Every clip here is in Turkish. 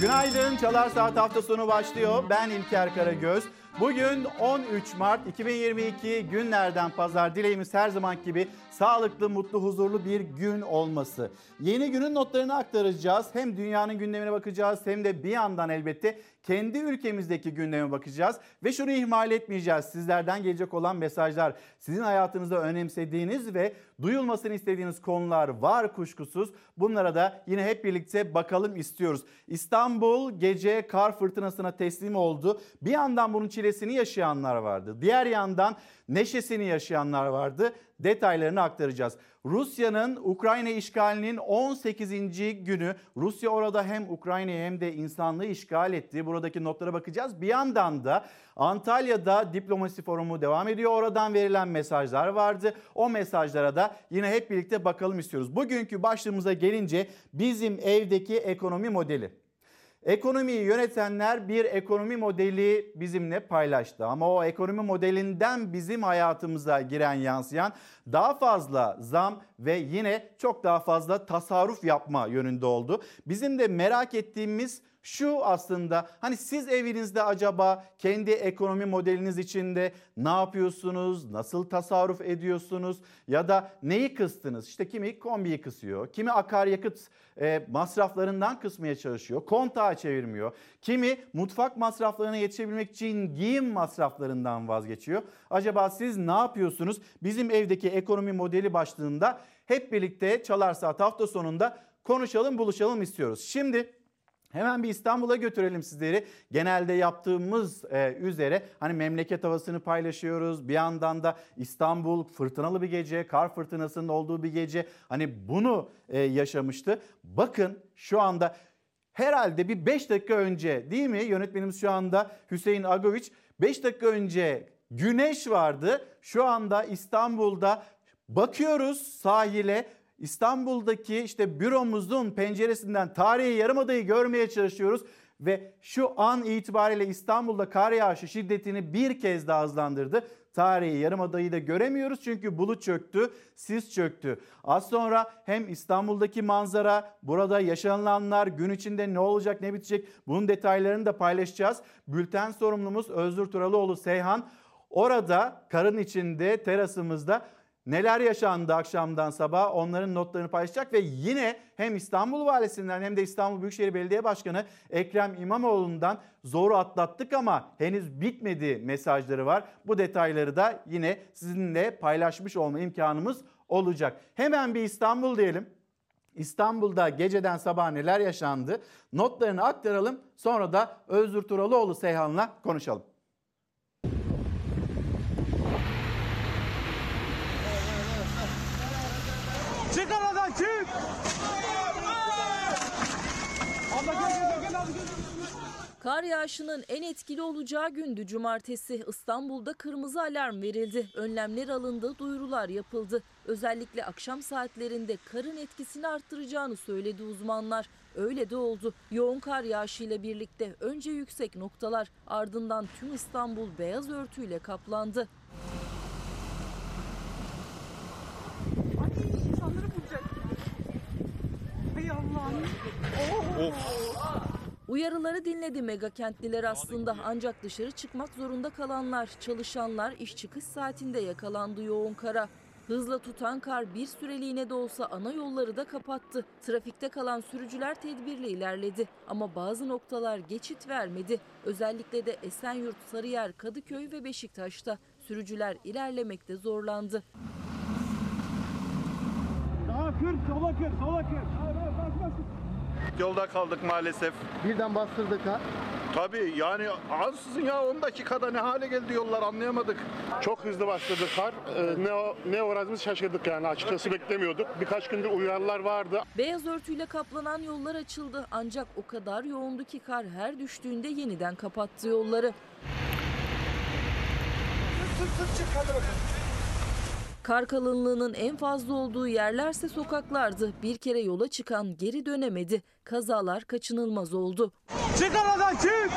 Günaydın. Çalar Saat hafta sonu başlıyor. Ben İlker Karagöz. Bugün 13 Mart 2022 günlerden pazar. Dileğimiz her zaman gibi sağlıklı, mutlu, huzurlu bir gün olması. Yeni günün notlarını aktaracağız. Hem dünyanın gündemine bakacağız hem de bir yandan elbette kendi ülkemizdeki gündeme bakacağız. Ve şunu ihmal etmeyeceğiz. Sizlerden gelecek olan mesajlar, sizin hayatınızda önemsediğiniz ve duyulmasını istediğiniz konular var kuşkusuz. Bunlara da yine hep birlikte bakalım istiyoruz. İstanbul gece kar fırtınasına teslim oldu. Bir yandan bunun çilesini yaşayanlar vardı. Diğer yandan neşesini yaşayanlar vardı. Detaylarını aktaracağız. Rusya'nın Ukrayna işgalinin 18. günü. Rusya orada hem Ukrayna'yı hem de insanlığı işgal etti. Buradaki notlara bakacağız. Bir yandan da Antalya'da diplomasi forumu devam ediyor. Oradan verilen mesajlar vardı. O mesajlara da yine hep birlikte bakalım istiyoruz. Bugünkü başlığımıza gelince bizim evdeki ekonomi modeli. Ekonomiyi yönetenler bir ekonomi modeli bizimle paylaştı. Ama o ekonomi modelinden bizim hayatımıza giren yansıyan daha fazla zam ve yine çok daha fazla tasarruf yapma yönünde oldu. Bizim de merak ettiğimiz şu aslında hani siz evinizde acaba kendi ekonomi modeliniz içinde ne yapıyorsunuz? Nasıl tasarruf ediyorsunuz? Ya da neyi kıstınız? İşte kimi kombiyi kısıyor, kimi akaryakıt e, masraflarından kısmaya çalışıyor, kontağa çevirmiyor. Kimi mutfak masraflarına yetişebilmek için giyim masraflarından vazgeçiyor. Acaba siz ne yapıyorsunuz? Bizim evdeki ekonomi modeli başlığında hep birlikte Çalar Saat hafta sonunda konuşalım, buluşalım istiyoruz. Şimdi Hemen bir İstanbul'a götürelim sizleri. Genelde yaptığımız e, üzere hani memleket havasını paylaşıyoruz. Bir yandan da İstanbul fırtınalı bir gece, kar fırtınasının olduğu bir gece. Hani bunu e, yaşamıştı. Bakın şu anda herhalde bir 5 dakika önce değil mi yönetmenimiz şu anda Hüseyin Agoviç 5 dakika önce güneş vardı. Şu anda İstanbul'da bakıyoruz sahile İstanbul'daki işte büromuzun penceresinden tarihi yarımadayı görmeye çalışıyoruz ve şu an itibariyle İstanbul'da kar yağışı şiddetini bir kez daha hızlandırdı. Tarihi yarımadayı da göremiyoruz çünkü bulut çöktü, sis çöktü. Az sonra hem İstanbul'daki manzara, burada yaşanılanlar, gün içinde ne olacak, ne bitecek bunun detaylarını da paylaşacağız. Bülten sorumlumuz Özgür Turalıoğlu Seyhan orada karın içinde terasımızda Neler yaşandı akşamdan sabah onların notlarını paylaşacak ve yine hem İstanbul Valisinden hem de İstanbul Büyükşehir Belediye Başkanı Ekrem İmamoğlu'ndan zoru atlattık ama henüz bitmedi mesajları var. Bu detayları da yine sizinle paylaşmış olma imkanımız olacak. Hemen bir İstanbul diyelim. İstanbul'da geceden sabah neler yaşandı? Notlarını aktaralım. Sonra da Özgür Turalıoğlu Seyhan'la konuşalım. Çık aradan çık. Kar yağışının en etkili olacağı gündü cumartesi. İstanbul'da kırmızı alarm verildi. Önlemler alındı, duyurular yapıldı. Özellikle akşam saatlerinde karın etkisini arttıracağını söyledi uzmanlar. Öyle de oldu. Yoğun kar yağışıyla birlikte önce yüksek noktalar ardından tüm İstanbul beyaz örtüyle kaplandı. İnsanları bulacak. Allah'ım. Uyarıları dinledi mega kentliler aslında ancak dışarı çıkmak zorunda kalanlar, çalışanlar iş çıkış saatinde yakalandı yoğun kara. Hızla tutan kar bir süreliğine de olsa ana yolları da kapattı. Trafikte kalan sürücüler tedbirli ilerledi ama bazı noktalar geçit vermedi. Özellikle de Esenyurt, Sarıyer, Kadıköy ve Beşiktaş'ta sürücüler ilerlemekte zorlandı. Kır, sola kır, sola kır. Yolda kaldık maalesef. Birden bastırdı kar. Tabii yani ansızın ya 10 dakikada ne hale geldi yollar anlayamadık. Çok hızlı başladı kar. Ee, ne, ne uğradığımızı şaşırdık yani açıkçası beklemiyorduk. Birkaç gündür uyarılar vardı. Beyaz örtüyle kaplanan yollar açıldı ancak o kadar yoğundu ki kar her düştüğünde yeniden kapattı yolları. Kar kalınlığının en fazla olduğu yerlerse sokaklardı. Bir kere yola çıkan geri dönemedi. Kazalar kaçınılmaz oldu. Çık aradan çık.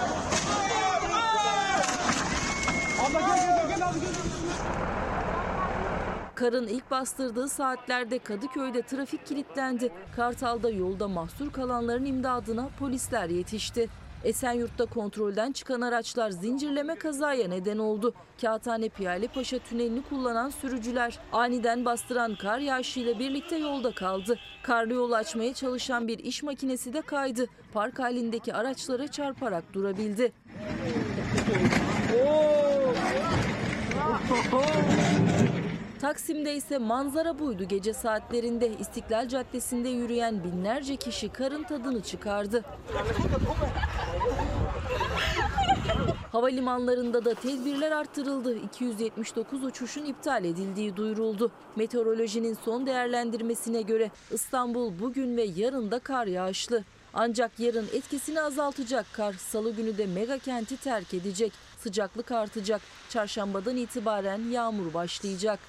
Karın ilk bastırdığı saatlerde Kadıköy'de trafik kilitlendi. Kartal'da yolda mahsur kalanların imdadına polisler yetişti. Esenyurt'ta kontrolden çıkan araçlar zincirleme kazaya neden oldu. Kağıthane Piyale Paşa tünelini kullanan sürücüler aniden bastıran kar yağışıyla birlikte yolda kaldı. Karlı yol açmaya çalışan bir iş makinesi de kaydı. Park halindeki araçlara çarparak durabildi. Taksim'de ise manzara buydu gece saatlerinde. İstiklal Caddesi'nde yürüyen binlerce kişi karın tadını çıkardı. Havalimanlarında da tedbirler arttırıldı. 279 uçuşun iptal edildiği duyuruldu. Meteorolojinin son değerlendirmesine göre İstanbul bugün ve yarın da kar yağışlı. Ancak yarın etkisini azaltacak kar salı günü de mega kenti terk edecek. Sıcaklık artacak. Çarşambadan itibaren yağmur başlayacak.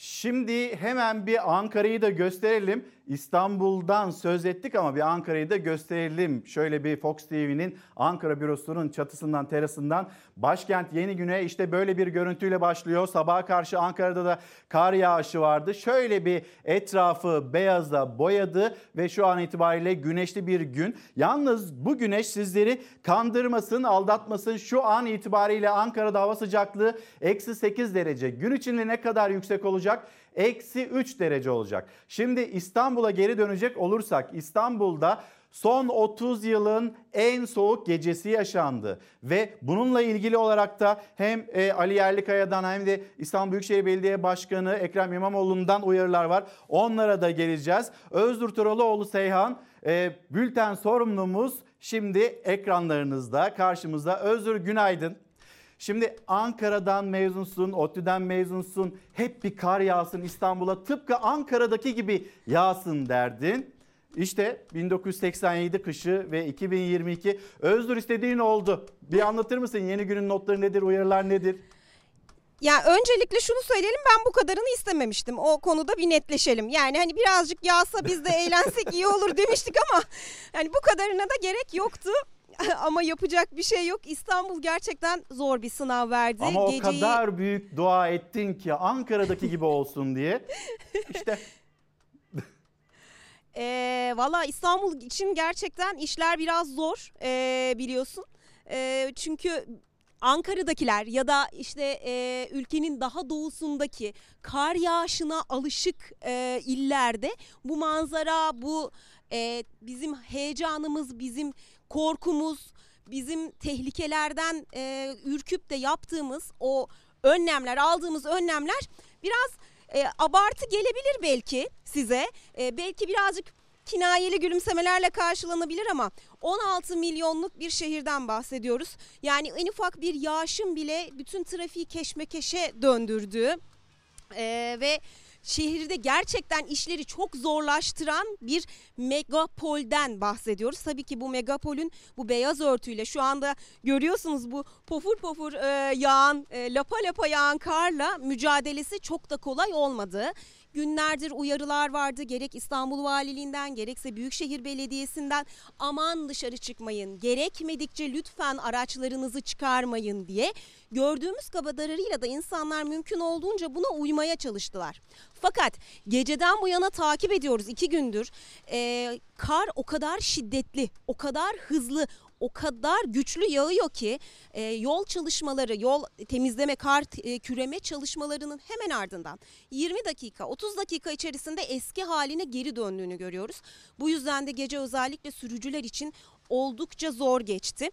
Şimdi hemen bir Ankara'yı da gösterelim. İstanbul'dan söz ettik ama bir Ankara'yı da gösterelim. Şöyle bir Fox TV'nin Ankara bürosunun çatısından, terasından başkent yeni güne işte böyle bir görüntüyle başlıyor. Sabaha karşı Ankara'da da kar yağışı vardı. Şöyle bir etrafı beyaza boyadı ve şu an itibariyle güneşli bir gün. Yalnız bu güneş sizleri kandırmasın, aldatmasın. Şu an itibariyle Ankara'da hava sıcaklığı eksi 8 derece. Gün içinde ne kadar yüksek olacak? Eksi 3 derece olacak. Şimdi İstanbul'a geri dönecek olursak İstanbul'da son 30 yılın en soğuk gecesi yaşandı. Ve bununla ilgili olarak da hem e, Ali Yerlikaya'dan hem de İstanbul Büyükşehir Belediye Başkanı Ekrem İmamoğlu'ndan uyarılar var. Onlara da geleceğiz. Özgür Turaloğlu Seyhan e, bülten sorumlumuz şimdi ekranlarınızda karşımızda. Özgür günaydın. Şimdi Ankara'dan mezunsun, ODTÜ'den mezunsun. Hep bir kar yağsın İstanbul'a tıpkı Ankara'daki gibi yağsın derdin. İşte 1987 kışı ve 2022 Özgür istediğin oldu. Bir anlatır mısın yeni günün notları nedir, uyarılar nedir? Ya öncelikle şunu söyleyelim ben bu kadarını istememiştim. O konuda bir netleşelim. Yani hani birazcık yağsa biz de eğlensek iyi olur demiştik ama hani bu kadarına da gerek yoktu. ama yapacak bir şey yok. İstanbul gerçekten zor bir sınav verdi. Ama o Geceyi- kadar büyük dua ettin ki Ankara'daki gibi olsun diye. İşte Ee, Valla İstanbul için gerçekten işler biraz zor ee, biliyorsun. Ee, çünkü Ankara'dakiler ya da işte e, ülkenin daha doğusundaki kar yağışına alışık e, illerde bu manzara, bu e, bizim heyecanımız, bizim korkumuz, bizim tehlikelerden e, ürküp de yaptığımız o önlemler, aldığımız önlemler biraz e, abartı gelebilir belki size. E, belki birazcık kinayeli gülümsemelerle karşılanabilir ama 16 milyonluk bir şehirden bahsediyoruz. Yani en ufak bir yağışın bile bütün trafiği keşmekeşe döndürdüğü e, ve şehirde gerçekten işleri çok zorlaştıran bir megapolden bahsediyoruz. Tabii ki bu megapolün bu beyaz örtüyle şu anda görüyorsunuz bu pofur pofur e, yağan, e, lapa lapa yağan karla mücadelesi çok da kolay olmadı. Günlerdir uyarılar vardı. Gerek İstanbul Valiliğinden gerekse Büyükşehir Belediyesi'nden aman dışarı çıkmayın gerekmedikçe lütfen araçlarınızı çıkarmayın diye. Gördüğümüz kabadarıyla da insanlar mümkün olduğunca buna uymaya çalıştılar. Fakat geceden bu yana takip ediyoruz iki gündür. Ee, kar o kadar şiddetli o kadar hızlı o kadar güçlü yağıyor ki e, yol çalışmaları, yol temizleme, kar e, küreme çalışmalarının hemen ardından 20 dakika, 30 dakika içerisinde eski haline geri döndüğünü görüyoruz. Bu yüzden de gece özellikle sürücüler için oldukça zor geçti.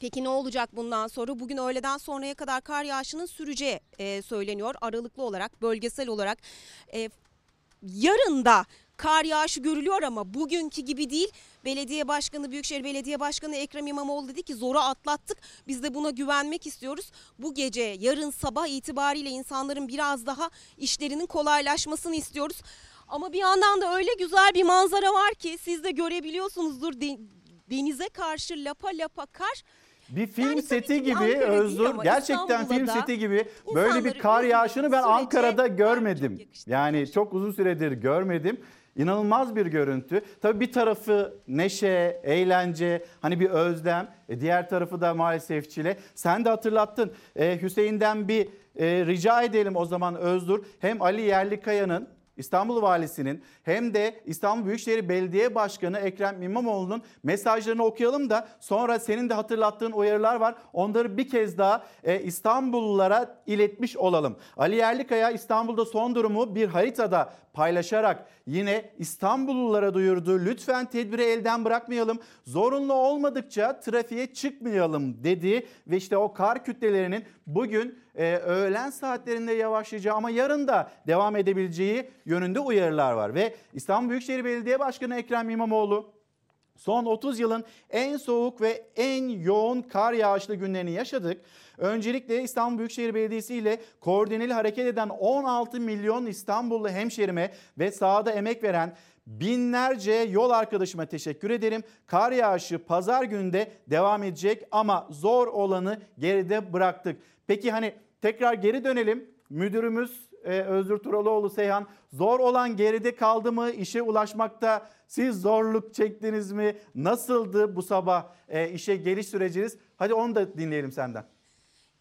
Peki ne olacak bundan sonra? Bugün öğleden sonraya kadar kar yağışının süreceği e, söyleniyor. Aralıklı olarak, bölgesel olarak. E, yarın da kar yağışı görülüyor ama bugünkü gibi değil. Belediye Başkanı, Büyükşehir Belediye Başkanı Ekrem İmamoğlu dedi ki zoru atlattık. Biz de buna güvenmek istiyoruz. Bu gece yarın sabah itibariyle insanların biraz daha işlerinin kolaylaşmasını istiyoruz. Ama bir yandan da öyle güzel bir manzara var ki siz de görebiliyorsunuzdur De- denize karşı lapa lapa kar. bir film Yani seti gibi Özgür gerçekten film seti gibi böyle bir kar yağışını ben Ankara'da görmedim. Yani çok uzun süredir görmedim. İnanılmaz bir görüntü. Tabii bir tarafı neşe, eğlence, hani bir özlem. E, diğer tarafı da maalesef çile. Sen de hatırlattın. E, Hüseyin'den bir e, rica edelim o zaman Özdur. Hem Ali Yerlikaya'nın İstanbul Valisi'nin hem de İstanbul Büyükşehir Belediye Başkanı Ekrem İmamoğlu'nun mesajlarını okuyalım da sonra senin de hatırlattığın uyarılar var. Onları bir kez daha e, İstanbullulara iletmiş olalım. Ali Yerlikaya İstanbul'da son durumu bir haritada paylaşarak yine İstanbullulara duyurdu. Lütfen tedbiri elden bırakmayalım. Zorunlu olmadıkça trafiğe çıkmayalım dedi ve işte o kar kütlelerinin bugün e, öğlen saatlerinde yavaşlayacağı ama yarın da devam edebileceği yönünde uyarılar var ve İstanbul Büyükşehir Belediye Başkanı Ekrem İmamoğlu Son 30 yılın en soğuk ve en yoğun kar yağışlı günlerini yaşadık. Öncelikle İstanbul Büyükşehir Belediyesi ile koordineli hareket eden 16 milyon İstanbullu hemşerime ve sahada emek veren binlerce yol arkadaşıma teşekkür ederim. Kar yağışı pazar günde devam edecek ama zor olanı geride bıraktık. Peki hani tekrar geri dönelim. Müdürümüz e, Özgür Turaloğlu Seyhan zor olan geride kaldı mı? İşe ulaşmakta siz zorluk çektiniz mi? Nasıldı bu sabah e, işe geliş süreciniz? Hadi onu da dinleyelim senden.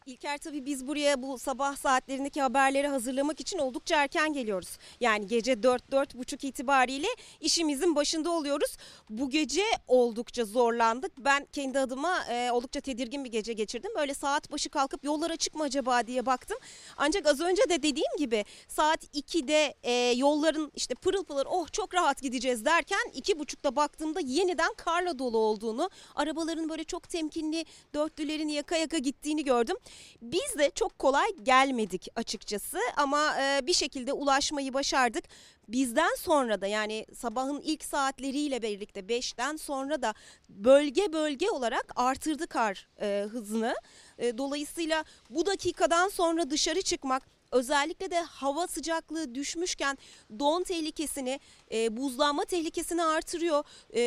İlker tabii biz buraya bu sabah saatlerindeki haberleri hazırlamak için oldukça erken geliyoruz. Yani gece 4-4.30 itibariyle işimizin başında oluyoruz. Bu gece oldukça zorlandık. Ben kendi adıma e, oldukça tedirgin bir gece geçirdim. Böyle saat başı kalkıp yollara çık mı acaba diye baktım. Ancak az önce de dediğim gibi saat 2'de e, yolların işte pırıl pırıl oh çok rahat gideceğiz derken 2.30'da baktığımda yeniden karla dolu olduğunu, arabaların böyle çok temkinli dörtlülerin yaka yaka gittiğini gördüm. Biz de çok kolay gelmedik açıkçası ama e, bir şekilde ulaşmayı başardık. Bizden sonra da yani sabahın ilk saatleriyle birlikte 5'ten sonra da bölge bölge olarak artırdı kar e, hızını. E, dolayısıyla bu dakikadan sonra dışarı çıkmak özellikle de hava sıcaklığı düşmüşken don tehlikesini, e, buzlanma tehlikesini artırıyor. E,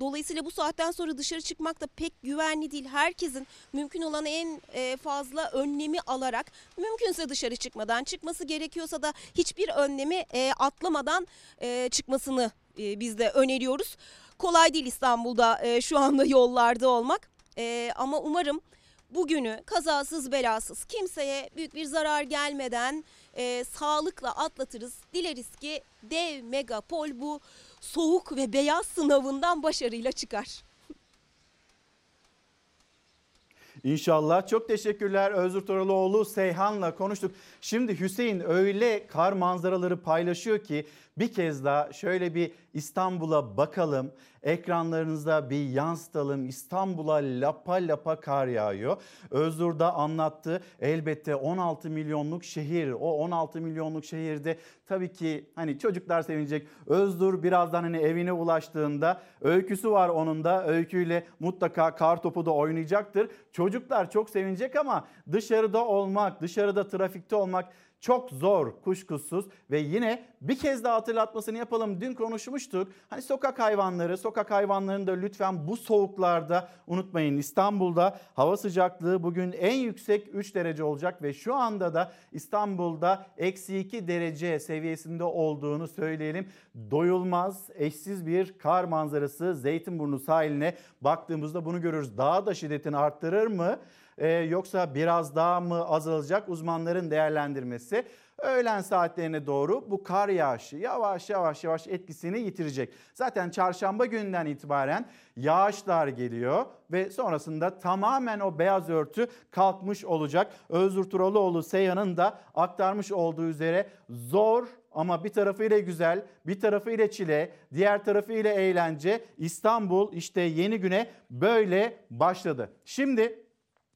dolayısıyla bu saatten sonra dışarı çıkmak da pek güvenli değil. Herkesin mümkün olan en e, fazla önlemi alarak mümkünse dışarı çıkmadan, çıkması gerekiyorsa da hiçbir önlemi e, atlamadan e, çıkmasını e, biz de öneriyoruz. Kolay değil İstanbul'da e, şu anda yollarda olmak e, ama umarım bugünü kazasız belasız kimseye büyük bir zarar gelmeden e, sağlıkla atlatırız. Dileriz ki dev megapol bu soğuk ve beyaz sınavından başarıyla çıkar. İnşallah. Çok teşekkürler Özgür Toraloğlu Seyhan'la konuştuk. Şimdi Hüseyin öyle kar manzaraları paylaşıyor ki bir kez daha şöyle bir İstanbul'a bakalım. Ekranlarınızda bir yansıtalım. İstanbul'a lapa lapa kar yağıyor. Özgür da anlattı. Elbette 16 milyonluk şehir. O 16 milyonluk şehirde tabii ki hani çocuklar sevinecek. Özgür birazdan hani evine ulaştığında öyküsü var onun da. Öyküyle mutlaka kar topu da oynayacaktır. Çocuklar çok sevinecek ama dışarıda olmak, dışarıda trafikte olmak çok zor kuşkusuz ve yine bir kez daha hatırlatmasını yapalım. Dün konuşmuştuk. Hani sokak hayvanları, sokak hayvanlarını da lütfen bu soğuklarda unutmayın. İstanbul'da hava sıcaklığı bugün en yüksek 3 derece olacak ve şu anda da İstanbul'da eksi 2 derece seviyesinde olduğunu söyleyelim. Doyulmaz, eşsiz bir kar manzarası Zeytinburnu sahiline baktığımızda bunu görürüz. Daha da şiddetini arttırır mı? Ee, yoksa biraz daha mı azalacak uzmanların değerlendirmesi. Öğlen saatlerine doğru bu kar yağışı yavaş yavaş yavaş etkisini yitirecek. Zaten çarşamba günden itibaren yağışlar geliyor ve sonrasında tamamen o beyaz örtü kalkmış olacak. Özgür Turaloğlu Seyhan'ın da aktarmış olduğu üzere zor ama bir tarafıyla güzel, bir tarafıyla çile, diğer tarafıyla eğlence. İstanbul işte yeni güne böyle başladı. Şimdi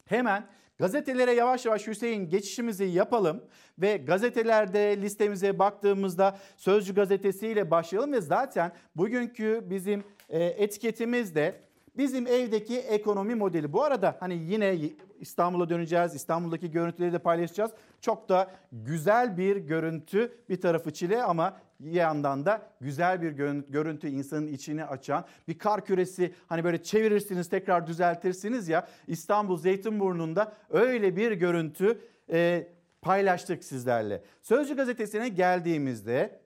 Hemen gazetelere yavaş yavaş Hüseyin geçişimizi yapalım ve gazetelerde listemize baktığımızda Sözcü gazetesiyle başlayalım ve zaten bugünkü bizim e, etiketimiz de bizim evdeki ekonomi modeli. Bu arada hani yine İstanbul'a döneceğiz. İstanbul'daki görüntüleri de paylaşacağız. Çok da güzel bir görüntü. Bir tarafı çile ama yandan da güzel bir görüntü insanın içini açan bir kar küresi hani böyle çevirirsiniz tekrar düzeltirsiniz ya İstanbul Zeytinburnu'nda öyle bir görüntü e, paylaştık sizlerle. Sözcü gazetesine geldiğimizde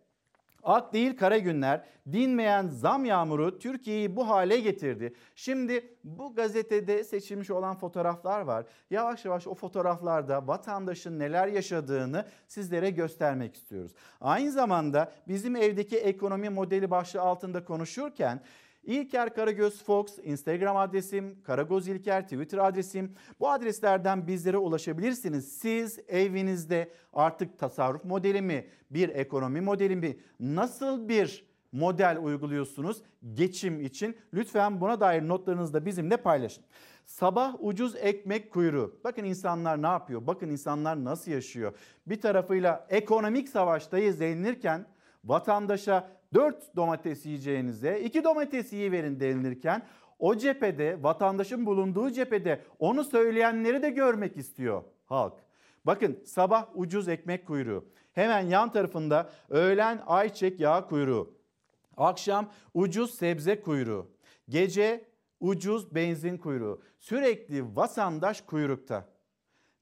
Ak değil kara günler, dinmeyen zam yağmuru Türkiye'yi bu hale getirdi. Şimdi bu gazetede seçilmiş olan fotoğraflar var. Yavaş yavaş o fotoğraflarda vatandaşın neler yaşadığını sizlere göstermek istiyoruz. Aynı zamanda bizim evdeki ekonomi modeli başlığı altında konuşurken İlker Karagöz Fox Instagram adresim, Karagoz İlker Twitter adresim. Bu adreslerden bizlere ulaşabilirsiniz. Siz evinizde artık tasarruf modeli mi, bir ekonomi modeli mi, nasıl bir model uyguluyorsunuz geçim için? Lütfen buna dair notlarınızı da bizimle paylaşın. Sabah ucuz ekmek kuyruğu. Bakın insanlar ne yapıyor? Bakın insanlar nasıl yaşıyor? Bir tarafıyla ekonomik savaştayız denilirken vatandaşa 4 domates yiyeceğinize 2 domates yiyiverin denilirken o cephede vatandaşın bulunduğu cephede onu söyleyenleri de görmek istiyor halk. Bakın sabah ucuz ekmek kuyruğu. Hemen yan tarafında öğlen ayçiçek yağı kuyruğu. Akşam ucuz sebze kuyruğu. Gece ucuz benzin kuyruğu. Sürekli vatandaş kuyrukta.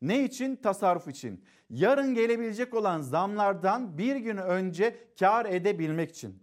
Ne için? Tasarruf için. Yarın gelebilecek olan zamlardan bir gün önce kar edebilmek için.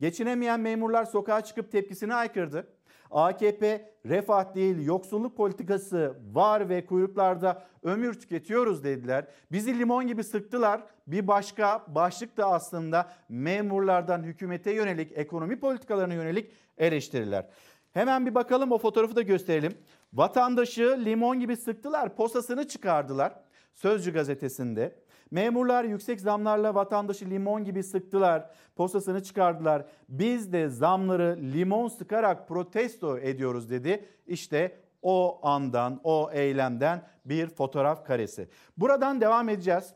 Geçinemeyen memurlar sokağa çıkıp tepkisini aykırdı. AKP refah değil yoksulluk politikası var ve kuyruklarda ömür tüketiyoruz dediler. Bizi limon gibi sıktılar. Bir başka başlık da aslında memurlardan hükümete yönelik ekonomi politikalarına yönelik eleştiriler. Hemen bir bakalım o fotoğrafı da gösterelim. Vatandaşı limon gibi sıktılar, posasını çıkardılar. Sözcü gazetesinde. Memurlar yüksek zamlarla vatandaşı limon gibi sıktılar, posasını çıkardılar. Biz de zamları limon sıkarak protesto ediyoruz dedi. İşte o andan, o eylemden bir fotoğraf karesi. Buradan devam edeceğiz.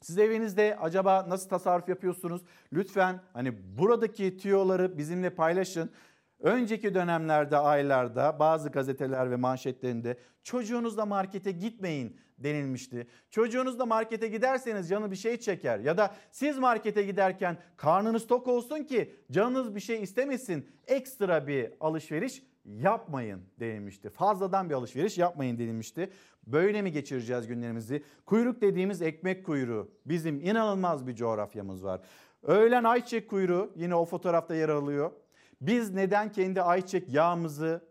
Siz evinizde acaba nasıl tasarruf yapıyorsunuz? Lütfen hani buradaki tüyoları bizimle paylaşın. Önceki dönemlerde, aylarda bazı gazeteler ve manşetlerinde çocuğunuzla markete gitmeyin denilmişti. Çocuğunuzla markete giderseniz canı bir şey çeker ya da siz markete giderken karnınız tok olsun ki canınız bir şey istemesin. Ekstra bir alışveriş yapmayın denilmişti. Fazladan bir alışveriş yapmayın denilmişti. Böyle mi geçireceğiz günlerimizi? Kuyruk dediğimiz ekmek kuyruğu. Bizim inanılmaz bir coğrafyamız var. Öğlen ayçiçek kuyruğu yine o fotoğrafta yer alıyor. Biz neden kendi ayçiçek yağımızı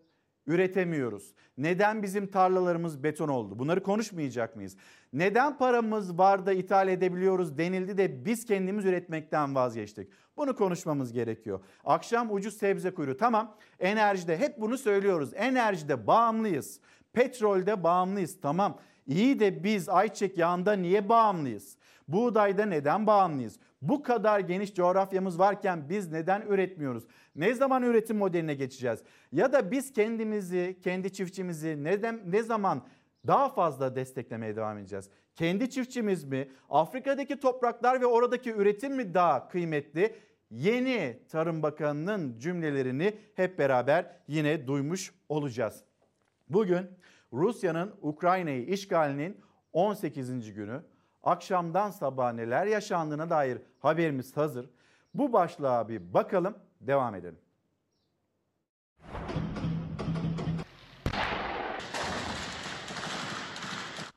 üretemiyoruz? Neden bizim tarlalarımız beton oldu? Bunları konuşmayacak mıyız? Neden paramız var da ithal edebiliyoruz denildi de biz kendimiz üretmekten vazgeçtik? Bunu konuşmamız gerekiyor. Akşam ucuz sebze kuyruğu. Tamam enerjide hep bunu söylüyoruz. Enerjide bağımlıyız. Petrolde bağımlıyız. Tamam. İyi de biz ayçiçek yağında niye bağımlıyız? Buğdayda neden bağımlıyız? Bu kadar geniş coğrafyamız varken biz neden üretmiyoruz? Ne zaman üretim modeline geçeceğiz? Ya da biz kendimizi, kendi çiftçimizi neden ne zaman daha fazla desteklemeye devam edeceğiz? Kendi çiftçimiz mi? Afrika'daki topraklar ve oradaki üretim mi daha kıymetli? Yeni Tarım Bakanı'nın cümlelerini hep beraber yine duymuş olacağız. Bugün Rusya'nın Ukrayna'yı işgalinin 18. günü. Akşamdan sabaha neler yaşandığına dair haberimiz hazır. Bu başlığa bir bakalım, devam edelim.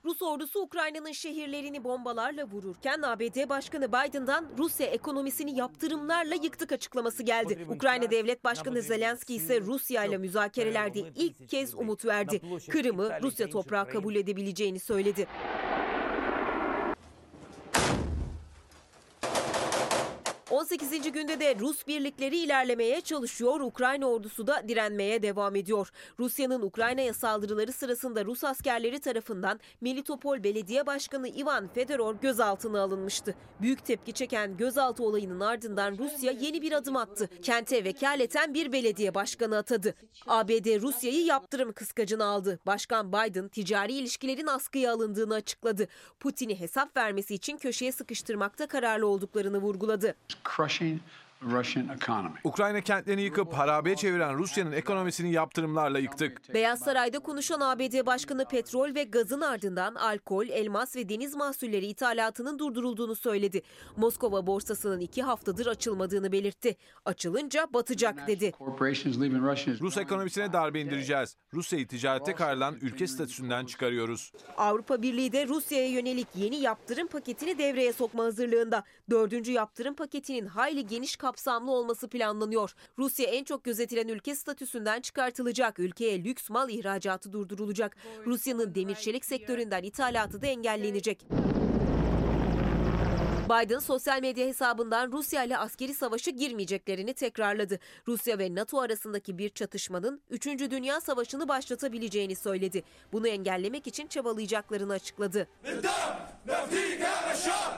Rus ordusu Ukrayna'nın şehirlerini bombalarla vururken ABD Başkanı Biden'dan Rusya ekonomisini yaptırımlarla yıktık açıklaması geldi. Ukrayna Devlet Başkanı Zelenski ise Rusya ile müzakerelerde ilk kez umut verdi. Kırım'ı Rusya toprağı kabul edebileceğini söyledi. ...18. günde de Rus birlikleri ilerlemeye çalışıyor, Ukrayna ordusu da direnmeye devam ediyor. Rusya'nın Ukrayna'ya saldırıları sırasında Rus askerleri tarafından Melitopol Belediye Başkanı Ivan Fedorov gözaltına alınmıştı. Büyük tepki çeken gözaltı olayının ardından Rusya yeni bir adım attı. Kente vekaleten bir belediye başkanı atadı. ABD Rusya'yı yaptırım kıskacına aldı. Başkan Biden ticari ilişkilerin askıya alındığını açıkladı. Putin'i hesap vermesi için köşeye sıkıştırmakta kararlı olduklarını vurguladı. crushing Ukrayna kentlerini yıkıp harabeye çeviren Rusya'nın ekonomisini yaptırımlarla yıktık. Beyaz Saray'da konuşan ABD Başkanı petrol ve gazın ardından alkol, elmas ve deniz mahsulleri ithalatının durdurulduğunu söyledi. Moskova borsasının iki haftadır açılmadığını belirtti. Açılınca batacak dedi. Rus ekonomisine darbe indireceğiz. Rusya'yı ticarete karılan ülke statüsünden çıkarıyoruz. Avrupa Birliği de Rusya'ya yönelik yeni yaptırım paketini devreye sokma hazırlığında. Dördüncü yaptırım paketinin hayli geniş kapsamlı olması planlanıyor. Rusya en çok gözetilen ülke statüsünden çıkartılacak. Ülkeye lüks mal ihracatı durdurulacak. Rusya'nın demir çelik sektöründen ithalatı da engellenecek. Biden sosyal medya hesabından Rusya ile askeri savaşı girmeyeceklerini tekrarladı. Rusya ve NATO arasındaki bir çatışmanın 3. Dünya Savaşı'nı başlatabileceğini söyledi. Bunu engellemek için çabalayacaklarını açıkladı.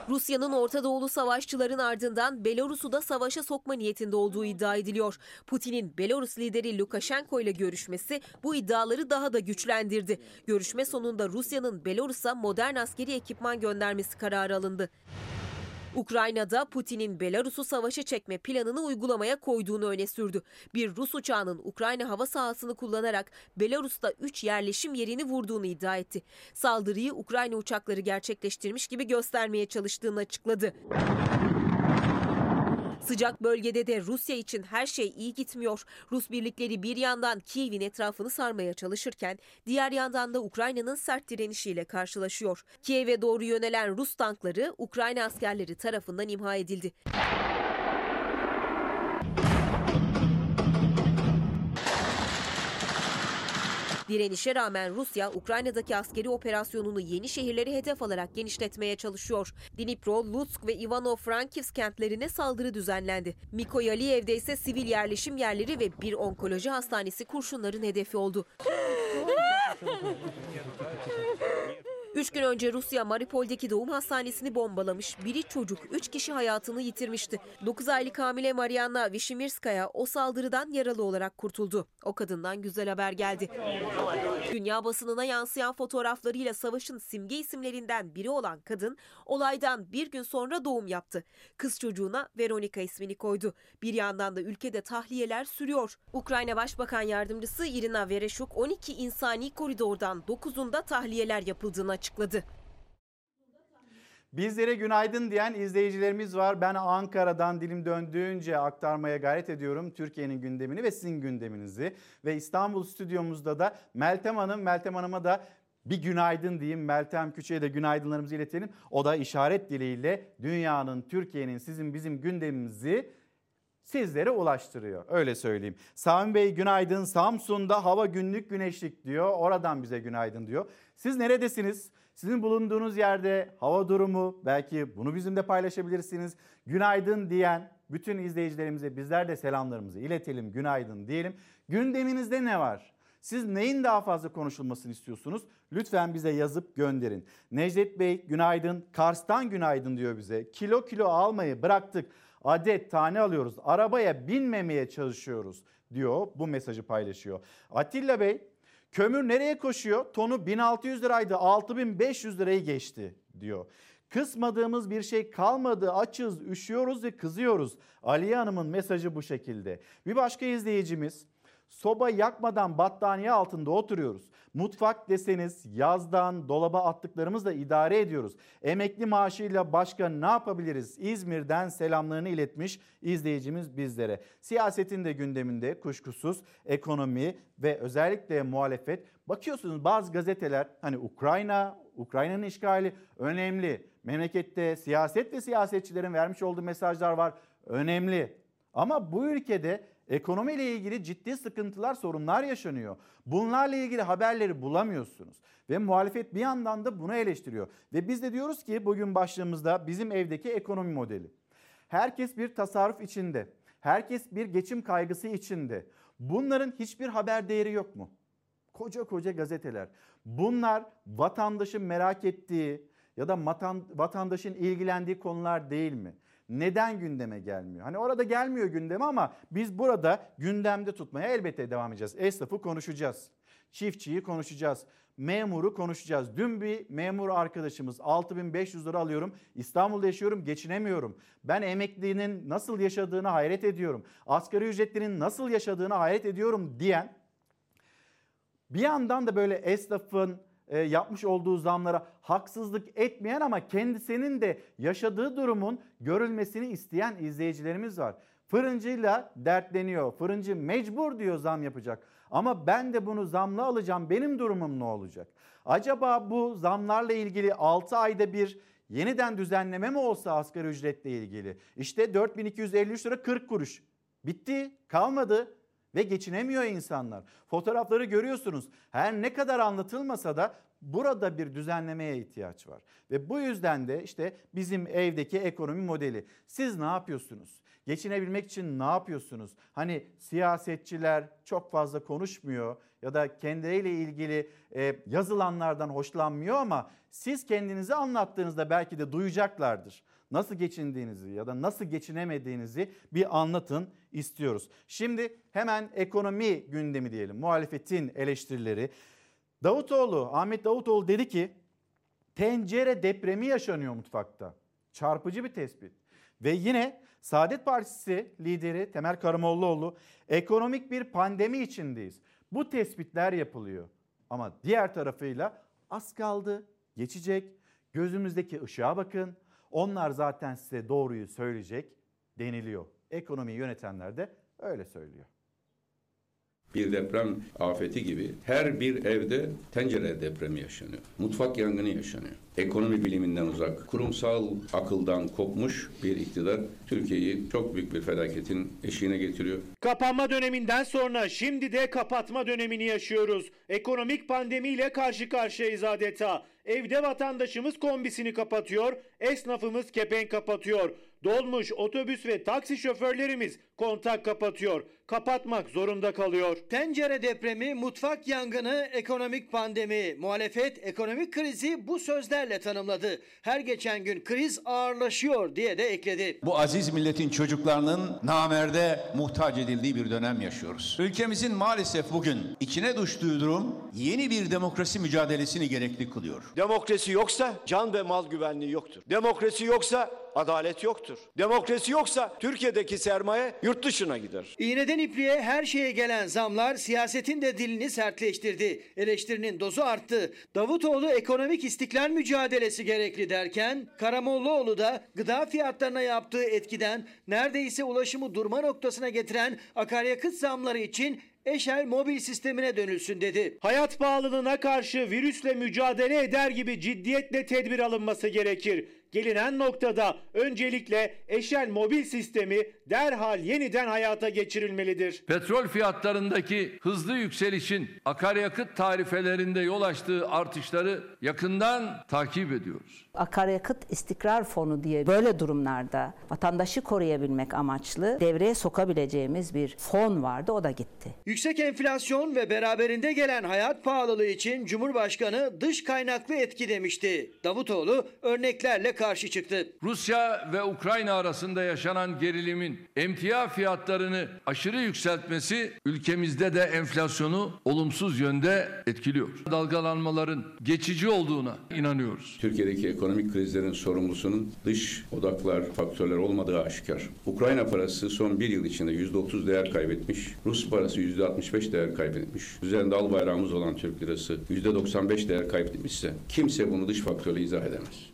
Rusya'nın Orta Doğulu savaşçıların ardından Belarus'u da savaşa sokma niyetinde olduğu iddia ediliyor. Putin'in Belarus lideri Lukashenko ile görüşmesi bu iddiaları daha da güçlendirdi. Görüşme sonunda Rusya'nın Belarus'a modern askeri ekipman göndermesi kararı alındı. Ukrayna'da Putin'in Belarus'u savaşa çekme planını uygulamaya koyduğunu öne sürdü. Bir Rus uçağının Ukrayna hava sahasını kullanarak Belarus'ta 3 yerleşim yerini vurduğunu iddia etti. Saldırıyı Ukrayna uçakları gerçekleştirmiş gibi göstermeye çalıştığını açıkladı. Sıcak bölgede de Rusya için her şey iyi gitmiyor. Rus birlikleri bir yandan Kiev'in etrafını sarmaya çalışırken diğer yandan da Ukrayna'nın sert direnişiyle karşılaşıyor. Kiev'e doğru yönelen Rus tankları Ukrayna askerleri tarafından imha edildi. Direnişe rağmen Rusya, Ukrayna'daki askeri operasyonunu yeni şehirleri hedef alarak genişletmeye çalışıyor. Dnipro, Lutsk ve Ivano-Frankivsk kentlerine saldırı düzenlendi. Mikoyaliyev'de ise sivil yerleşim yerleri ve bir onkoloji hastanesi kurşunların hedefi oldu. Üç gün önce Rusya Mariupol'deki doğum hastanesini bombalamış. Biri çocuk, üç kişi hayatını yitirmişti. 9 aylık hamile Marianna Vişimirskaya o saldırıdan yaralı olarak kurtuldu. O kadından güzel haber geldi. Dünya basınına yansıyan fotoğraflarıyla savaşın simge isimlerinden biri olan kadın olaydan bir gün sonra doğum yaptı. Kız çocuğuna Veronika ismini koydu. Bir yandan da ülkede tahliyeler sürüyor. Ukrayna Başbakan Yardımcısı Irina Vereshuk 12 insani koridordan 9'unda tahliyeler yapıldığını açıkladı. Bizlere günaydın diyen izleyicilerimiz var. Ben Ankara'dan dilim döndüğünce aktarmaya gayret ediyorum Türkiye'nin gündemini ve sizin gündeminizi. Ve İstanbul stüdyomuzda da Meltem Hanım, Meltem Hanım'a da bir günaydın diyeyim. Meltem Küçük'e de günaydınlarımızı iletelim. O da işaret diliyle dünyanın, Türkiye'nin, sizin bizim gündemimizi sizlere ulaştırıyor. Öyle söyleyeyim. Sami Bey günaydın. Samsun'da hava günlük güneşlik diyor. Oradan bize günaydın diyor. Siz neredesiniz? Sizin bulunduğunuz yerde hava durumu belki bunu bizimle paylaşabilirsiniz. Günaydın diyen bütün izleyicilerimize bizler de selamlarımızı iletelim. Günaydın diyelim. Gündeminizde ne var? Siz neyin daha fazla konuşulmasını istiyorsunuz? Lütfen bize yazıp gönderin. Necdet Bey günaydın. Kars'tan günaydın diyor bize. Kilo kilo almayı bıraktık. Adet tane alıyoruz. Arabaya binmemeye çalışıyoruz diyor. Bu mesajı paylaşıyor. Atilla Bey kömür nereye koşuyor? Tonu 1600 liraydı 6500 lirayı geçti diyor. Kısmadığımız bir şey kalmadı. Açız, üşüyoruz ve kızıyoruz. Aliye Hanım'ın mesajı bu şekilde. Bir başka izleyicimiz soba yakmadan battaniye altında oturuyoruz. Mutfak deseniz yazdan dolaba attıklarımızla idare ediyoruz. Emekli maaşıyla başka ne yapabiliriz? İzmir'den selamlarını iletmiş izleyicimiz bizlere. Siyasetin de gündeminde kuşkusuz ekonomi ve özellikle muhalefet. Bakıyorsunuz bazı gazeteler hani Ukrayna, Ukrayna'nın işgali önemli. Memlekette siyaset ve siyasetçilerin vermiş olduğu mesajlar var. Önemli. Ama bu ülkede ekonomiyle ilgili ciddi sıkıntılar, sorunlar yaşanıyor. Bunlarla ilgili haberleri bulamıyorsunuz. Ve muhalefet bir yandan da bunu eleştiriyor. Ve biz de diyoruz ki bugün başlığımızda bizim evdeki ekonomi modeli. Herkes bir tasarruf içinde. Herkes bir geçim kaygısı içinde. Bunların hiçbir haber değeri yok mu? Koca koca gazeteler. Bunlar vatandaşın merak ettiği ya da vatandaşın ilgilendiği konular değil mi? Neden gündeme gelmiyor? Hani orada gelmiyor gündeme ama biz burada gündemde tutmaya elbette devam edeceğiz. Esnafı konuşacağız. Çiftçiyi konuşacağız. Memuru konuşacağız. Dün bir memur arkadaşımız 6500 lira alıyorum. İstanbul'da yaşıyorum geçinemiyorum. Ben emeklinin nasıl yaşadığını hayret ediyorum. Asgari ücretlinin nasıl yaşadığını hayret ediyorum diyen bir yandan da böyle esnafın yapmış olduğu zamlara haksızlık etmeyen ama kendisinin de yaşadığı durumun görülmesini isteyen izleyicilerimiz var. Fırıncıyla dertleniyor. Fırıncı mecbur diyor zam yapacak. Ama ben de bunu zamla alacağım. Benim durumum ne olacak? Acaba bu zamlarla ilgili 6 ayda bir yeniden düzenleme mi olsa asgari ücretle ilgili? İşte 4253 lira 40 kuruş. Bitti, kalmadı ve geçinemiyor insanlar. Fotoğrafları görüyorsunuz. Her ne kadar anlatılmasa da burada bir düzenlemeye ihtiyaç var. Ve bu yüzden de işte bizim evdeki ekonomi modeli. Siz ne yapıyorsunuz? Geçinebilmek için ne yapıyorsunuz? Hani siyasetçiler çok fazla konuşmuyor ya da kendileriyle ilgili e, yazılanlardan hoşlanmıyor ama siz kendinizi anlattığınızda belki de duyacaklardır. Nasıl geçindiğinizi ya da nasıl geçinemediğinizi bir anlatın istiyoruz. Şimdi hemen ekonomi gündemi diyelim. Muhalefetin eleştirileri. Davutoğlu, Ahmet Davutoğlu dedi ki tencere depremi yaşanıyor mutfakta. Çarpıcı bir tespit. Ve yine Saadet Partisi lideri Temel Karamollaoğlu ekonomik bir pandemi içindeyiz. Bu tespitler yapılıyor. Ama diğer tarafıyla az kaldı, geçecek. Gözümüzdeki ışığa bakın. Onlar zaten size doğruyu söyleyecek deniliyor. Ekonomiyi yönetenler de öyle söylüyor. Bir deprem afeti gibi her bir evde tencere depremi yaşanıyor. Mutfak yangını yaşanıyor. Ekonomi biliminden uzak, kurumsal akıldan kopmuş bir iktidar Türkiye'yi çok büyük bir felaketin eşiğine getiriyor. Kapanma döneminden sonra şimdi de kapatma dönemini yaşıyoruz. Ekonomik pandemiyle karşı karşıyayız adeta. Evde vatandaşımız kombisini kapatıyor, esnafımız kepenk kapatıyor. Dolmuş, otobüs ve taksi şoförlerimiz kontak kapatıyor. Kapatmak zorunda kalıyor. Tencere depremi, mutfak yangını, ekonomik pandemi. Muhalefet ekonomik krizi bu sözlerle tanımladı. Her geçen gün kriz ağırlaşıyor diye de ekledi. Bu aziz milletin çocuklarının namerde muhtaç edildiği bir dönem yaşıyoruz. Ülkemizin maalesef bugün içine düştüğü durum yeni bir demokrasi mücadelesini gerekli kılıyor. Demokrasi yoksa can ve mal güvenliği yoktur. Demokrasi yoksa adalet yoktur. Demokrasi yoksa Türkiye'deki sermaye yurt dışına gider. İğneden ipliğe her şeye gelen zamlar siyasetin de dilini sertleştirdi. Eleştirinin dozu arttı. Davutoğlu ekonomik istiklal mücadelesi gerekli derken Karamollaoğlu da gıda fiyatlarına yaptığı etkiden neredeyse ulaşımı durma noktasına getiren akaryakıt zamları için Eşel mobil sistemine dönülsün dedi. Hayat pahalılığına karşı virüsle mücadele eder gibi ciddiyetle tedbir alınması gerekir. Gelinen noktada öncelikle Eşel mobil sistemi derhal yeniden hayata geçirilmelidir. Petrol fiyatlarındaki hızlı yükselişin akaryakıt tarifelerinde yol açtığı artışları yakından takip ediyoruz. Akaryakıt istikrar fonu diye böyle durumlarda vatandaşı koruyabilmek amaçlı devreye sokabileceğimiz bir fon vardı o da gitti. Yüksek enflasyon ve beraberinde gelen hayat pahalılığı için Cumhurbaşkanı dış kaynaklı etki demişti. Davutoğlu örneklerle karşı çıktı. Rusya ve Ukrayna arasında yaşanan gerilimin emtia fiyatlarını aşırı yükseltmesi ülkemizde de enflasyonu olumsuz yönde etkiliyor. Dalgalanmaların geçici olduğuna inanıyoruz. Türkiye'deki ekonomik krizlerin sorumlusunun dış odaklar, faktörler olmadığı aşikar. Ukrayna parası son bir yıl içinde %30 değer kaybetmiş. Rus parası %65 değer kaybetmiş. Üzerinde al bayrağımız olan Türk lirası %95 değer kaybetmişse kimse bunu dış faktörle izah edemez.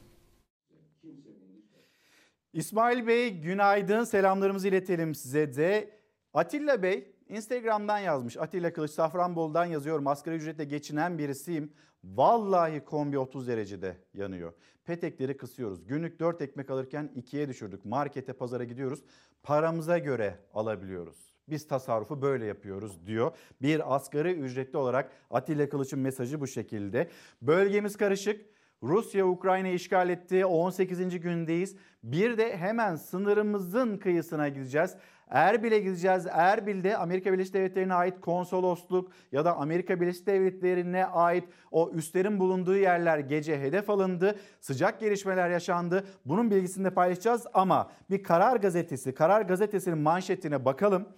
İsmail Bey günaydın selamlarımızı iletelim size de. Atilla Bey Instagram'dan yazmış. Atilla Kılıç Safranbolu'dan yazıyorum. Asgari ücretle geçinen birisiyim. Vallahi kombi 30 derecede yanıyor. Petekleri kısıyoruz. Günlük 4 ekmek alırken 2'ye düşürdük. Markete pazara gidiyoruz. Paramıza göre alabiliyoruz. Biz tasarrufu böyle yapıyoruz diyor. Bir asgari ücretli olarak Atilla Kılıç'ın mesajı bu şekilde. Bölgemiz karışık. Rusya Ukrayna işgal etti. 18. gündeyiz. Bir de hemen sınırımızın kıyısına gideceğiz. Erbil'e gideceğiz. Erbil'de Amerika Birleşik Devletleri'ne ait konsolosluk ya da Amerika Birleşik Devletleri'ne ait o üslerin bulunduğu yerler gece hedef alındı. Sıcak gelişmeler yaşandı. Bunun bilgisini de paylaşacağız ama bir Karar Gazetesi, Karar Gazetesi'nin manşetine bakalım.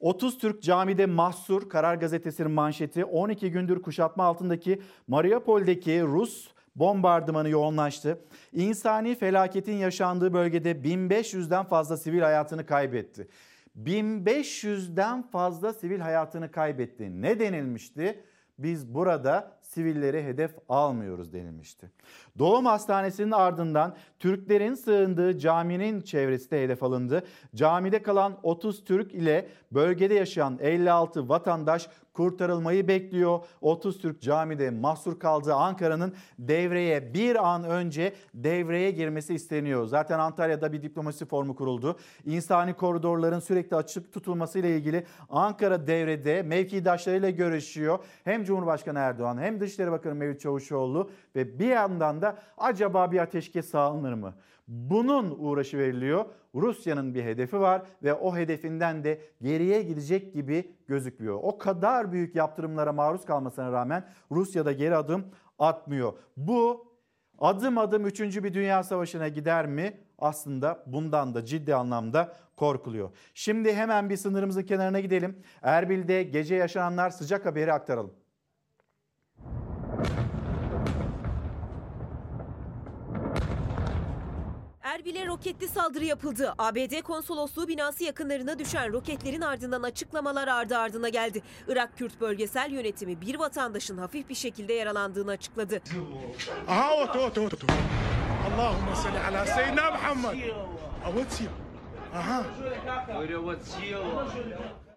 30 Türk camide mahsur Karar Gazetesi'nin manşeti 12 gündür kuşatma altındaki Mariupol'deki Rus bombardımanı yoğunlaştı. İnsani felaketin yaşandığı bölgede 1500'den fazla sivil hayatını kaybetti. 1500'den fazla sivil hayatını kaybetti. Ne denilmişti? Biz burada sivilleri hedef almıyoruz denilmişti. Doğum hastanesinin ardından Türklerin sığındığı caminin çevresi de hedef alındı. Camide kalan 30 Türk ile bölgede yaşayan 56 vatandaş kurtarılmayı bekliyor. 30 Türk camide mahsur kaldığı Ankara'nın devreye bir an önce devreye girmesi isteniyor. Zaten Antalya'da bir diplomasi formu kuruldu. İnsani koridorların sürekli açık tutulması ile ilgili Ankara devrede mevkidaşlarıyla görüşüyor. Hem Cumhurbaşkanı Erdoğan hem Dışişleri Bakanı Mevlüt Çavuşoğlu ve bir yandan da acaba bir ateşkes sağlanır mı? Bunun uğraşı veriliyor. Rusya'nın bir hedefi var ve o hedefinden de geriye gidecek gibi gözüküyor. O kadar büyük yaptırımlara maruz kalmasına rağmen Rusya'da geri adım atmıyor. Bu adım adım 3. bir dünya savaşına gider mi? Aslında bundan da ciddi anlamda korkuluyor. Şimdi hemen bir sınırımızın kenarına gidelim. Erbil'de gece yaşananlar sıcak haberi aktaralım. Erbil'e roketli saldırı yapıldı. ABD konsolosluğu binası yakınlarına düşen roketlerin ardından açıklamalar ardı ardına geldi. Irak Kürt Bölgesel Yönetimi bir vatandaşın hafif bir şekilde yaralandığını açıkladı. Aha oto oto oto. Allahümme salli ala seyyidina Muhammed. Aha.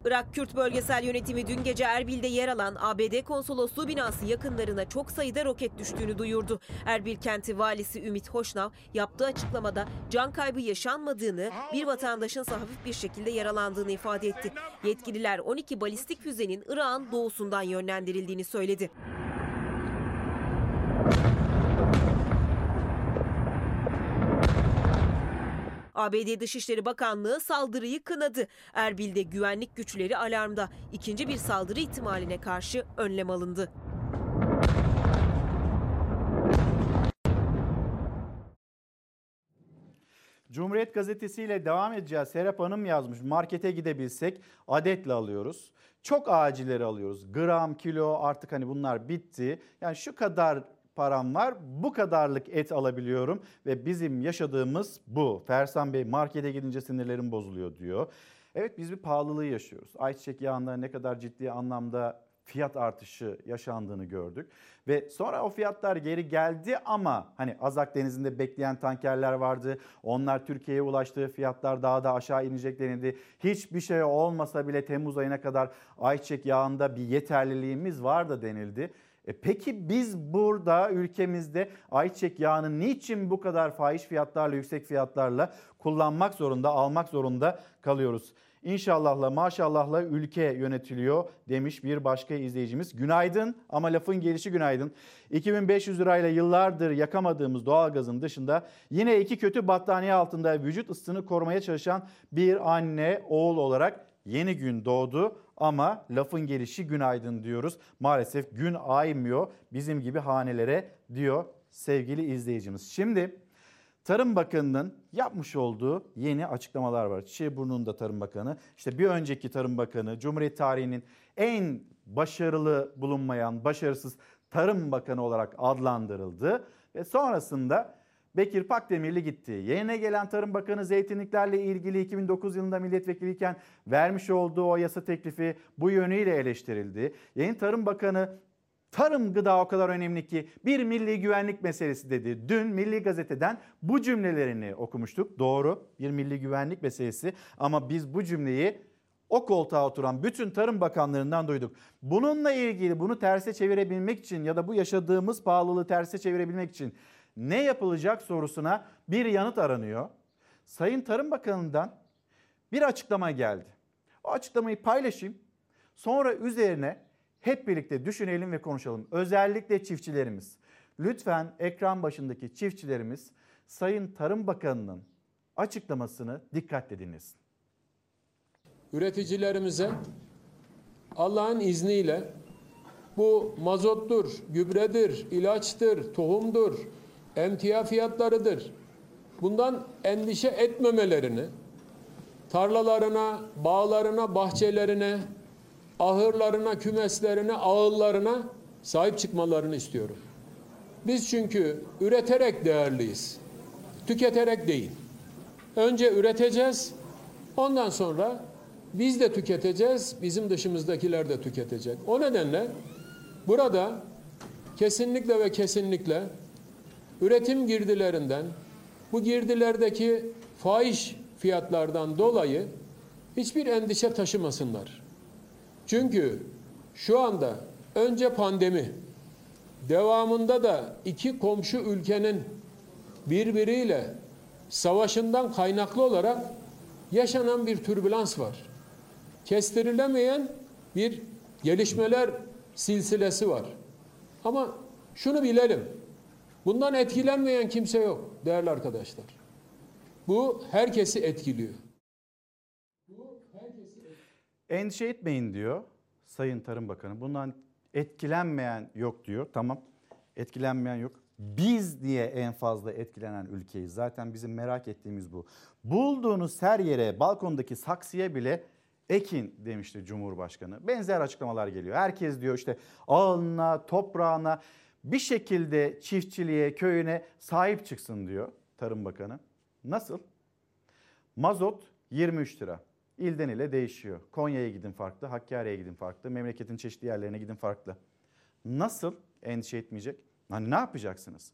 Irak Kürt Bölgesel Yönetimi dün gece Erbil'de yer alan ABD konsolosluğu binası yakınlarına çok sayıda roket düştüğünü duyurdu. Erbil kenti valisi Ümit Hoşnav yaptığı açıklamada can kaybı yaşanmadığını, bir vatandaşın ise hafif bir şekilde yaralandığını ifade etti. Yetkililer 12 balistik füzenin Irak'ın doğusundan yönlendirildiğini söyledi. ABD Dışişleri Bakanlığı saldırıyı kınadı. Erbil'de güvenlik güçleri alarmda. İkinci bir saldırı ihtimaline karşı önlem alındı. Cumhuriyet Gazetesi ile devam edeceğiz. Serap Hanım yazmış. Markete gidebilsek adetle alıyoruz. Çok acilleri alıyoruz. Gram, kilo artık hani bunlar bitti. Yani şu kadar param var bu kadarlık et alabiliyorum ve bizim yaşadığımız bu. Fersan Bey markete gidince sinirlerim bozuluyor diyor. Evet biz bir pahalılığı yaşıyoruz. Ayçiçek yağında ne kadar ciddi anlamda fiyat artışı yaşandığını gördük. Ve sonra o fiyatlar geri geldi ama hani Azak Denizi'nde bekleyen tankerler vardı. Onlar Türkiye'ye ulaştığı fiyatlar daha da aşağı inecek denildi. Hiçbir şey olmasa bile Temmuz ayına kadar ayçiçek yağında bir yeterliliğimiz var da denildi. E peki biz burada ülkemizde ayçiçek yağını niçin bu kadar fahiş fiyatlarla, yüksek fiyatlarla kullanmak zorunda, almak zorunda kalıyoruz? İnşallahla maşallahla ülke yönetiliyor demiş bir başka izleyicimiz. Günaydın ama lafın gelişi günaydın. 2500 lirayla yıllardır yakamadığımız doğalgazın dışında yine iki kötü battaniye altında vücut ısısını korumaya çalışan bir anne oğul olarak yeni gün doğdu ama lafın gelişi günaydın diyoruz. Maalesef gün aymıyor bizim gibi hanelere diyor sevgili izleyicimiz. Şimdi Tarım Bakanı'nın yapmış olduğu yeni açıklamalar var. Çiğburnu'nda Tarım Bakanı, işte bir önceki Tarım Bakanı, Cumhuriyet tarihinin en başarılı bulunmayan, başarısız Tarım Bakanı olarak adlandırıldı. Ve sonrasında Bekir Pakdemirli gitti. Yerine gelen Tarım Bakanı zeytinliklerle ilgili 2009 yılında milletvekiliyken vermiş olduğu o yasa teklifi bu yönüyle eleştirildi. Yeni Tarım Bakanı Tarım gıda o kadar önemli ki bir milli güvenlik meselesi dedi. Dün Milli Gazete'den bu cümlelerini okumuştuk. Doğru bir milli güvenlik meselesi ama biz bu cümleyi o koltuğa oturan bütün tarım bakanlarından duyduk. Bununla ilgili bunu terse çevirebilmek için ya da bu yaşadığımız pahalılığı terse çevirebilmek için ne yapılacak sorusuna bir yanıt aranıyor. Sayın Tarım Bakanı'ndan bir açıklama geldi. O açıklamayı paylaşayım. Sonra üzerine hep birlikte düşünelim ve konuşalım. Özellikle çiftçilerimiz. Lütfen ekran başındaki çiftçilerimiz Sayın Tarım Bakanı'nın açıklamasını dikkatle dinlesin. üreticilerimize Allah'ın izniyle bu mazottur, gübredir, ilaçtır, tohumdur, emtia fiyatlarıdır. Bundan endişe etmemelerini, tarlalarına, bağlarına, bahçelerine, ahırlarına, kümeslerine, ağıllarına sahip çıkmalarını istiyorum. Biz çünkü üreterek değerliyiz. Tüketerek değil. Önce üreteceğiz. Ondan sonra biz de tüketeceğiz, bizim dışımızdakiler de tüketecek. O nedenle burada kesinlikle ve kesinlikle üretim girdilerinden, bu girdilerdeki fahiş fiyatlardan dolayı hiçbir endişe taşımasınlar. Çünkü şu anda önce pandemi, devamında da iki komşu ülkenin birbiriyle savaşından kaynaklı olarak yaşanan bir türbülans var. Kestirilemeyen bir gelişmeler silsilesi var. Ama şunu bilelim. Bundan etkilenmeyen kimse yok değerli arkadaşlar. Bu herkesi etkiliyor. Endişe etmeyin diyor Sayın Tarım Bakanı. Bundan etkilenmeyen yok diyor. Tamam etkilenmeyen yok. Biz diye en fazla etkilenen ülkeyiz. Zaten bizim merak ettiğimiz bu. Bulduğunuz her yere balkondaki saksıya bile ekin demişti Cumhurbaşkanı. Benzer açıklamalar geliyor. Herkes diyor işte ağına, toprağına bir şekilde çiftçiliğe, köyüne sahip çıksın diyor Tarım Bakanı. Nasıl? Mazot 23 lira. İlden ile değişiyor. Konya'ya gidin farklı, Hakkari'ye gidin farklı, memleketin çeşitli yerlerine gidin farklı. Nasıl endişe etmeyecek? Hani ne yapacaksınız?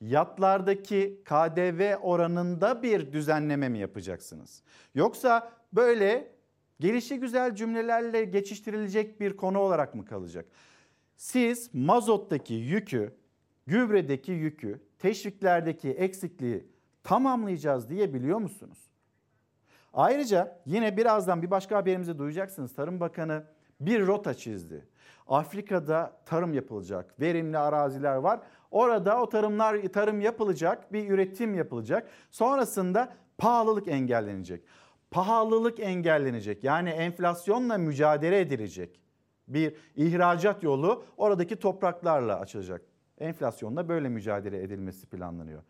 Yatlardaki KDV oranında bir düzenleme mi yapacaksınız? Yoksa böyle gelişi güzel cümlelerle geçiştirilecek bir konu olarak mı kalacak? Siz mazottaki yükü, gübredeki yükü, teşviklerdeki eksikliği tamamlayacağız diye biliyor musunuz? Ayrıca yine birazdan bir başka haberimizi duyacaksınız. Tarım Bakanı bir rota çizdi. Afrika'da tarım yapılacak. Verimli araziler var. Orada o tarımlar tarım yapılacak, bir üretim yapılacak. Sonrasında pahalılık engellenecek. Pahalılık engellenecek. Yani enflasyonla mücadele edilecek. Bir ihracat yolu oradaki topraklarla açılacak. Enflasyonla böyle mücadele edilmesi planlanıyor.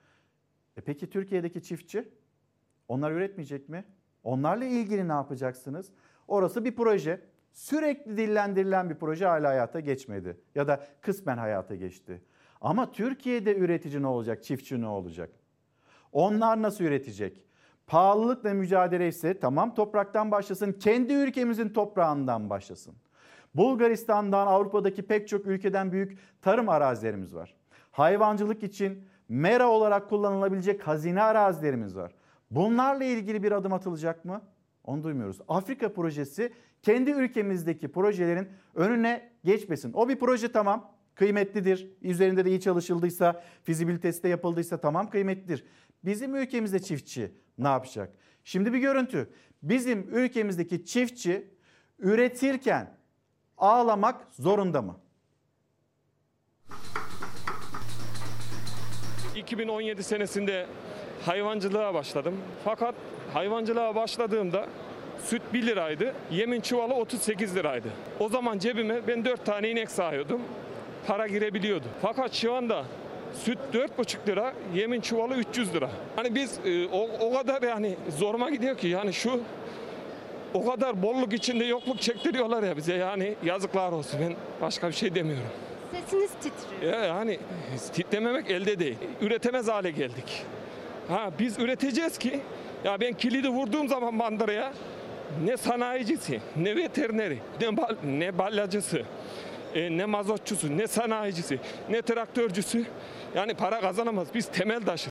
E peki Türkiye'deki çiftçi? Onlar üretmeyecek mi? Onlarla ilgili ne yapacaksınız? Orası bir proje. Sürekli dillendirilen bir proje hala hayata geçmedi. Ya da kısmen hayata geçti. Ama Türkiye'de üretici ne olacak, çiftçi ne olacak? Onlar nasıl üretecek? Pahalılıkla mücadele ise tamam topraktan başlasın, kendi ülkemizin toprağından başlasın. Bulgaristan'dan, Avrupa'daki pek çok ülkeden büyük tarım arazilerimiz var. Hayvancılık için mera olarak kullanılabilecek hazine arazilerimiz var. Bunlarla ilgili bir adım atılacak mı? Onu duymuyoruz. Afrika projesi kendi ülkemizdeki projelerin önüne geçmesin. O bir proje tamam kıymetlidir. Üzerinde de iyi çalışıldıysa, fizibilitesi de yapıldıysa tamam kıymetlidir. Bizim ülkemizde çiftçi ne yapacak? Şimdi bir görüntü. Bizim ülkemizdeki çiftçi üretirken ağlamak zorunda mı? 2017 senesinde hayvancılığa başladım. Fakat hayvancılığa başladığımda süt 1 liraydı, yemin çuvalı 38 liraydı. O zaman cebime ben 4 tane inek sahıyordum. Para girebiliyordu. Fakat şu anda süt 4,5 lira, yemin çuvalı 300 lira. Hani biz e, o, o kadar yani zoruma gidiyor ki yani şu o kadar bolluk içinde yokluk çektiriyorlar ya bize yani yazıklar olsun ben başka bir şey demiyorum. Sesiniz titriyor. Ya yani titrememek elde değil. Üretemez hale geldik. Ha biz üreteceğiz ki ya ben kilidi vurduğum zaman mandıraya ne sanayicisi, ne veterineri, ne, bal, ne balyacısı, e, ne mazotçusu, ne sanayicisi, ne traktörcüsü yani para kazanamaz. Biz temel taşı.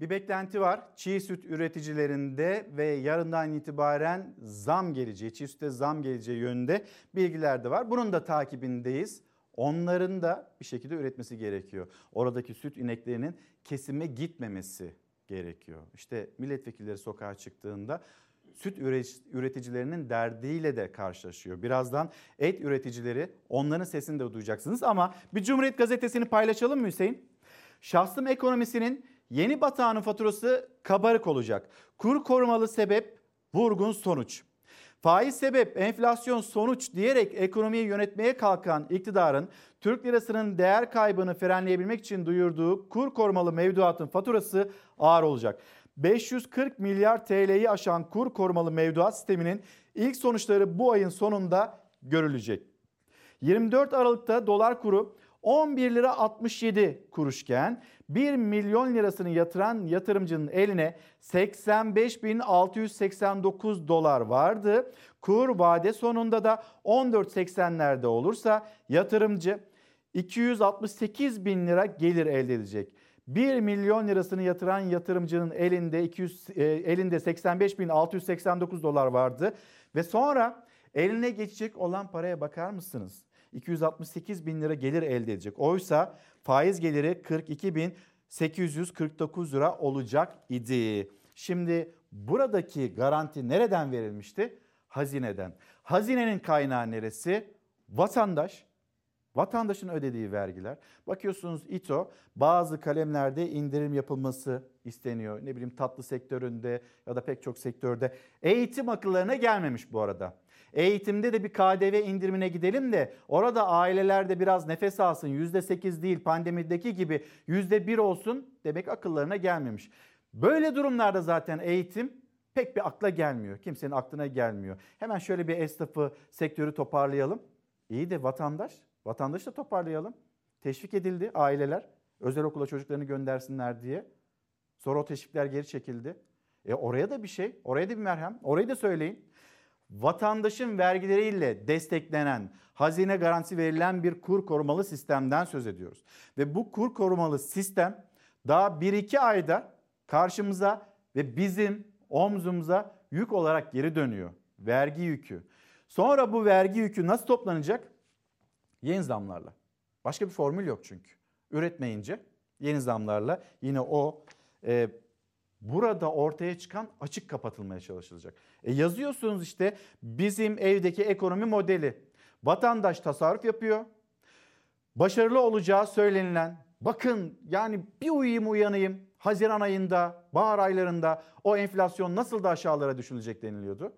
Bir beklenti var. Çiğ süt üreticilerinde ve yarından itibaren zam geleceği, çiğ sütte zam geleceği yönünde bilgiler de var. Bunun da takibindeyiz. Onların da bir şekilde üretmesi gerekiyor. Oradaki süt ineklerinin kesime gitmemesi gerekiyor. İşte milletvekilleri sokağa çıktığında süt üreticilerinin derdiyle de karşılaşıyor. Birazdan et üreticileri onların sesini de duyacaksınız ama bir Cumhuriyet gazetesini paylaşalım mı Hüseyin? Şahsım ekonomisinin yeni batağının faturası kabarık olacak. Kur korumalı sebep vurgun sonuç. Faiz sebep, enflasyon sonuç diyerek ekonomiyi yönetmeye kalkan iktidarın Türk lirasının değer kaybını frenleyebilmek için duyurduğu kur korumalı mevduatın faturası ağır olacak. 540 milyar TL'yi aşan kur korumalı mevduat sisteminin ilk sonuçları bu ayın sonunda görülecek. 24 Aralık'ta dolar kuru 11 lira 67 kuruşken 1 milyon lirasını yatıran yatırımcının eline 85.689 dolar vardı. Kur vade sonunda da 14.80'lerde olursa yatırımcı 268 bin lira gelir elde edecek. 1 milyon lirasını yatıran yatırımcının elinde 200 e, elinde 85.689 dolar vardı ve sonra eline geçecek olan paraya bakar mısınız? 268 bin lira gelir elde edecek. Oysa faiz geliri 42 bin 849 lira olacak idi. Şimdi buradaki garanti nereden verilmişti? Hazineden. Hazinenin kaynağı neresi? Vatandaş. Vatandaşın ödediği vergiler. Bakıyorsunuz İTO bazı kalemlerde indirim yapılması isteniyor. Ne bileyim tatlı sektöründe ya da pek çok sektörde. Eğitim akıllarına gelmemiş bu arada. Eğitimde de bir KDV indirimine gidelim de orada aileler de biraz nefes alsın. %8 değil pandemideki gibi %1 olsun demek akıllarına gelmemiş. Böyle durumlarda zaten eğitim pek bir akla gelmiyor. Kimsenin aklına gelmiyor. Hemen şöyle bir esnafı, sektörü toparlayalım. İyi de vatandaş, vatandaşı da toparlayalım. Teşvik edildi aileler özel okula çocuklarını göndersinler diye. Sonra o teşvikler geri çekildi. E oraya da bir şey, oraya da bir merhem. Orayı da söyleyin vatandaşın vergileriyle desteklenen, hazine garantisi verilen bir kur korumalı sistemden söz ediyoruz. Ve bu kur korumalı sistem daha 1-2 ayda karşımıza ve bizim omzumuza yük olarak geri dönüyor. Vergi yükü. Sonra bu vergi yükü nasıl toplanacak? Yeni zamlarla. Başka bir formül yok çünkü. Üretmeyince yeni zamlarla yine o e, burada ortaya çıkan açık kapatılmaya çalışılacak. E yazıyorsunuz işte bizim evdeki ekonomi modeli. Vatandaş tasarruf yapıyor. Başarılı olacağı söylenilen bakın yani bir uyuyayım uyanayım Haziran ayında, bahar aylarında o enflasyon nasıl da aşağılara düşülecek deniliyordu.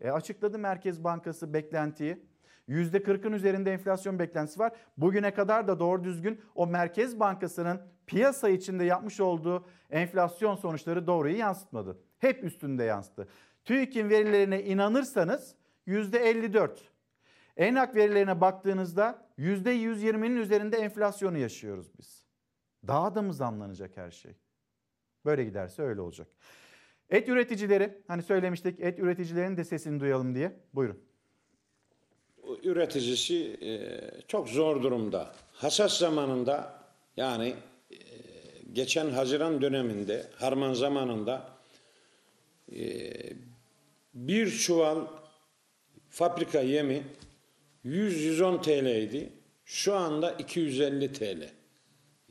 E açıkladı Merkez Bankası beklentiyi. %40'ın üzerinde enflasyon beklentisi var. Bugüne kadar da doğru düzgün o Merkez Bankası'nın piyasa içinde yapmış olduğu enflasyon sonuçları doğruyu yansıtmadı. Hep üstünde yansıttı. TÜİK'in verilerine inanırsanız %54. Enak verilerine baktığınızda %120'nin üzerinde enflasyonu yaşıyoruz biz. Daha da mı zamlanacak her şey? Böyle giderse öyle olacak. Et üreticileri, hani söylemiştik et üreticilerin de sesini duyalım diye. Buyurun. Üreticisi çok zor durumda. Hasat zamanında yani geçen Haziran döneminde, harman zamanında bir çuval fabrika yemi 100-110 TL idi. Şu anda 250 TL.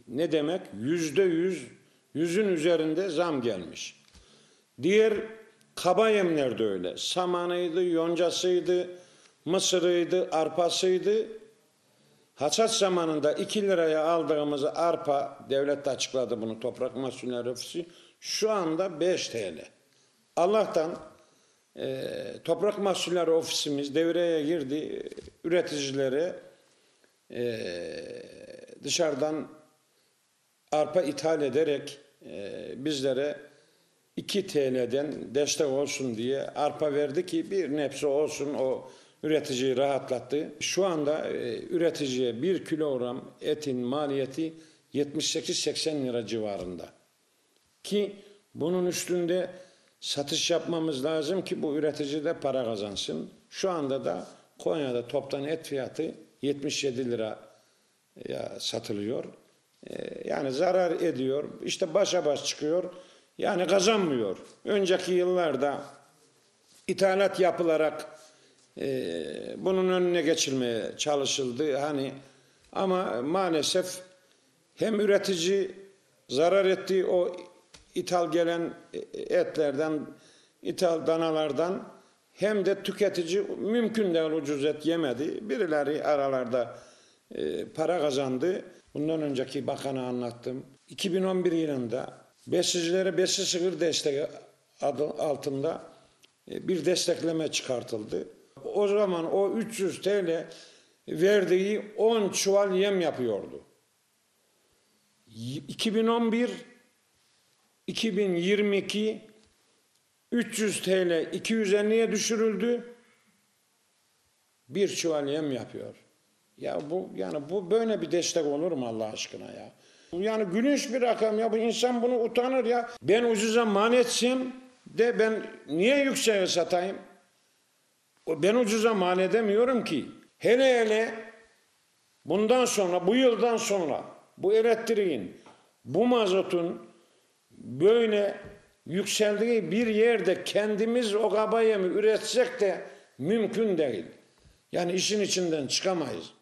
Ne demek? Yüzde yüz, yüzün üzerinde zam gelmiş. Diğer kaba yemler de öyle. Samanıydı, yoncasıydı, mısırıydı, arpasıydı. Hasat zamanında 2 liraya aldığımız arpa, devlet de açıkladı bunu Toprak Mahsulleri Ofisi, şu anda 5 TL. Allah'tan e, Toprak Mahsulleri Ofisimiz devreye girdi, üreticilere dışarıdan arpa ithal ederek e, bizlere 2 TL'den destek olsun diye arpa verdi ki bir nebze olsun o üreticiyi rahatlattı. Şu anda e, üreticiye 1 kilogram etin maliyeti 78-80 lira civarında. Ki bunun üstünde satış yapmamız lazım ki bu üretici de para kazansın. Şu anda da Konya'da toptan et fiyatı 77 lira satılıyor. E, yani zarar ediyor. İşte başa baş çıkıyor. Yani kazanmıyor. Önceki yıllarda ithalat yapılarak e, bunun önüne geçilmeye çalışıldı. Hani ama maalesef hem üretici zarar ettiği o ithal gelen etlerden, ithal danalardan hem de tüketici mümkün değil ucuz et yemedi. Birileri aralarda e, para kazandı. Bundan önceki bakana anlattım. 2011 yılında besicilere besi sığır desteği adı altında e, bir destekleme çıkartıldı. O zaman o 300 TL verdiği 10 çuval yem yapıyordu. 2011 2022 300 TL 250'ye düşürüldü. Bir çuval yem yapıyor. Ya bu yani bu böyle bir destek olur mu Allah aşkına ya? Yani gülünç bir rakam ya bu insan bunu utanır ya. Ben ucuza mal etsem de ben niye yükseğe satayım? Ben ucuza mal edemiyorum ki. Hele hele bundan sonra bu yıldan sonra bu elektriğin bu mazotun böyle yükseldiği bir yerde kendimiz o kaba yemi üretsek de mümkün değil. Yani işin içinden çıkamayız.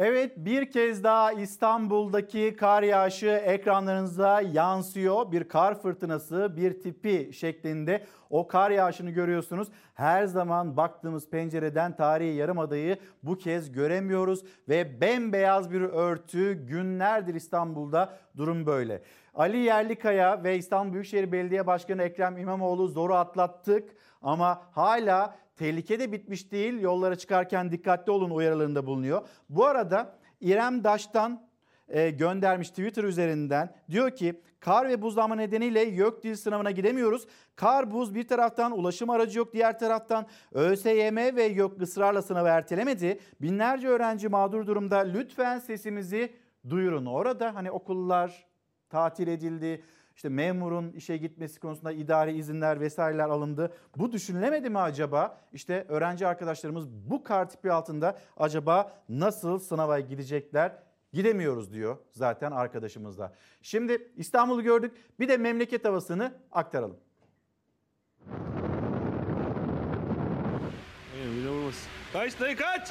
Evet bir kez daha İstanbul'daki kar yağışı ekranlarınıza yansıyor. Bir kar fırtınası, bir tipi şeklinde o kar yağışını görüyorsunuz. Her zaman baktığımız pencereden tarihi yarımadayı bu kez göremiyoruz ve bembeyaz bir örtü günlerdir İstanbul'da durum böyle. Ali Yerlikaya ve İstanbul Büyükşehir Belediye Başkanı Ekrem İmamoğlu zoru atlattık ama hala tehlike de bitmiş değil. Yollara çıkarken dikkatli olun uyarılarında bulunuyor. Bu arada İrem Daş'tan e, göndermiş Twitter üzerinden diyor ki kar ve buzlanma nedeniyle YÖK dil sınavına gidemiyoruz. Kar buz bir taraftan ulaşım aracı yok diğer taraftan ÖSYM ve YÖK ısrarla sınavı ertelemedi. Binlerce öğrenci mağdur durumda lütfen sesimizi duyurun. Orada hani okullar tatil edildi. İşte memurun işe gitmesi konusunda idari izinler vesaireler alındı. Bu düşünülemedi mi acaba? İşte öğrenci arkadaşlarımız bu kar tipi altında acaba nasıl sınava gidecekler? Gidemiyoruz diyor zaten arkadaşımız da. Şimdi İstanbul'u gördük. Bir de memleket havasını aktaralım. Kaç dayı kaç?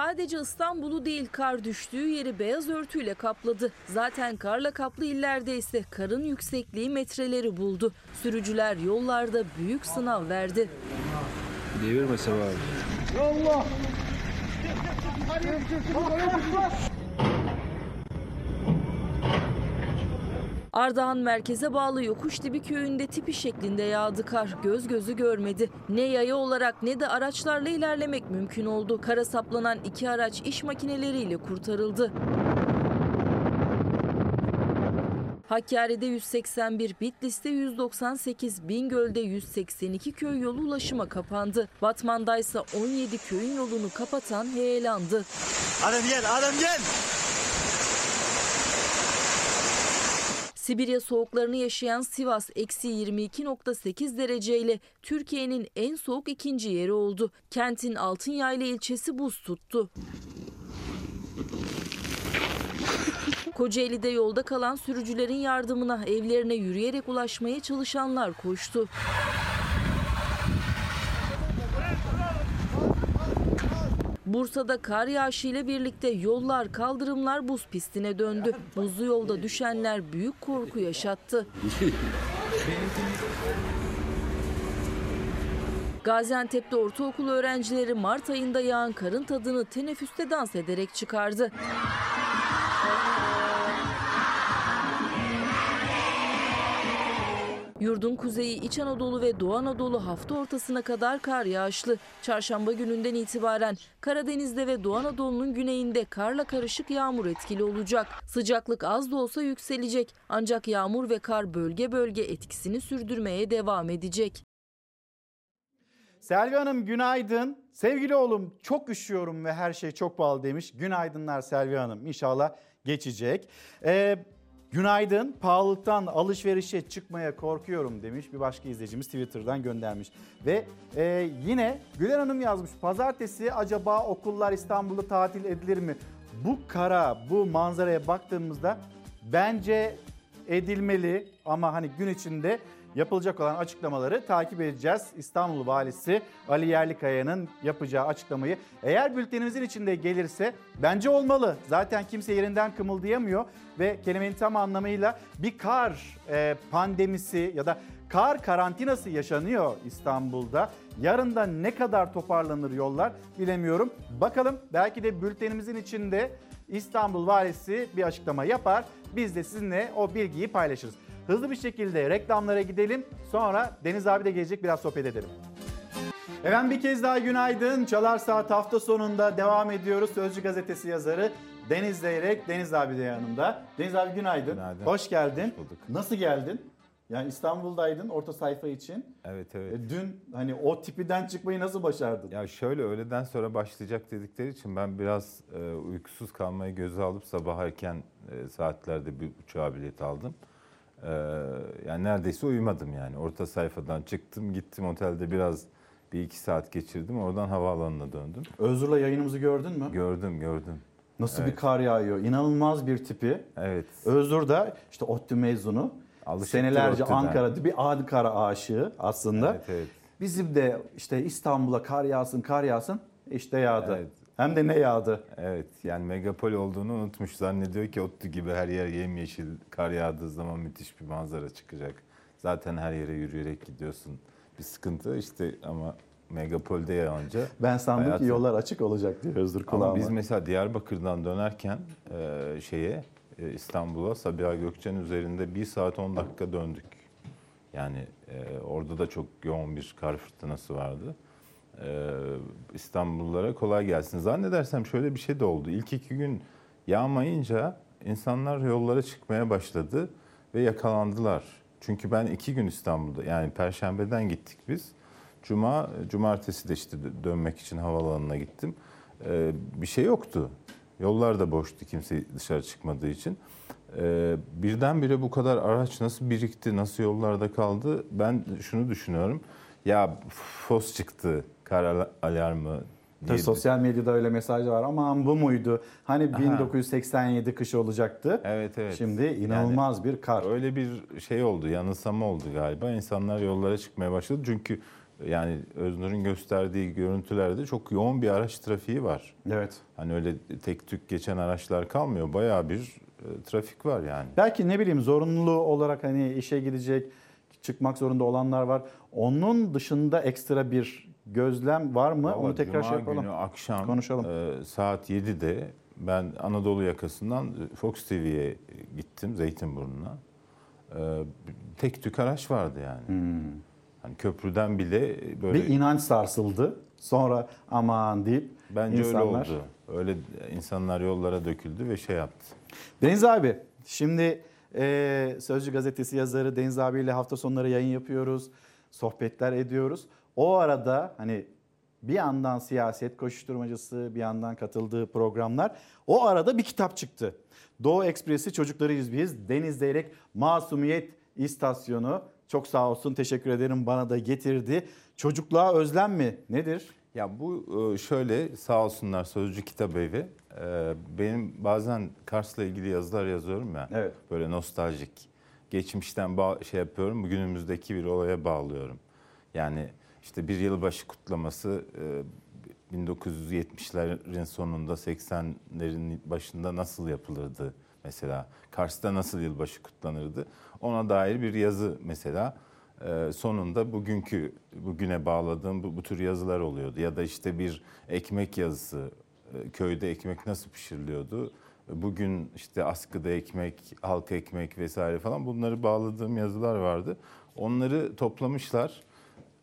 Sadece İstanbul'u değil kar düştüğü yeri beyaz örtüyle kapladı. Zaten karla kaplı illerde ise karın yüksekliği metreleri buldu. Sürücüler yollarda büyük sınav verdi. Devirmese abi. Allah! Ardahan merkeze bağlı Yokuşdibi köyünde tipi şeklinde yağdı kar. Göz gözü görmedi. Ne yaya olarak ne de araçlarla ilerlemek mümkün oldu. Kara saplanan iki araç iş makineleriyle kurtarıldı. Hakkari'de 181, Bitlis'te 198, Bingöl'de 182 köy yolu ulaşıma kapandı. Batman'da ise 17 köyün yolunu kapatan heyelandı. Adam gel, adam gel. Sibirya soğuklarını yaşayan Sivas eksi 22.8 dereceyle Türkiye'nin en soğuk ikinci yeri oldu. Kentin Altınyaylı ilçesi buz tuttu. Kocaeli'de yolda kalan sürücülerin yardımına evlerine yürüyerek ulaşmaya çalışanlar koştu. Bursa'da kar yağışı ile birlikte yollar, kaldırımlar buz pistine döndü. Buzlu yolda düşenler büyük korku yaşattı. Gaziantep'te ortaokul öğrencileri Mart ayında yağan karın tadını teneffüste dans ederek çıkardı. Yurdun kuzeyi İç Anadolu ve Doğu Anadolu hafta ortasına kadar kar yağışlı. Çarşamba gününden itibaren Karadeniz'de ve Doğu Anadolu'nun güneyinde karla karışık yağmur etkili olacak. Sıcaklık az da olsa yükselecek. Ancak yağmur ve kar bölge bölge etkisini sürdürmeye devam edecek. Selvi Hanım günaydın. Sevgili oğlum çok üşüyorum ve her şey çok pahalı demiş. Günaydınlar Selvi Hanım. İnşallah geçecek. Ee, günaydın. Pahalılıktan alışverişe çıkmaya korkuyorum demiş. Bir başka izleyicimiz Twitter'dan göndermiş. Ve e, yine Gülen Hanım yazmış. Pazartesi acaba okullar İstanbul'da tatil edilir mi? Bu kara, bu manzaraya baktığımızda bence edilmeli ama hani gün içinde yapılacak olan açıklamaları takip edeceğiz. İstanbul Valisi Ali Yerlikaya'nın yapacağı açıklamayı eğer bültenimizin içinde gelirse bence olmalı. Zaten kimse yerinden kımıldayamıyor ve kelimenin tam anlamıyla bir kar e, pandemisi ya da Kar karantinası yaşanıyor İstanbul'da. Yarın da ne kadar toparlanır yollar bilemiyorum. Bakalım belki de bültenimizin içinde İstanbul valisi bir açıklama yapar. Biz de sizinle o bilgiyi paylaşırız. Hızlı bir şekilde reklamlara gidelim. Sonra Deniz abi de gelecek biraz sohbet edelim. Efendim bir kez daha günaydın. Çalar Saat hafta sonunda devam ediyoruz. Sözcü gazetesi yazarı Deniz Zeyrek. Deniz abi de yanımda. Deniz abi günaydın. Günaydın. Hoş geldin. bulduk. Nasıl geldin? Yani İstanbul'daydın orta sayfa için. Evet evet. E, Dün hani o tipiden çıkmayı nasıl başardın? Ya şöyle öğleden sonra başlayacak dedikleri için ben biraz e, uykusuz kalmayı göze alıp sabah erken e, saatlerde bir uçağa bilet aldım. E, yani neredeyse uyumadım yani. Orta sayfadan çıktım gittim otelde biraz bir iki saat geçirdim. Oradan havaalanına döndüm. Özgür'le yayınımızı gördün mü? Gördüm gördüm. Nasıl Evet. bir kar yağıyor? İnanılmaz bir tipi. Evet. Özgür da işte ODTÜ mezunu. Alışıktır Senelerce ODTÜ'den. Ankara'da bir Ankara aşığı aslında. Evet, evet. Bizim de işte İstanbul'a kar yağsın kar yağsın işte yağdı. Evet. Hem de ne yağdı? Evet yani megapol olduğunu unutmuş. Zannediyor ki ODTÜ gibi her yer yemyeşil. Kar yağdığı zaman müthiş bir manzara çıkacak. Zaten her yere yürüyerek gidiyorsun. Bir sıkıntı işte ama megapolde yağınca. Ben sandım hayatı- ki yollar açık olacak diye Özgür Ama kulağıma. biz mesela Diyarbakır'dan dönerken e, şeye e, İstanbul'a Sabiha Gökçen üzerinde 1 saat 10 dakika döndük. Yani e, orada da çok yoğun bir kar fırtınası vardı. E, İstanbullulara kolay gelsin. Zannedersem şöyle bir şey de oldu. İlk iki gün yağmayınca insanlar yollara çıkmaya başladı ve yakalandılar. Çünkü ben iki gün İstanbul'da yani Perşembeden gittik biz. Cuma, cumartesi de işte dö- dönmek için havaalanına gittim. Ee, bir şey yoktu. Yollar da boştu kimse dışarı çıkmadığı için. Ee, birdenbire bu kadar araç nasıl birikti, nasıl yollarda kaldı? Ben şunu düşünüyorum. Ya fos çıktı, kar al- alarmı Tabii diye. sosyal medyada öyle mesajlar var. Aman bu muydu? Hani 1987 kışı olacaktı. Evet evet. Şimdi inanılmaz bir kar. Öyle bir şey oldu, yanılsama oldu galiba. İnsanlar yollara çıkmaya başladı. Çünkü yani Öznur'un gösterdiği görüntülerde çok yoğun bir araç trafiği var. Evet. Hani öyle tek tük geçen araçlar kalmıyor. Bayağı bir e, trafik var yani. Belki ne bileyim zorunlu olarak hani işe gidecek, çıkmak zorunda olanlar var. Onun dışında ekstra bir gözlem var mı? Onu Vallahi tekrar şey Cuma yapalım. günü akşam Konuşalım. e, saat 7'de ben Anadolu yakasından Fox TV'ye gittim Zeytinburnu'na. E, tek tük araç vardı yani. Hani köprüden bile böyle Bir inanç sarsıldı. Sonra aman deyip bence insanlar... öyle oldu. Öyle insanlar yollara döküldü ve şey yaptı. Deniz abi şimdi e, Sözcü gazetesi yazarı Deniz abiyle hafta sonları yayın yapıyoruz. Sohbetler ediyoruz. O arada hani bir yandan siyaset koşuşturmacısı bir yandan katıldığı programlar. O arada bir kitap çıktı. Doğu Ekspresi Çocuklarıyız Biz. Deniz Zeyrek Masumiyet İstasyonu. Çok sağ olsun teşekkür ederim bana da getirdi. Çocukluğa özlem mi? Nedir? Ya bu e, şöyle sağ olsunlar Sözcü Kitap Evi. E, Benim bazen Kars'la ilgili yazılar yazıyorum ya. Evet. Böyle nostaljik. Geçmişten şey yapıyorum, bugünümüzdeki bir olaya bağlıyorum. Yani işte bir yılbaşı kutlaması e, 1970'lerin sonunda 80'lerin başında nasıl yapılırdı mesela? Kars'ta nasıl yılbaşı kutlanırdı? Ona dair bir yazı mesela e, sonunda bugünkü bugüne bağladığım bu, bu tür yazılar oluyordu. Ya da işte bir ekmek yazısı, e, köyde ekmek nasıl pişiriliyordu? Bugün işte askıda ekmek, halka ekmek vesaire falan bunları bağladığım yazılar vardı. Onları toplamışlar.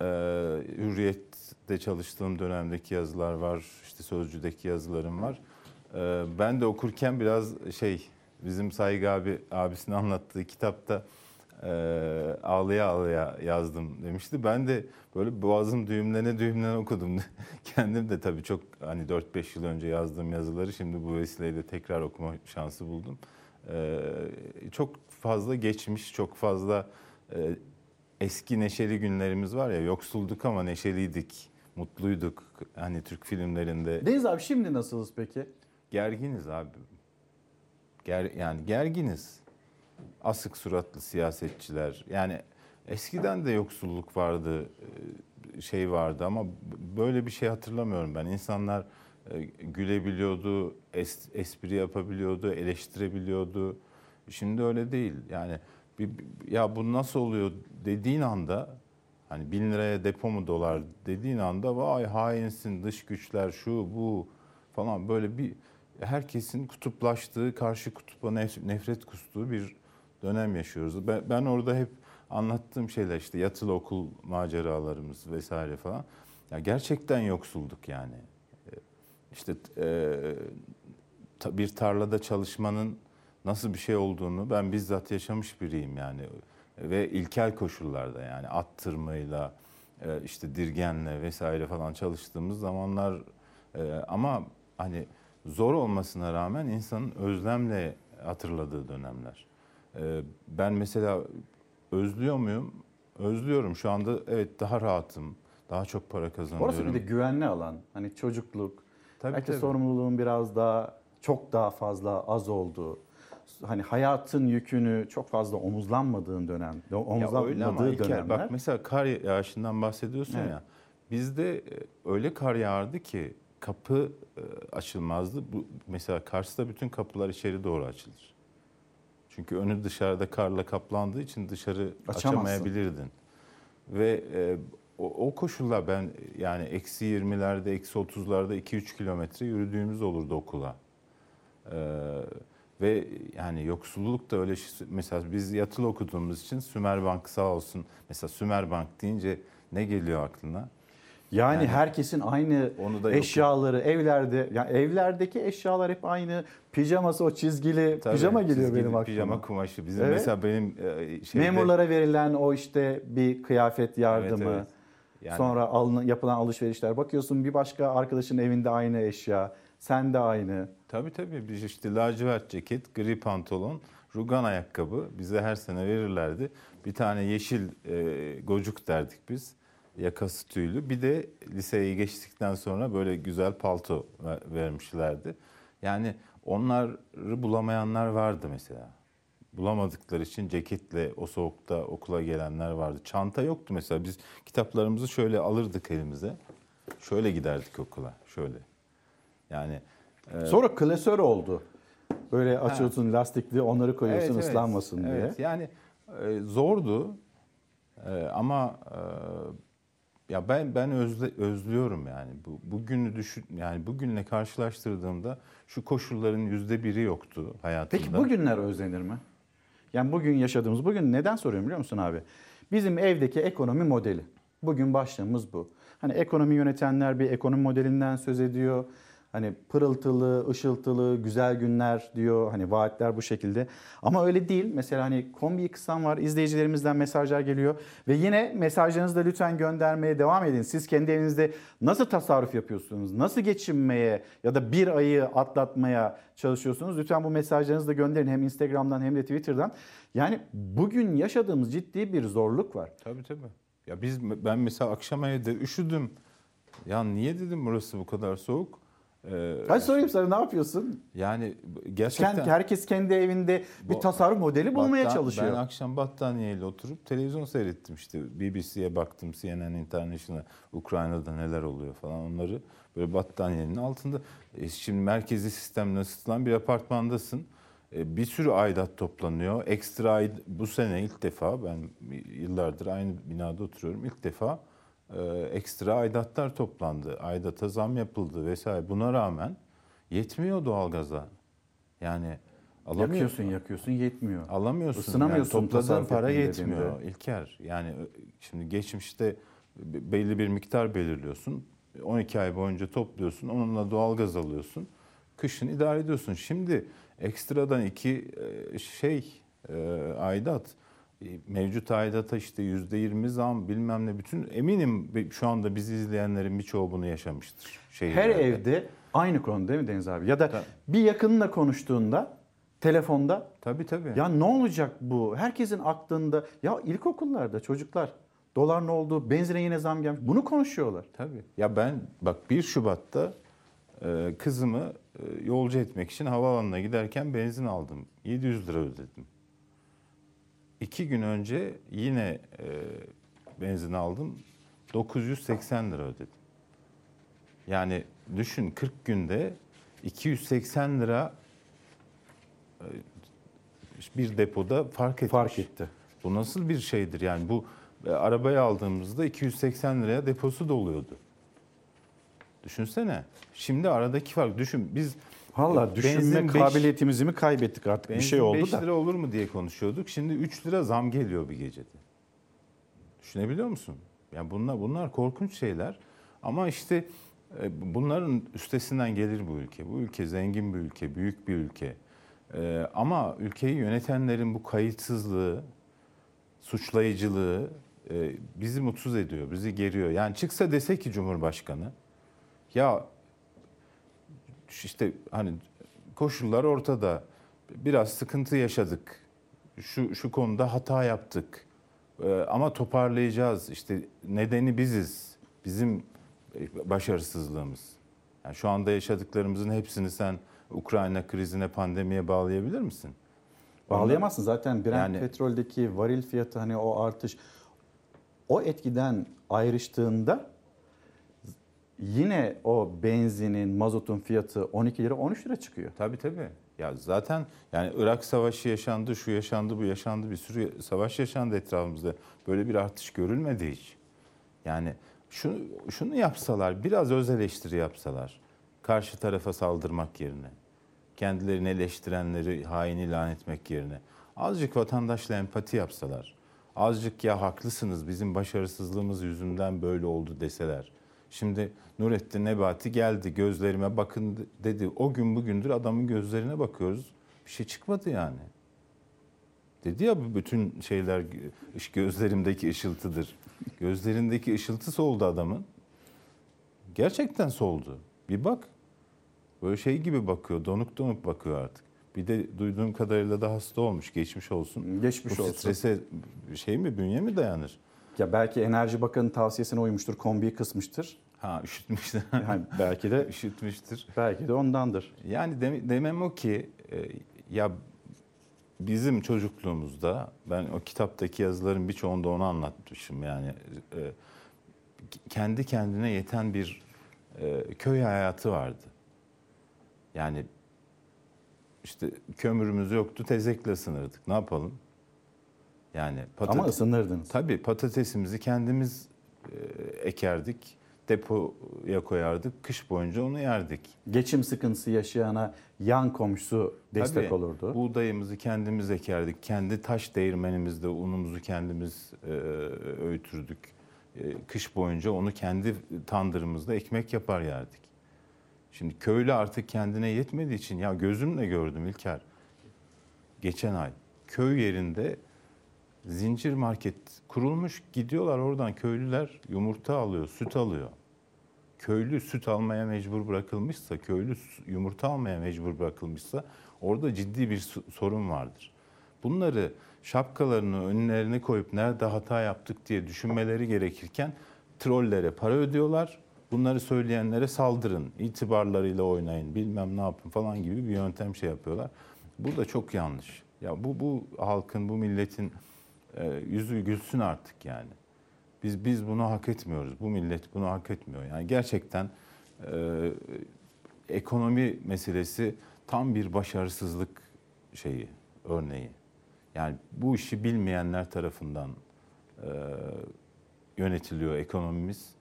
Ee, Hürriyet'te çalıştığım dönemdeki yazılar var, işte Sözcü'deki yazılarım var. Ee, ben de okurken biraz şey, bizim Saygı abi abisinin anlattığı kitapta e, ağlaya ağlaya yazdım demişti. Ben de böyle boğazım düğümlene düğümlene okudum. Kendim de tabii çok hani 4-5 yıl önce yazdığım yazıları şimdi bu vesileyle tekrar okuma şansı buldum. Ee, çok fazla geçmiş, çok fazla e, eski neşeli günlerimiz var ya yoksulduk ama neşeliydik, mutluyduk. Hani Türk filmlerinde. Deniz abi şimdi nasılız peki? Gerginiz abi. Ger, yani gerginiz. Asık suratlı siyasetçiler. Yani eskiden de yoksulluk vardı, e, şey vardı ama böyle bir şey hatırlamıyorum ben. İnsanlar e, gülebiliyordu, es- espri yapabiliyordu, eleştirebiliyordu. Şimdi öyle değil. Yani bir, ya bu nasıl oluyor dediğin anda hani bin liraya depo mu dolar dediğin anda vay hainsin dış güçler şu bu falan böyle bir herkesin kutuplaştığı karşı kutupa nef- nefret kustuğu bir dönem yaşıyoruz. Ben, ben orada hep anlattığım şeyler işte yatılı okul maceralarımız vesaire falan. Ya gerçekten yoksulduk yani. İşte e, bir tarlada çalışmanın nasıl bir şey olduğunu ben bizzat yaşamış biriyim yani ve ilkel koşullarda yani at tırmayla e, işte dirgenle vesaire falan çalıştığımız zamanlar e, ama hani zor olmasına rağmen insanın özlemle hatırladığı dönemler. E, Ben mesela özlüyor muyum? Özlüyorum. Şu anda evet daha rahatım. Daha çok para kazanıyorum. Orası bir de güvenli alan. Hani çocukluk. Tabii, belki tabii. sorumluluğun biraz daha çok daha fazla az olduğu. Hani hayatın yükünü çok fazla omuzlanmadığın dönem, Ya öyle omuzlanmadığı İlker, dönemler. bak mesela kar yağışından bahsediyorsun Evet. ya. Bizde e, öyle kar yağardı ki kapı e, açılmazdı. Bu mesela Kars'ta bütün kapılar içeri doğru açılır. Çünkü önü dışarıda karla kaplandığı için dışarı Açamazsın. açamayabilirdin. Ve e, o, o koşullar ben yani eksi 20'lerde, eksi 30'larda 2-3 kilometre yürüdüğümüz olurdu okula. Ee, ve yani yoksulluk da öyle şey- mesela biz yatılı okuduğumuz için Sümerbank sağ olsun. Mesela Sümerbank deyince ne geliyor aklına? Yani, herkesin aynı onu da yok. eşyaları evlerde, yani evlerdeki eşyalar hep aynı. Pijaması o çizgili Tabii, pijama geliyor çizgili benim aklıma. Pijama kumaşı. Bizim Evet. mesela benim e, şeyde, Memurlara verilen o işte bir kıyafet yardımı. Evet, evet. Yani- Sonra alınan, yapılan alışverişler. Bakıyorsun bir başka arkadaşın evinde aynı eşya. Sen de aynı. Tabii tabii biz işte lacivert ceket, gri pantolon, rugan ayakkabı bize her sene verirlerdi. Bir tane yeşil e, gocuk derdik biz. Yakası tüylü. Bir de liseyi geçtikten sonra böyle güzel palto ver- vermişlerdi. Yani onları bulamayanlar vardı mesela. Bulamadıkları için ceketle o soğukta okula gelenler vardı. Çanta yoktu mesela. Biz kitaplarımızı şöyle alırdık elimize. Şöyle giderdik okula. Şöyle. Yani e, Sonra klasör oldu. Böyle açıyorsun lastikli onları koyuyorsun Evet, evet. ıslanmasın diye. Evet, yani e, zordu E, ama e, ya ben ben özle, özlüyorum yani bu bugünü düşün yani bugünle karşılaştırdığımda şu koşulların yüzde biri yoktu hayatımda. Peki bugünler özlenir mi? Yani bugün yaşadığımız, bugün neden soruyorum biliyor musun abi? Bizim evdeki ekonomi modeli. Bugün başlığımız bu. Hani ekonomi yönetenler bir ekonomi modelinden söz ediyor. Hani pırıltılı, ışıltılı, güzel günler diyor. Hani vaatler bu şekilde. Ama öyle değil. Mesela hani kombi kısam var. İzleyicilerimizden mesajlar geliyor. Ve yine mesajlarınızı da lütfen göndermeye devam edin. Siz kendi evinizde nasıl tasarruf yapıyorsunuz? Nasıl geçinmeye ya da bir ayı atlatmaya çalışıyorsunuz? Lütfen bu mesajlarınızı da gönderin. Hem Instagram'dan hem de Twitter'dan. Yani bugün yaşadığımız ciddi bir zorluk var. Tabii tabii. Ya biz ben mesela akşam evde üşüdüm. Ya niye dedim burası bu kadar soğuk? Ee, Hadi sorayım sana ne yapıyorsun? Yani gerçekten Kendi, herkes kendi evinde bir tasarruf modeli bulmaya Battan- çalışıyor. Ben akşam battaniyeyle oturup televizyon seyrettim işte. BBC'ye baktım, CNN International, Ukrayna'da neler oluyor falan onları böyle battaniyenin altında. E şimdi merkezi sistemle ısıtılan bir apartmandasın. E bir sürü aidat toplanıyor. Ekstra aid, bu sene ilk defa ben yıllardır aynı binada oturuyorum. İlk defa ekstra aidatlar toplandı. Aidata zam yapıldı vesaire. Buna rağmen yetmiyor doğalgaza. Yani alamıyor- Yakıyorsun yakıyorsun yetmiyor. Alamıyorsun. Isınamıyorsun Yani topladığın para yetmiyor dediğinde. İlker. Yani ö- şimdi geçmişte be- belli bir miktar belirliyorsun. 12 ay boyunca topluyorsun. Onunla doğalgaz alıyorsun. Kışın idare ediyorsun. Şimdi ekstradan iki e, şey e, aidat e, mevcut aidata işte yüzde yirmi zam bilmem ne bütün eminim şu anda bizi izleyenlerin birçoğu bunu yaşamıştır. Her evde aynı konu değil mi Deniz abi? Ya da bir yakınla konuştuğunda telefonda tabii tabii. ya ne olacak bu? Herkesin aklında ya ilkokullarda çocuklar dolar ne oldu? Benzine yine zam gelmiş. Bunu konuşuyorlar. Tabii. Ya ben bak 1 Şubat'ta e, kızımı e, yolcu etmek için havaalanına giderken benzin aldım. 700 lira ödedim. İki gün önce yine e, benzin aldım. 980 lira ödedim. Yani düşün 40 günde 280 lira e, bir depoda fark etmiş. Fark etti. Bu nasıl bir şeydir yani bu e, arabayı aldığımızda 280 liraya deposu doluyordu. Düşünsene. Şimdi aradaki fark düşün biz Valla düşünme beş- kabiliyetimizi mi kaybettik artık bir şey oldu 5 da. lira olur mu diye konuşuyorduk. Şimdi 3 lira zam geliyor bir gecede. Düşünebiliyor musun? Yani bunlar bunlar korkunç şeyler. Ama işte e, bunların üstesinden gelir bu ülke. Bu ülke zengin bir ülke, büyük bir ülke. E, ama ülkeyi yönetenlerin bu kayıtsızlığı, suçlayıcılığı e, bizi mutsuz ediyor, bizi geriyor. Yani çıksa dese ki Cumhurbaşkanı, ya işte hani koşullar ortada, biraz sıkıntı yaşadık, şu şu konuda hata yaptık, e, ama toparlayacağız. İşte nedeni biziz, bizim e, başarısızlığımız. Yani şu anda yaşadıklarımızın hepsini sen Ukrayna krizine, pandemiye bağlayabilir misin? Bağlayamazsın zaten Brent Yani- petroldeki varil fiyatı hani o artış o etkiden ayrıştığında yine o benzinin, mazotun fiyatı 12 lira 13 lira çıkıyor. Tabii tabii. Ya zaten yani Irak Savaşı yaşandı, şu yaşandı, bu yaşandı, bir sürü savaş yaşandı etrafımızda. Böyle bir artış görülmedi hiç. Yani şunu, şunu yapsalar, biraz öz eleştiri yapsalar, karşı tarafa saldırmak yerine, kendilerini eleştirenleri hain ilan etmek yerine, azıcık vatandaşla empati yapsalar, azıcık ya haklısınız bizim başarısızlığımız yüzünden böyle oldu deseler. Şimdi Nurettin Nebati geldi gözlerime bakın dedi. O gün bugündür adamın gözlerine bakıyoruz. Bir şey çıkmadı yani. Dedi ya bu bütün şeyler gözlerimdeki ışıltıdır. Gözlerindeki ışıltı soldu adamın. Gerçekten soldu. Bir bak. Böyle şey gibi bakıyor. Donuk donuk bakıyor artık. Bir de duyduğum kadarıyla da hasta olmuş. Geçmiş olsun. Geçmiş Bu olsun. strese şey mi bünye mi dayanır? Ya belki Enerji Bakanı'nın tavsiyesine uymuştur, kombiyi kısmıştır. Ha üşütmüştür. Yani belki de üşütmüştür. belki de ondandır. Yani dem- demem o ki e, ya bizim çocukluğumuzda ben o kitaptaki yazıların birçoğunda onu anlatmışım yani e, kendi kendine yeten bir e, köy hayatı vardı. Yani işte kömürümüz yoktu tezekle ısınırdık. Ne yapalım? Yani Ama ısınırdınız. Tabii patatesimizi kendimiz e, ekerdik, depoya koyardık. Kış boyunca onu yerdik. Geçim sıkıntısı yaşayana yan komşusu destek Tabii, olurdu. Buğdayımızı kendimiz ekerdik. Kendi taş değirmenimizde unumuzu kendimiz e, öğütürdük. E, kış boyunca onu kendi tandırımızda ekmek yapar yerdik. Şimdi köylü artık kendine yetmediği için ya gözümle gördüm İlker. Geçen ay köy yerinde zincir market kurulmuş. Gidiyorlar oradan köylüler yumurta alıyor, süt alıyor. Köylü süt almaya mecbur bırakılmışsa, köylü yumurta almaya mecbur bırakılmışsa orada ciddi bir sorun vardır. Bunları şapkalarını önlerine koyup nerede hata yaptık diye düşünmeleri gerekirken trollere para ödüyorlar. Bunları söyleyenlere saldırın, itibarlarıyla oynayın, bilmem ne yapın falan gibi bir yöntem şey yapıyorlar. Bu da çok yanlış. Ya bu bu halkın, bu milletin yüzü gülsün artık yani. Biz biz bunu hak etmiyoruz. Bu millet bunu hak etmiyor. Yani gerçekten e, ekonomi meselesi tam bir başarısızlık şeyi, örneği. Yani bu işi bilmeyenler tarafından e, yönetiliyor ekonomimiz.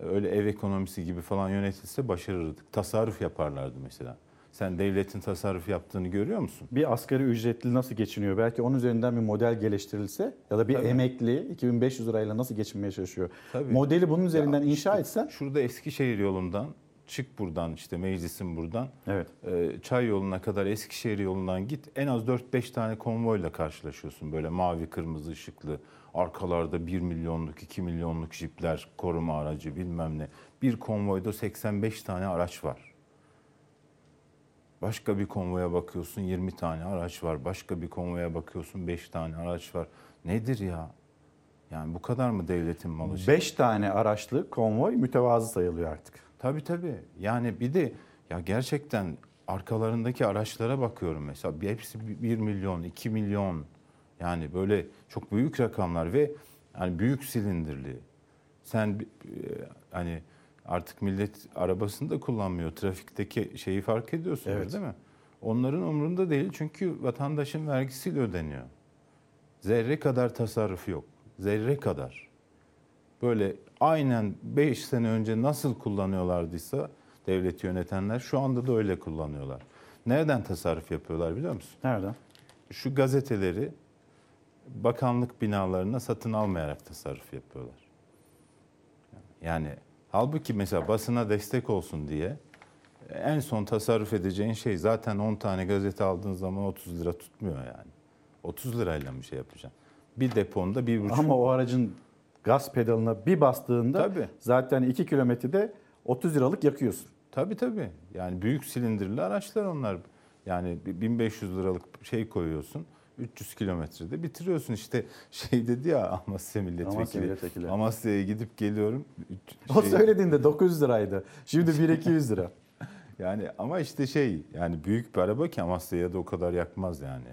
Öyle ev ekonomisi gibi falan yönetilse başarırdık. Tasarruf yaparlardı mesela. Sen devletin tasarruf yaptığını görüyor musun? Bir asgari ücretli nasıl geçiniyor? Belki onun üzerinden bir model geliştirilse ya da bir Tabii. emekli 2500 lirayla nasıl geçinmeye çalışıyor? Tabii. Modeli bunun üzerinden Ya inşa işte etsen Şurada Eskişehir yolundan çık buradan işte meclisin buradan. Evet. e, Çay yoluna kadar Eskişehir yolundan git. En az 4-5 tane konvoyla karşılaşıyorsun. Böyle mavi kırmızı ışıklı. Arkalarda 1 milyonluk 2 milyonluk jipler koruma aracı bilmem ne. Bir konvoyda 85 tane araç var. Başka bir konvoya bakıyorsun 20 tane araç var. Başka bir konvoya bakıyorsun 5 tane araç var. Nedir ya? Yani bu kadar mı devletin malı? 5 tane araçlı konvoy mütevazı sayılıyor artık. Tabii tabii. Yani bir de ya gerçekten arkalarındaki araçlara bakıyorum mesela. Bir- Hepsi 1 milyon, 2 milyon. Yani böyle çok büyük rakamlar ve yani büyük silindirli. Sen e, hani artık millet arabasını da kullanmıyor. Trafikteki şeyi fark ediyorsunuz Evet. değil mi? Onların umurunda değil çünkü vatandaşın vergisiyle ödeniyor. Zerre kadar tasarruf yok. Zerre kadar. Böyle aynen 5 sene önce nasıl kullanıyorlardıysa devleti yönetenler şu anda da öyle kullanıyorlar. Nereden tasarruf yapıyorlar biliyor musun? Nereden? Şu gazeteleri bakanlık binalarına satın almayarak tasarruf yapıyorlar. Yani halbuki mesela basına destek olsun diye en son tasarruf edeceğin şey zaten 10 tane gazete aldığın zaman 30 lira tutmuyor yani. 30 lirayla bir şey yapacaksın. Bir deponda bir buçuk. Ama o aracın gaz pedalına bir bastığında Tabii. zaten 2 kilometrede 30 liralık yakıyorsun. Tabii tabii. Yani büyük silindirli araçlar onlar. Yani bir 1500 liralık şey koyuyorsun. 300 kilometrede bitiriyorsun işte şey dedi ya Amasya milletvekili. Amasya milletvekili. Amasya'ya gidip geliyorum. Üç- O şey- söylediğinde 900 liraydı. Şimdi 1200 lira. Yani ama işte şey yani büyük bir araba ki Amasya'ya da o kadar yakmaz yani.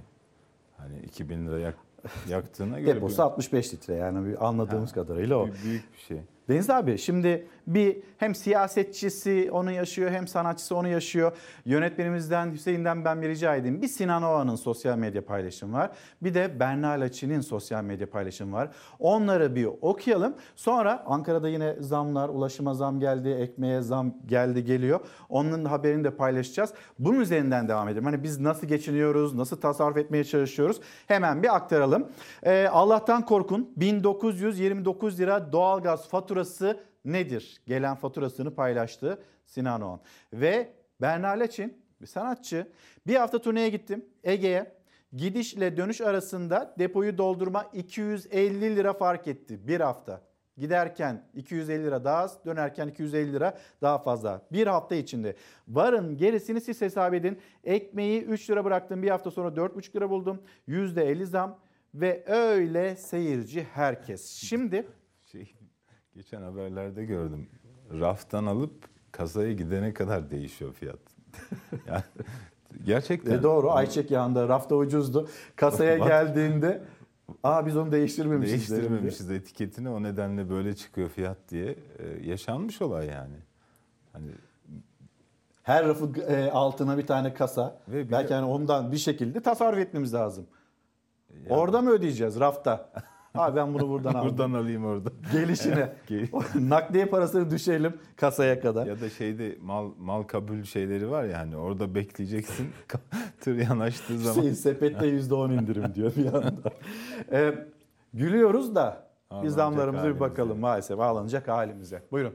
Hani 2000 lira yak, yaktığına göre Deposu 65 litre yani anladığımız kadarıyla o. büyük bir şey. Deniz abi şimdi bir hem siyasetçisi onu yaşıyor hem sanatçısı onu yaşıyor. Yönetmenimizden Hüseyin'den ben bir rica edeyim. Bir Sinan Oğan'ın sosyal medya paylaşımı var. Bir de Berna Laçin'in sosyal medya paylaşımı var. Onları bir okuyalım. Sonra Ankara'da yine zamlar, ulaşıma zam geldi, ekmeğe zam geldi geliyor. Onun haberini de paylaşacağız. Bunun üzerinden devam edelim. Hani biz nasıl geçiniyoruz, nasıl tasarruf etmeye çalışıyoruz hemen bir aktaralım. Ee, Allah'tan korkun 1929 lira doğalgaz faturası nedir? Gelen faturasını paylaştı Sinan Oğan. Ve Berna Leçin bir sanatçı. Bir hafta turneye gittim Ege'ye. Gidişle dönüş arasında depoyu doldurma 250 lira fark etti bir hafta. Giderken 250 lira daha az, dönerken 250 lira daha fazla. Bir hafta içinde. Varın gerisini siz hesap edin. Ekmeği 3 lira bıraktım. Bir hafta sonra 4,5 lira buldum. %50 zam ve öyle seyirci herkes. Şimdi geçen haberlerde gördüm. Raftan alıp kasaya gidene kadar değişiyor fiyat. yani, gerçekten. E doğru ayçiçek yağında rafta ucuzdu. Kasaya geldiğinde aa biz onu değiştirmemişiz. Değiştirmemişiz etiketini o nedenle böyle çıkıyor fiyat diye. Ee, yaşanmış olay yani. Hani Her rafı e, altına bir tane kasa. Ve bir Belki de- hani ondan bir şekilde tasarruf etmemiz lazım. Orada mı ödeyeceğiz rafta? Abi ben bunu buradan aldım. buradan alayım orada. Gelişine. Gel- Nakliye parasını düşelim kasaya kadar. ya da şeyde mal mal kabul şeyleri var ya hani orada bekleyeceksin tır yanaştığı zaman. Şey, sepette %10 indirim diyor bir anda. Ee, gülüyoruz da biz zamlarımıza bir bakalım maalesef ağlanacak halimize. Buyurun.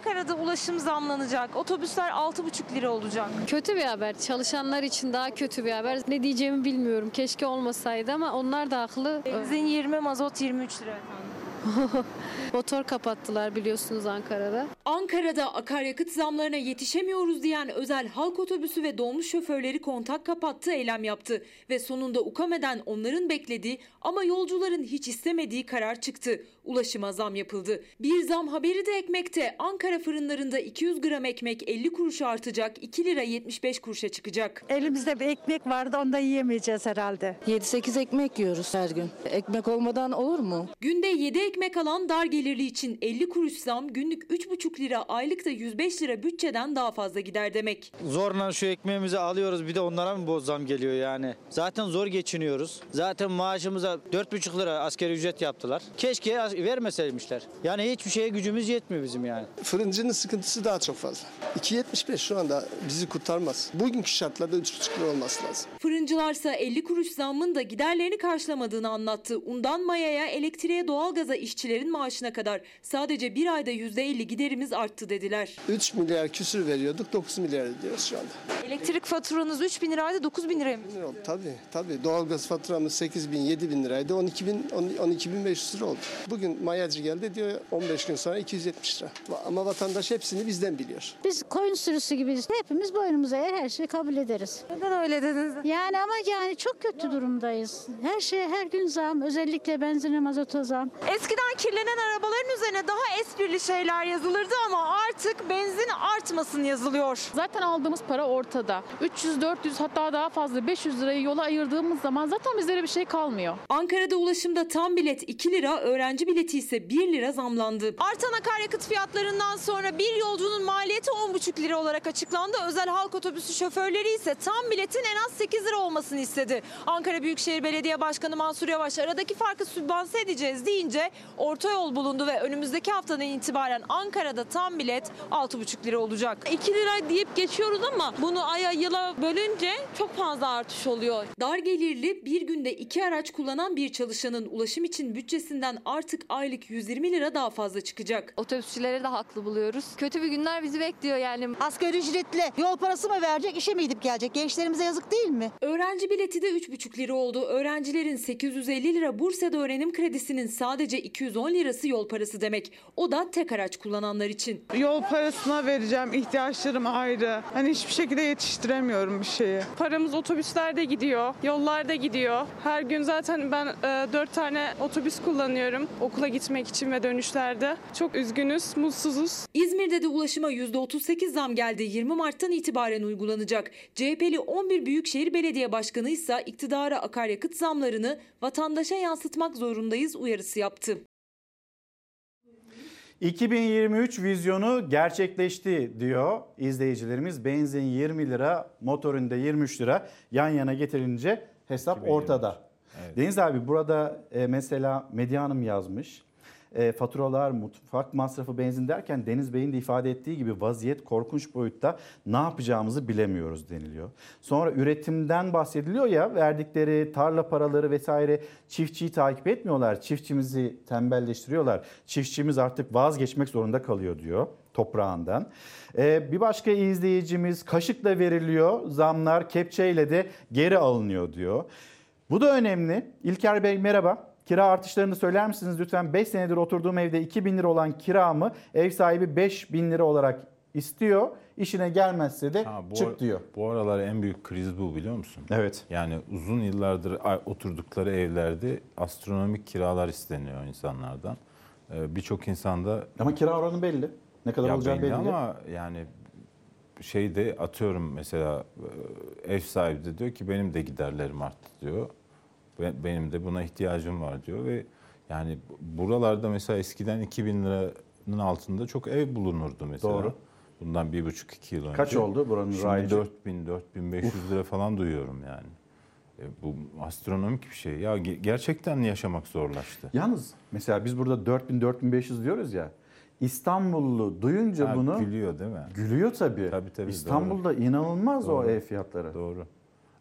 Ankara'da ulaşım zamlanacak. Otobüsler 6,5 lira olacak. Kötü bir haber. Çalışanlar için daha kötü bir haber. Ne diyeceğimi bilmiyorum. Keşke olmasaydı ama onlar da haklı. Benzin 20, mazot 23 lira efendim. Motor kapattılar biliyorsunuz Ankara'da. Ankara'da akaryakıt zamlarına yetişemiyoruz diyen özel halk otobüsü ve dolmuş şoförleri kontak kapattı, eylem yaptı. Ve sonunda UKAME'den onların beklediği ama yolcuların hiç istemediği karar çıktı. Ulaşıma zam yapıldı. Bir zam haberi de ekmekte. Ankara fırınlarında 200 gram ekmek 50 kuruş artacak, 2 lira 75 kuruşa çıkacak. Elimizde bir ekmek vardı ondan yiyemeyeceğiz herhalde. 7-8 ekmek yiyoruz her gün. Ekmek olmadan olur mu? Günde 7 ekmek alan dar gelirli için 50 kuruş zam günlük 3,5 lira aylıkta 105 lira bütçeden daha fazla gider demek. Zorla şu ekmeğimizi alıyoruz bir de onlara mı bu zam geliyor yani? Zaten zor geçiniyoruz. Zaten maaşımıza 4,5 lira askeri ücret yaptılar. Keşke as- vermeseymişler. Yani hiçbir şeye gücümüz yetmiyor bizim yani. Fırıncının sıkıntısı daha çok fazla. 2.75 şu anda bizi kurtarmaz. Bugünkü şartlarda 3.5 lira olması lazım. Fırıncılarsa 50 kuruş zammın da giderlerini karşılamadığını anlattı. Undan mayaya, elektriğe, doğalgaza işçilerin maaşına kadar sadece bir ayda %50 giderimiz arttı dediler. 3 milyar küsür veriyorduk 9 milyar ödüyoruz şu anda. Elektrik faturanız 3 bin liraydı 9 bin liraya mı? Tabii tabii doğalgaz faturamız 8 bin 7 bin liraydı 12 bin 12 bin 500 lira oldu. Bugün mayacı geldi diyor 15 gün sonra 270 lira. Ama vatandaş hepsini bizden biliyor. Biz koyun sürüsü gibiyiz. Hepimiz boynumuza eğer her şeyi kabul ederiz. Neden öyle dediniz? Yani ama yani çok kötü durumdayız. Her şeye her gün zam. Özellikle benzine mazota zam. Eskiden kirlenen arabaların üzerine daha esprili şeyler yazılırdı ama artık benzin artmasın yazılıyor. Zaten aldığımız para ortada. 300, 400 hatta daha fazla 500 lirayı yola ayırdığımız zaman zaten bizlere bir şey kalmıyor. Ankara'da ulaşımda tam bilet 2 lira, öğrenci bileti ise 1 lira zamlandı. Artan akaryakıt fiyatlarından sonra bir yolcunun maliyeti 10,5 lira olarak açıklandı. Özel halk otobüsü şoförleri ise tam biletin en az 8 lira olmasını istedi. Ankara Büyükşehir Belediye Başkanı Mansur Yavaş aradaki farkı sübvanse edeceğiz deyince orta yol bulundu ve önümüzdeki haftadan itibaren Ankara'da tam bilet 6,5 lira olacak. 2 lira deyip geçiyoruz ama bunu aya yıla bölünce çok fazla artış oluyor. Dar gelirli bir günde iki araç kullanan bir çalışanın ulaşım için bütçesinden artık aylık 120 lira daha fazla çıkacak. Otobüsçüleri de haklı buluyoruz. Kötü bir günler bizi bekliyor yani. Asgari ücretli yol parası mı verecek, işe mi gidip gelecek? Gençlerimize yazık değil mi? Öğrenci bileti de 3,5 lira oldu. Öğrencilerin 850 lira Bursa'da öğrenim kredisinin sadece 210 lirası yol parası demek. O da tek araç kullananlar için. Yol parasına vereceğim, ihtiyaçlarım ayrı. Hani hiçbir şekilde yetiştiremiyorum bir şeyi. Paramız otobüslerde gidiyor, yollarda gidiyor. Her gün zaten ben e, 4 tane otobüs kullanıyorum okula gitmek için ve dönüşlerde. Çok üzgünüz, mutsuzuz. İzmir'de de ulaşıma %38 zam geldi. 20 Mart'tan itibaren uygulanacak. CHP'li 11 Büyükşehir Belediye Başkanı ise iktidara akaryakıt zamlarını vatandaşa yansıtmak zorundayız uyarısı yaptı. 2023 vizyonu gerçekleşti diyor izleyicilerimiz. Benzin 20 lira, motorunda 23 lira yan yana getirince hesap ortada. Deniz abi burada e, mesela Medya Hanım yazmış. E, faturalar, mutfak masrafı, benzin derken Deniz Bey'in de ifade ettiği gibi vaziyet korkunç boyutta ne yapacağımızı bilemiyoruz deniliyor. Sonra üretimden bahsediliyor ya verdikleri tarla paraları vesaire çiftçiyi takip etmiyorlar. Çiftçimizi tembelleştiriyorlar. Çiftçimiz artık vazgeçmek zorunda kalıyor diyor toprağından. Ee, bir başka izleyicimiz kaşıkla veriliyor zamlar kepçeyle de geri alınıyor diyor. Bu da önemli. İlker Bey merhaba. Kira artışlarını söyler misiniz lütfen? 5 senedir oturduğum evde 2000 lira olan kiramı ev sahibi 5000 lira olarak istiyor. İşine gelmezse de Ha, bu, çık diyor. Bu aralar en büyük kriz bu biliyor musun? Evet. Yani uzun yıllardır oturdukları evlerde astronomik kiralar isteniyor insanlardan. Ee, Birçok insanda... Ama kira oranı belli. Ne kadar Ya olacağı belli. ama yani şeyde atıyorum mesela e, ev sahibi de diyor ki benim de giderlerim arttı diyor. Benim de buna ihtiyacım var diyor ve yani buralarda mesela eskiden 2000 liranın altında çok ev bulunurdu mesela. Doğru. Bundan bir buçuk iki yıl önce. Kaç oldu buranın Şimdi raycı? 4000 4500 lira falan duyuyorum yani. E, bu astronomik bir şey. Ya ge- gerçekten yaşamak zorlaştı. Yalnız mesela biz burada 4000 4500 diyoruz ya. İstanbullu duyunca Ha, bunu gülüyor değil mi? Gülüyor tabii. Tabii tabii. İstanbul'da inanılmaz o Doğru. ev fiyatları. Doğru.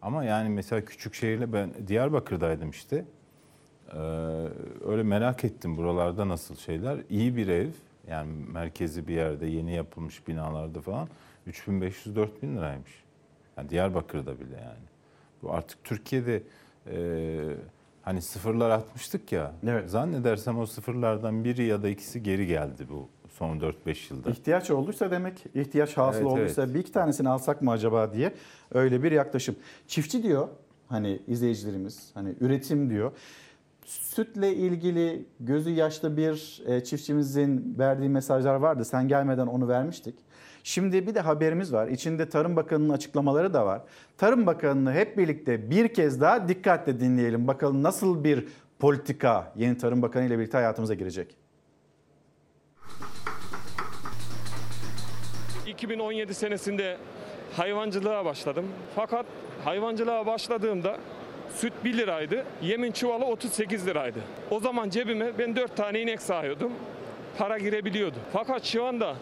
Ama yani mesela küçük şehirle ben Diyarbakır'daydım işte. Ee, öyle merak ettim buralarda nasıl şeyler. İyi bir ev yani merkezi bir yerde yeni yapılmış binalarda falan 3500-4000 liraymış. Yani Diyarbakır'da bile yani. Bu artık Türkiye'de e, hani sıfırlar atmıştık ya. Zannedersem o sıfırlardan biri ya da ikisi geri geldi bu son 4-5 yılda. İhtiyaç olduysa demek, ihtiyaç hasıl Evet, olduysa evet. bir iki tanesini alsak mı acaba diye öyle bir yaklaşım. Çiftçi diyor hani izleyicilerimiz hani üretim diyor. Sütle ilgili gözü yaşlı bir e, çiftçimizin verdiği mesajlar vardı. Sen gelmeden onu vermiştik. Şimdi bir de haberimiz var. İçinde Tarım Bakanı'nın açıklamaları da var. Tarım Bakanı'nı hep birlikte bir kez daha dikkatle dinleyelim. Bakalım nasıl bir politika yeni Tarım Bakanı ile birlikte hayatımıza girecek. 2017 senesinde hayvancılığa başladım. Fakat hayvancılığa başladığımda süt 1 liraydı, yemin çuvalı 38 liraydı. O zaman cebime ben 4 tane inek sahıyordum. Para girebiliyordu. Fakat şu anda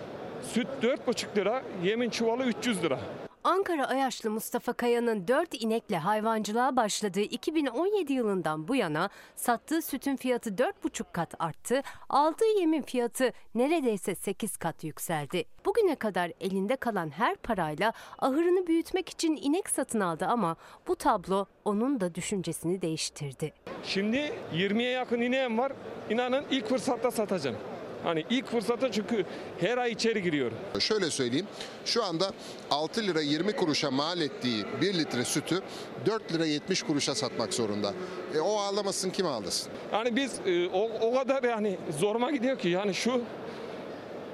süt 4,5 lira, yemin çuvalı 300 lira. Ankara Ayaşlı Mustafa Kaya'nın 4 inekle hayvancılığa başladığı 2017 yılından bu yana sattığı sütün fiyatı 4,5 kat arttı, aldığı yemin fiyatı neredeyse 8 kat yükseldi. Bugüne kadar elinde kalan her parayla ahırını büyütmek için inek satın aldı ama bu tablo onun da düşüncesini değiştirdi. Şimdi 20'ye yakın ineğim var. İnanın ilk fırsatta satacağım. Hani ilk fırsatta çünkü her ay içeri giriyorum. Şöyle söyleyeyim. Şu anda 6 lira 20 kuruşa mal ettiği 1 litre sütü 4 lira 70 kuruşa satmak zorunda. E, o ağlamasın kim ağlasın? Yani biz e, o, o kadar yani zoruma gidiyor ki yani şu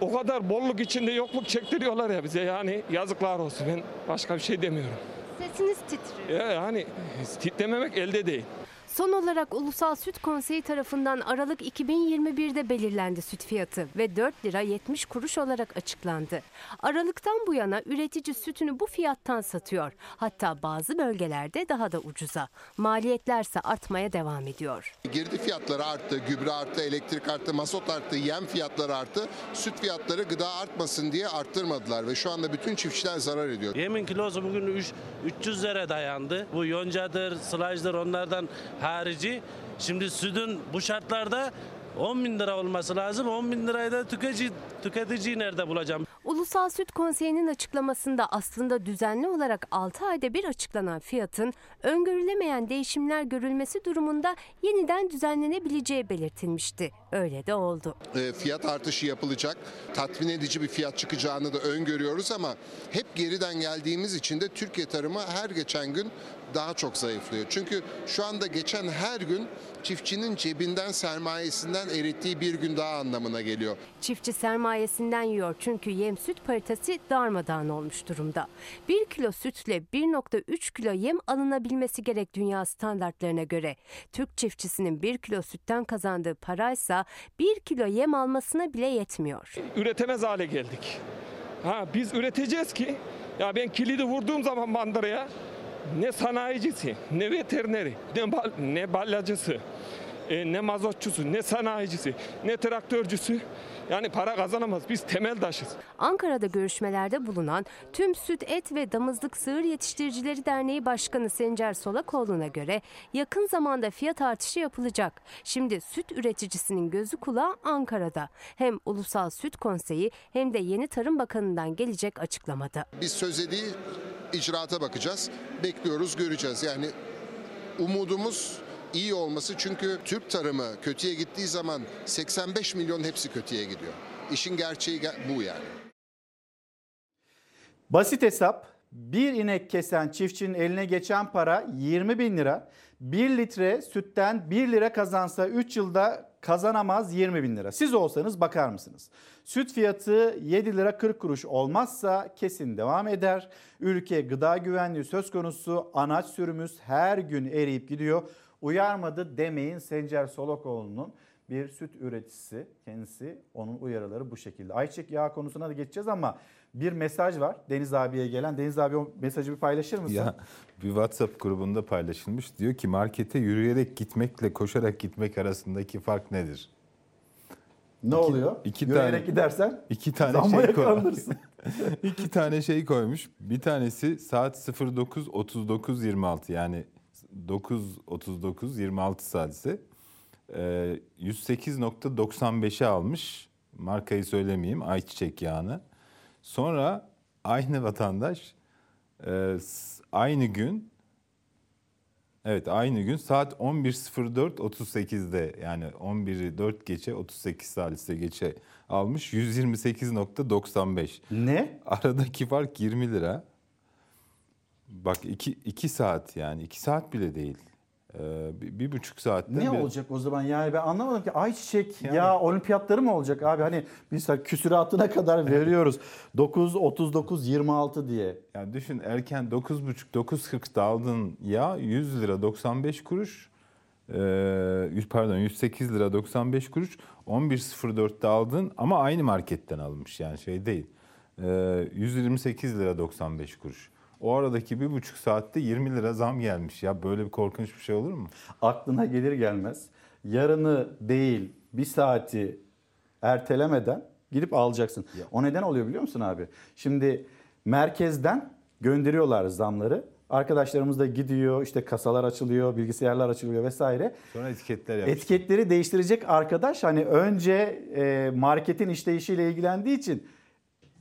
o kadar bolluk içinde yokluk çektiriyorlar ya bize yani yazıklar olsun ben başka bir şey demiyorum. Sesiniz titriyor. Ya yani titrememek elde değil. Son olarak Ulusal Süt Konseyi tarafından Aralık 2021'de belirlendi süt fiyatı ve 4 lira 70 kuruş olarak açıklandı. Aralıktan bu yana üretici sütünü bu fiyattan satıyor. Hatta bazı bölgelerde daha da ucuza. Maliyetlerse artmaya devam ediyor. Girdi fiyatları arttı, gübre arttı, elektrik arttı, mazot arttı, yem fiyatları arttı. Süt fiyatları gıda artmasın diye arttırmadılar ve şu anda bütün çiftçiler zarar ediyor. Yemin kilosu bugün üç- 300 lira dayandı. Bu yoncadır, sılajdır onlardan harici. Şimdi sütün bu şartlarda 10 bin lira olması lazım. 10 bin lirayı da tüketici, tüketiciyi nerede bulacağım? Ulusal Süt Konseyi'nin açıklamasında aslında düzenli olarak 6 ayda bir açıklanan fiyatın öngörülemeyen değişimler görülmesi durumunda yeniden düzenlenebileceği belirtilmişti. Öyle de oldu. E, fiyat artışı yapılacak. Tatmin edici bir fiyat çıkacağını da öngörüyoruz ama hep geriden geldiğimiz için de Türkiye tarımı her geçen gün daha çok zayıflıyor. Çünkü şu anda geçen her gün çiftçinin cebinden sermayesinden erittiği bir gün daha anlamına geliyor. Çiftçi sermayesinden yiyor çünkü yem süt paritesi darmadağın olmuş durumda. 1 kilo sütle 1.3 kilo yem alınabilmesi gerek dünya standartlarına göre. Türk çiftçisinin 1 kilo sütten kazandığı paraysa 1 kilo yem almasına bile yetmiyor. Üretemez hale geldik. Ha biz üreteceğiz ki ya ben kilidi vurduğum zaman mandıraya ne sanayicisi, ne veterineri, ne, bal, ne balyacısı, e, ne mazotçusu, ne sanayicisi, ne traktörcüsü yani para kazanamaz. Biz temel taşız. Ankara'da görüşmelerde bulunan Tüm Süt, Et ve Damızlık Sığır Yetiştiricileri Derneği Başkanı Sencer Solakoğlu'na göre yakın zamanda fiyat artışı yapılacak. Şimdi süt üreticisinin gözü kulağı Ankara'da. Hem Ulusal Süt Konseyi hem de yeni Tarım Bakanı'ndan gelecek açıklamada. Biz söze değil icraata bakacağız. Bekliyoruz, göreceğiz. Yani umudumuz iyi olması çünkü Türk tarımı kötüye gittiği zaman 85 milyon hepsi kötüye gidiyor. İşin gerçeği ge- bu yani. Basit hesap bir inek kesen çiftçinin eline geçen para 20 bin lira. 1 litre sütten 1 lira kazansa 3 yılda kazanamaz 20 bin lira. Siz olsanız bakar mısınız? Süt fiyatı 7 lira 40 kuruş olmazsa kesin devam eder. Ülke gıda güvenliği söz konusu anaç sürümüz her gün eriyip gidiyor. Uyarmadı demeyin Sencer Solokoğlu'nun bir süt üreticisi kendisi onun uyarıları bu şekilde. Ayçiçek yağı konusuna da geçeceğiz ama bir mesaj var Deniz abiye gelen. Deniz abi o mesajı bir paylaşır mısın? Ya bir WhatsApp grubunda paylaşılmış. Diyor ki markete yürüyerek gitmekle koşarak gitmek arasındaki fark nedir? Ne oluyor? İki Yürüyerek tane gidersen iki tane şey kalınırsın. iki tane şey koymuş. Bir tanesi saat 09.39.26 yani 9.39 26 saatse Ee, 108.95'e almış. Markayı söylemeyeyim ayçiçek yağını. Sonra aynı vatandaş e, aynı gün Evet aynı gün saat 11.04.38'de yani 11'i 4 geçe 38 salise geçe almış 128.95. Ne? Aradaki fark 20 lira. Bak 2 2 saat yani 2 saat bile değil. Ee, bir, bir buçuk saatte Ne bir- olacak o zaman yani ben anlamadım ki ayçiçek Yani- ya olimpiyatları mı olacak abi hani biz küsuratına kadar veriyoruz 9 39 26 diye. Yani düşün erken 9.30 9.40'da aldığın yağ 100 lira 95 kuruş. Ee, yüz- pardon 108 lira 95 kuruş 11.04'te aldın ama aynı marketten alınmış yani şey değil. Ee, 128 lira 95 kuruş. O aradaki bir buçuk saatte 20 lira zam gelmiş ya böyle bir korkunç bir şey olur mu? Aklına gelir gelmez yarını değil bir saati ertelemeden gidip alacaksın. O neden oluyor biliyor musun abi? Şimdi merkezden gönderiyorlar zamları. Arkadaşlarımız da gidiyor işte kasalar açılıyor, bilgisayarlar açılıyor vesaire. Sonra etiketler yapmış. Etiketleri değiştirecek arkadaş hani önce e, marketin işleyişiyle ilgilendiği için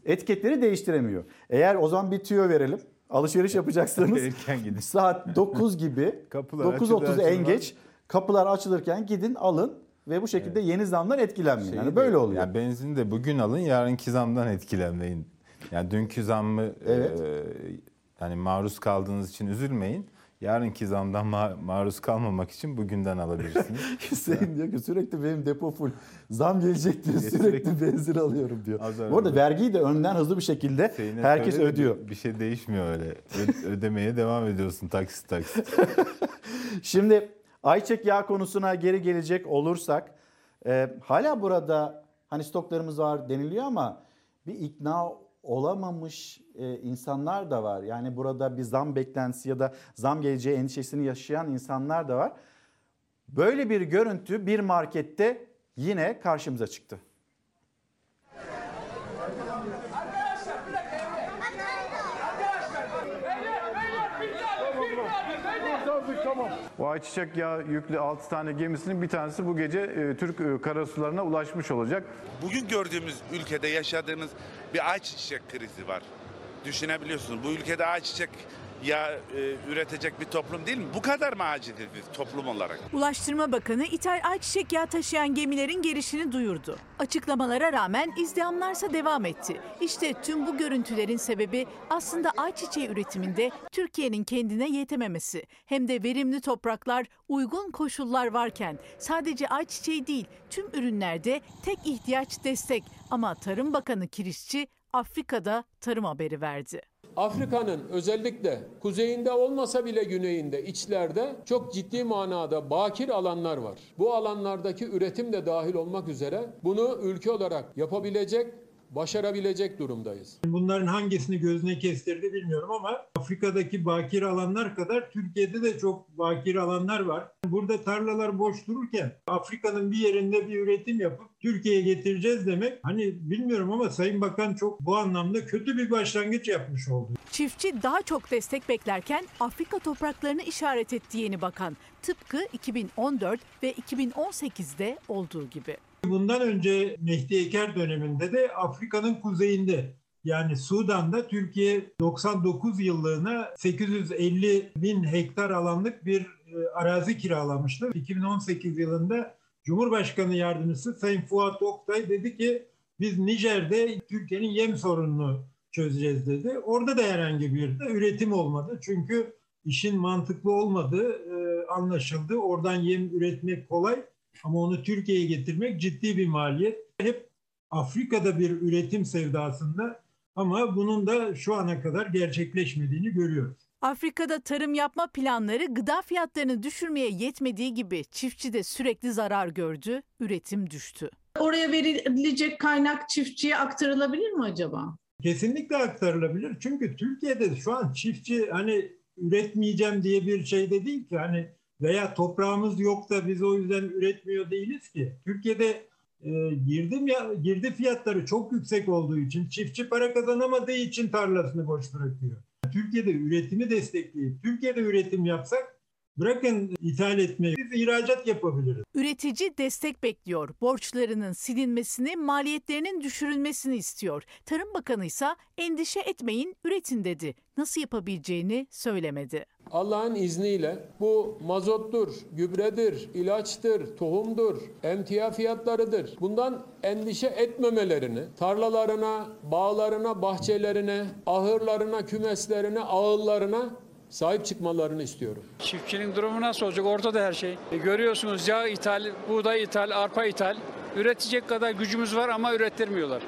etiketleri değiştiremiyor. Eğer o zaman bir tüyo verelim. Alışveriş yapacaksınız. Erken gidin. Saat 9 gibi Kapılar 9.30 açılır en geç kapılar açılırken gidin alın. ve bu şekilde yeni zamdan etkilenmeyin. Şeyi Yani de- böyle oluyor. Yani benzini de bugün alın, yarınki zamdan etkilenmeyin. Yani dünkü zammı Evet. e, yani maruz kaldığınız için üzülmeyin. Yarınki zamdan ma- maruz kalmamak için bugünden alabilirsiniz. Hüseyin diyor ki sürekli benim depo full. Zam gelecek diyor Sürekli- sürekli benzin alıyorum diyor. Az Bu arada vergiyi de önden hızlı bir şekilde Hüseyin'e herkes söyle ödüyor. Bir, şey değişmiyor öyle. Ö- ödemeye devam ediyorsun taksit taksit. Şimdi ayçiçek yağı konusuna geri gelecek olursak e, hala burada hani stoklarımız var deniliyor ama bir ikna olamamış e, insanlar da var. Yani burada bir zam beklentisi ya da zam geleceği endişesini yaşayan insanlar da var. Böyle bir görüntü bir markette yine karşımıza çıktı. O ayçiçek yağı yüklü 6 tane gemisinin bir tanesi bu gece e, Türk e, karasularına ulaşmış olacak. Bugün gördüğümüz ülkede yaşadığımız bir ayçiçek krizi var. Düşünebiliyorsunuz bu ülkede ayçiçek yağı e, üretecek bir toplum değil mi? Bu kadar mı aciziz biz toplum olarak? Ulaştırma Bakanı ithal ayçiçek yağı taşıyan gemilerin gelişini duyurdu. Açıklamalara rağmen izdihamlarsa devam etti. İşte tüm bu görüntülerin sebebi aslında ayçiçeği üretiminde Türkiye'nin kendine yetememesi. Hem de verimli topraklar, uygun koşullar varken sadece ayçiçeği değil tüm ürünlerde tek ihtiyaç destek. Ama Tarım Bakanı Kirişçi Afrika'da tarım haberi verdi. Afrika'nın özellikle kuzeyinde olmasa bile güneyinde, içlerde çok ciddi manada bakir alanlar var. Bu alanlardaki üretim de dahil olmak üzere bunu ülke olarak yapabilecek, başarabilecek durumdayız. Bunların hangisini gözüne kestirdi bilmiyorum ama Afrika'daki bakir alanlar kadar Türkiye'de de çok bakir alanlar var. Burada tarlalar boş dururken Afrika'nın bir yerinde bir üretim yapıp Türkiye'ye getireceğiz demek hani bilmiyorum ama Sayın Bakan çok bu anlamda kötü bir başlangıç yapmış oldu. Çiftçi daha çok destek beklerken Afrika topraklarını işaret etti yeni bakan. Tıpkı 2014 ve 2018'de olduğu gibi. Bundan önce Mehdi Eker döneminde de Afrika'nın kuzeyinde yani Sudan'da Türkiye 99 yıllığına 850 bin hektar alanlık bir e, arazi kiralamıştı. 2018 yılında Cumhurbaşkanı Yardımcısı Sayın Fuat Oktay dedi ki biz Nijer'de Türkiye'nin yem sorununu çözeceğiz dedi. Orada da herhangi bir de üretim olmadı. Çünkü işin mantıklı olmadığı e, anlaşıldı. Oradan yem üretmek kolay ama onu Türkiye'ye getirmek ciddi bir maliyet. Hep Afrika'da bir üretim sevdasında ama bunun da şu ana kadar gerçekleşmediğini görüyoruz. Afrika'da tarım yapma planları gıda fiyatlarını düşürmeye yetmediği gibi çiftçi de sürekli zarar gördü, üretim düştü. Oraya verilecek kaynak çiftçiye aktarılabilir mi acaba? Kesinlikle aktarılabilir. Çünkü Türkiye'de şu an çiftçi hani üretmeyeceğim diye bir şey de değil ki. Hani veya toprağımız yok da biz o yüzden üretmiyor değiliz ki. Türkiye'de e, girdim ya girdi fiyatları çok yüksek olduğu için çiftçi para kazanamadığı için tarlasını boş bırakıyor. Türkiye'de üretimi destekleyip Türkiye'de üretim yapsak bırakın ithal etmeyi biz ihracat yapabiliriz. Üretici destek bekliyor. Borçlarının silinmesini, maliyetlerinin düşürülmesini istiyor. Tarım Bakanı ise endişe etmeyin, üretin dedi. Nasıl yapabileceğini söylemedi. Allah'ın izniyle bu mazottur, gübredir, ilaçtır, tohumdur, emtia fiyatlarıdır. Bundan endişe etmemelerini, tarlalarına, bağlarına, bahçelerine, ahırlarına, kümeslerine, ağıllarına sahip çıkmalarını istiyorum. Çiftçinin durumu nasıl olacak? Ortada her şey. E, görüyorsunuz yağ ithal, buğday ithal, arpa ithal. Üretecek kadar gücümüz var ama ürettirmiyorlar.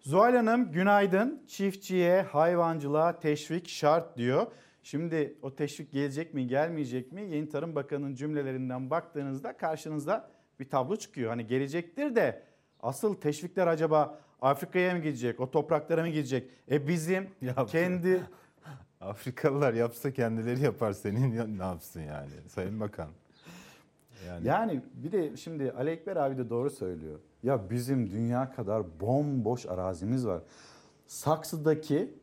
Zuhal Hanım günaydın. Çiftçiye, hayvancılığa teşvik şart diyor. Şimdi o teşvik gelecek mi gelmeyecek mi? Yeni Tarım Bakanı'nın cümlelerinden baktığınızda karşınıza bir tablo çıkıyor. Hani gelecektir de asıl teşvikler acaba Afrika'ya mı gidecek? O topraklara mı gidecek? E bizim kendi... Afrikalılar yapsa kendileri yapar senin ne yapsın yani Sayın Bakan. Yani, Yani bir de şimdi Ali Ekber abi de doğru söylüyor. Ya bizim dünya kadar bomboş arazimiz var. Saksıdaki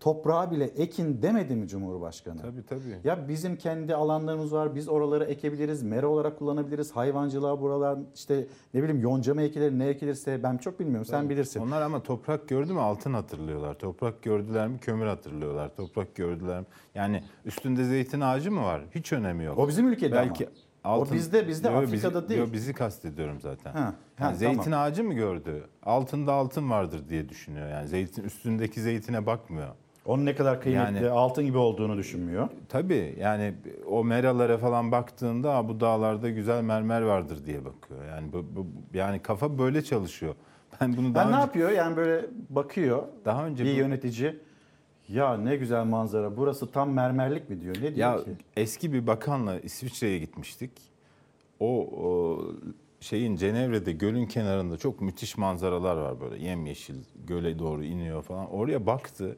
toprağa bile ekin demedi mi Cumhurbaşkanı? Tabii tabii. Ya bizim kendi alanlarımız var. Biz oraları ekebiliriz. Mera olarak kullanabiliriz. Hayvancılığa buralar işte ne bileyim yonca mı ekilir ne ekilirse ben çok bilmiyorum. Sen Tabii. bilirsin. Onlar ama toprak gördü mü altın hatırlıyorlar. Toprak gördüler mi kömür hatırlıyorlar. Toprak gördüler mi? Yani üstünde zeytin ağacı mı var? Hiç önemi yok. O bizim ülkede Belki ama. O bizde- bizde, Yo, Afrika'da değil. Yo, bizi kastediyorum zaten. Ha, ha, Yani zeytin tamam. ağacı mı gördü? Altında altın vardır diye düşünüyor. Yani zeytin üstündeki zeytine bakmıyor. Onun ne kadar kıymetli, Yani- altın gibi olduğunu düşünmüyor. Tabii yani o meralara falan baktığında "Aa, bu dağlarda güzel mermer vardır diye bakıyor. Yani bu, bu- yani kafa böyle çalışıyor. Ben bunu daha Ben ne önce, yapıyor? Yani böyle bakıyor daha önce bir bu- yönetici. Ya ne güzel manzara. Burası tam mermerlik mi diyor? Ne diyor Ya ki? eski bir bakanla İsviçre'ye gitmiştik. O, o şeyin Cenevre'de gölün kenarında çok müthiş manzaralar var böyle yemyeşil göle doğru iniyor falan. Oraya baktı.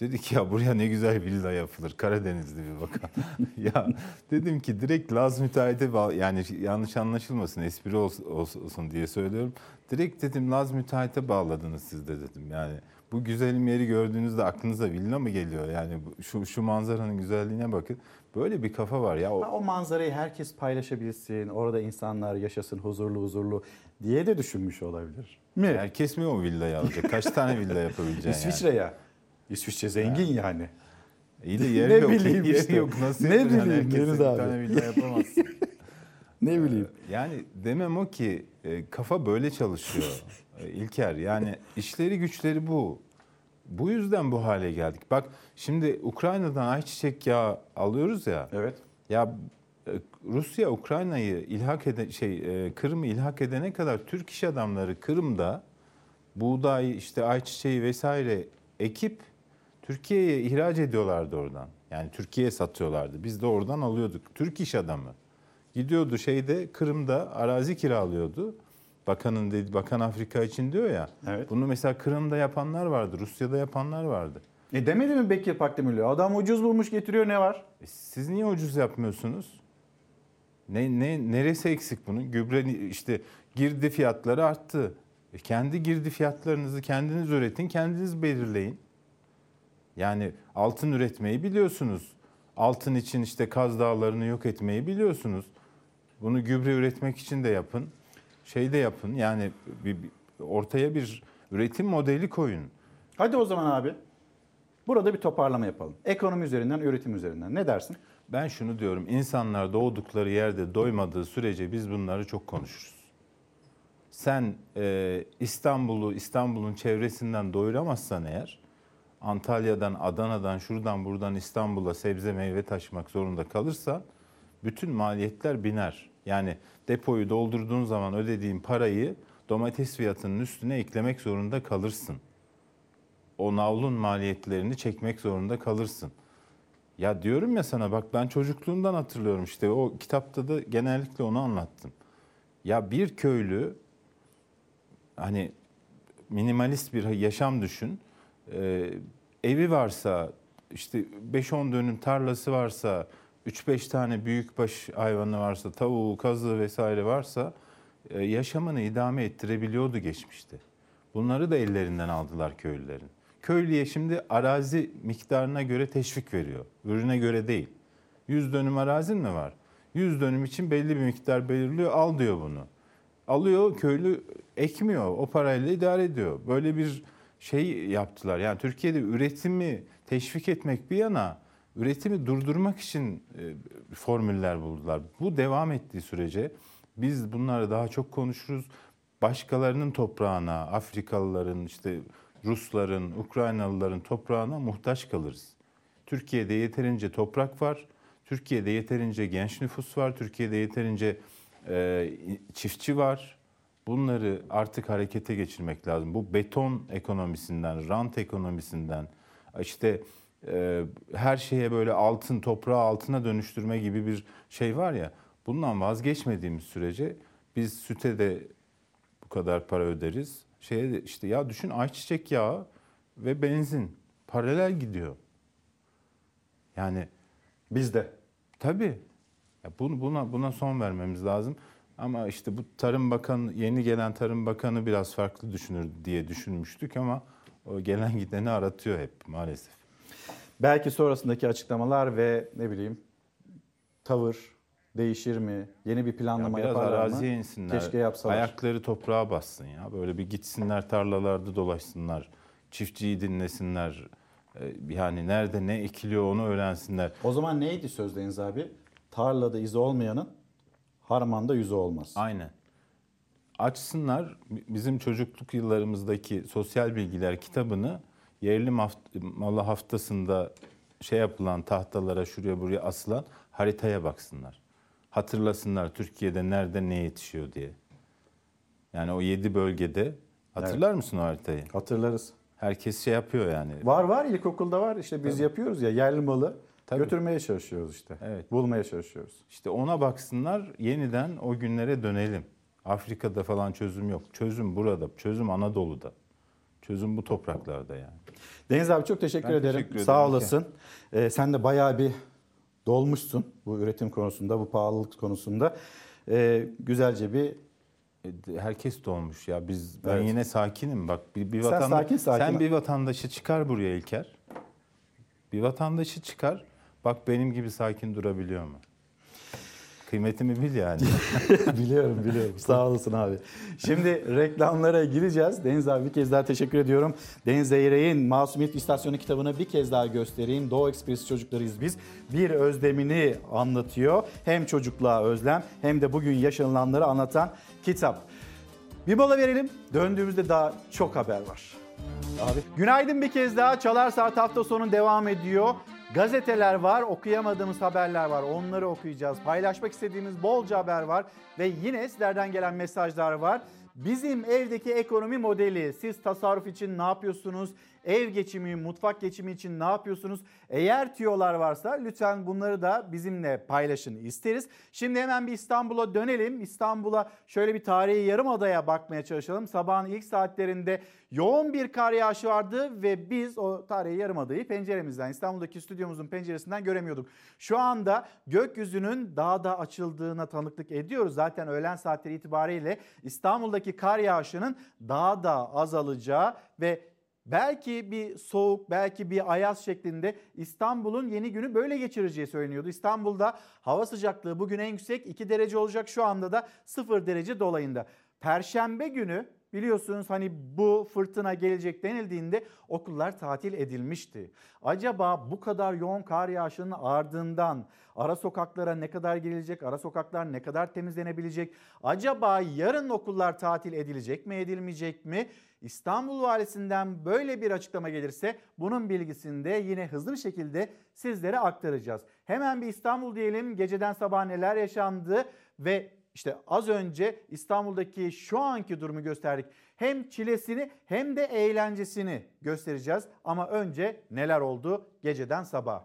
Dedi ki ya buraya ne güzel villa yapılır. Karadenizli bir bakan. ya dedim ki direkt Laz müteahhite bağ yani yanlış anlaşılmasın espri olsun, olsun diye söylüyorum. Direkt dedim Laz müteahhite bağladınız siz de dedim. Yani bu güzelim yeri gördüğünüzde aklınıza villa mı geliyor? Yani şu şu manzaranın güzelliğine bakın. Böyle bir kafa var ya. O, O manzarayı herkes paylaşabilsin, orada insanlar yaşasın huzurlu huzurlu diye de düşünmüş olabilir. Mi? herkes mi o villayı alacak? Kaç tane villa yapabileceksin yani? İsviçre zengin yani. İyi de yer Ne yok. bileyim yer işte. yok. Nasıl Ne bileyim Herkese Deniz abi. tane villa yapamazsın. ne bileyim. Yani demem o ki e, kafa böyle çalışıyor e, İlker. Yani işleri güçleri bu. Bu yüzden bu hale geldik. Bak şimdi Ukrayna'dan ayçiçek yağı alıyoruz ya. Evet. Ya e, Rusya Ukrayna'yı ilhak ede şey Kırım'ı ilhak edene kadar Türk iş adamları Kırım'da buğday işte ayçiçeği vesaire ekip Türkiye'ye ihraç ediyorlardı oradan. Yani Türkiye'ye satıyorlardı. Biz de oradan alıyorduk. Türk iş adamı. Gidiyordu şeyde Kırım'da arazi kiralıyordu. Bakanın dedi, Bakan Afrika için diyor ya. Evet. Bunu mesela Kırım'da yapanlar vardı, Rusya'da yapanlar vardı. E demedi mi Bekir Pakdemirli? Adam ucuz bulmuş getiriyor ne var? E Siz niye ucuz yapmıyorsunuz? Ne, ne neresi eksik bunun? Gübre işte girdi fiyatları arttı. E kendi girdi fiyatlarınızı kendiniz üretin, kendiniz belirleyin. Yani altın üretmeyi biliyorsunuz. Altın için işte Kaz Dağları'nı yok etmeyi biliyorsunuz. Bunu gübre üretmek için de yapın. Şey de yapın. Yani bir, ortaya bir üretim modeli koyun. Hadi o zaman abi. Burada bir toparlama yapalım. Ekonomi üzerinden, üretim üzerinden. Ne dersin? Ben şunu diyorum. insanlar doğdukları yerde doymadığı sürece biz bunları çok konuşuruz. Sen e, İstanbul'u, İstanbul'un çevresinden doyuramazsan eğer, Antalya'dan, Adana'dan, şuradan buradan İstanbul'a sebze meyve taşımak zorunda kalırsan, bütün maliyetler biner. Yani depoyu doldurduğun zaman ödediğin parayı domates fiyatının üstüne eklemek zorunda kalırsın. O navlun maliyetlerini çekmek zorunda kalırsın. Ya diyorum ya sana bak ben çocukluğumdan hatırlıyorum işte o kitapta da genellikle onu anlattım. Ya bir köylü hani minimalist bir yaşam düşün. Ee, evi varsa işte 5-10 dönüm tarlası varsa 3-5 tane büyükbaş hayvanı varsa tavuğu, kazı vesaire varsa e, yaşamını idame ettirebiliyordu geçmişte. Bunları da ellerinden aldılar köylülerin. Köylüye şimdi arazi miktarına göre teşvik veriyor. Ürüne göre değil. 100 dönüm arazin mi var? 100 dönüm için belli bir miktar belirliyor. Al diyor bunu. Alıyor köylü ekmiyor. O parayla idare ediyor. Böyle bir şey yaptılar. Yani Türkiye'de üretimi teşvik etmek bir yana üretimi durdurmak için e, formüller buldular. Bu devam ettiği sürece biz bunları daha çok konuşuruz. Başkalarının toprağına, Afrikalıların, işte Rusların, Ukraynalıların toprağına muhtaç kalırız. Türkiye'de yeterince toprak var. Türkiye'de yeterince genç nüfus var. Türkiye'de yeterince e, çiftçi var. Bunları artık harekete geçirmek lazım. Bu beton ekonomisinden, rant ekonomisinden, işte e, her şeye böyle altın, toprağı altına dönüştürme gibi bir şey var ya. Bundan vazgeçmediğimiz sürece biz süte de bu kadar para öderiz. Şeye de işte ya düşün ayçiçek yağı ve benzin paralel gidiyor. Yani bizde. Tabii. Ya buna buna son vermemiz lazım. Ama işte bu Tarım Bakanı yeni gelen Tarım Bakanı biraz farklı düşünür diye düşünmüştük ama o gelen gideni aratıyor hep maalesef. Belki sonrasındaki açıklamalar ve ne bileyim tavır değişir mi? Yeni bir planlama Ya yaparlar araziye mı? insinler. Keşke yapsalar. Ayakları toprağa bassın ya. Böyle bir gitsinler tarlalarda dolaşsınlar. Çiftçiyi dinlesinler. Ee, Yani nerede ne ekiliyor onu öğrensinler. O zaman neydi söz Deniz abi? Tarlada izi olmayanın Harmanda yüzü olmaz. Aynen. Açsınlar bizim çocukluk yıllarımızdaki sosyal bilgiler kitabını yerli malı haftasında şey yapılan tahtalara şuraya buraya asılan haritaya baksınlar. Hatırlasınlar Türkiye'de nerede ne yetişiyor diye. Yani o yedi bölgede hatırlar mısın o haritayı? Hatırlarız. Herkes şey yapıyor yani. Var var ilkokulda var işte biz yapıyoruz ya yerli malı götürmeye çalışıyoruz işte. Evet. Bulmaya çalışıyoruz. İşte ona baksınlar yeniden o günlere dönelim. Afrika'da falan çözüm yok. Çözüm burada. Çözüm Anadolu'da. Çözüm bu topraklarda yani. Deniz abi çok teşekkür Ben ederim. teşekkür ederim. Sağ olasın. Ee, sen de bayağı bir dolmuşsun bu üretim konusunda, bu pahalılık konusunda. Ee, güzelce bir E, Herkes dolmuş ya. Biz ben Evet. yine sakinim. Bak bir, bir Sen vatanda- sakin, sakin. sen bir vatandaşı çıkar buraya İlker. Bir vatandaşı çıkar. Bak benim gibi sakin durabiliyor mu? Kıymetimi bil yani. biliyorum biliyorum. Sağ olasın abi. Şimdi reklamlara gireceğiz. Deniz abi bir kez daha teşekkür ediyorum. Deniz Zeyrek'in Masumiyet İstasyonu kitabını bir kez daha göstereyim. Doğu Ekspresi çocuklarıyız biz. Bir özlemini anlatıyor. Hem çocukluğa özlem hem de bugün yaşanılanları anlatan kitap. Bir mola verelim. Döndüğümüzde daha çok haber var. Abi. Günaydın bir kez daha. Çalar Saat hafta sonu devam ediyor. Gazeteler var, okuyamadığımız haberler var. Onları okuyacağız. Paylaşmak istediğimiz bolca haber var. Ve yine sizlerden gelen mesajlar var. Bizim evdeki ekonomi modeli, siz tasarruf için ne yapıyorsunuz? Ev geçimi, mutfak geçimi için ne yapıyorsunuz? Eğer tüyolar varsa lütfen bunları da bizimle paylaşın isteriz. Şimdi hemen bir İstanbul'a dönelim. İstanbul'a şöyle bir tarihi yarımadaya bakmaya çalışalım. Sabahın ilk saatlerinde yoğun bir kar yağışı vardı ve biz o tarihi yarımadayı penceremizden, İstanbul'daki stüdyomuzun penceresinden göremiyorduk. Şu anda gökyüzünün daha da açıldığına tanıklık ediyoruz. Zaten öğlen saatleri itibariyle İstanbul'daki kar yağışının daha da azalacağı ve Belki bir soğuk, belki bir ayaz şeklinde İstanbul'un yeni günü böyle geçireceği söyleniyordu. İstanbul'da hava sıcaklığı bugün en yüksek 2 derece olacak. Şu anda da 0 derece dolayında. Perşembe günü biliyorsunuz hani bu fırtına gelecek denildiğinde okullar tatil edilmişti. Acaba bu kadar yoğun kar yağışının ardından ara sokaklara ne kadar girilecek, ara sokaklar ne kadar temizlenebilecek? Acaba yarın okullar tatil edilecek mi, edilmeyecek mi? İstanbul Valisi'nden böyle bir açıklama gelirse bunun bilgisini de yine hızlı bir şekilde sizlere aktaracağız. Hemen bir İstanbul diyelim. Geceden sabah neler yaşandı ve işte az önce İstanbul'daki şu anki durumu gösterdik. Hem çilesini hem de eğlencesini göstereceğiz. Ama önce neler oldu geceden sabah?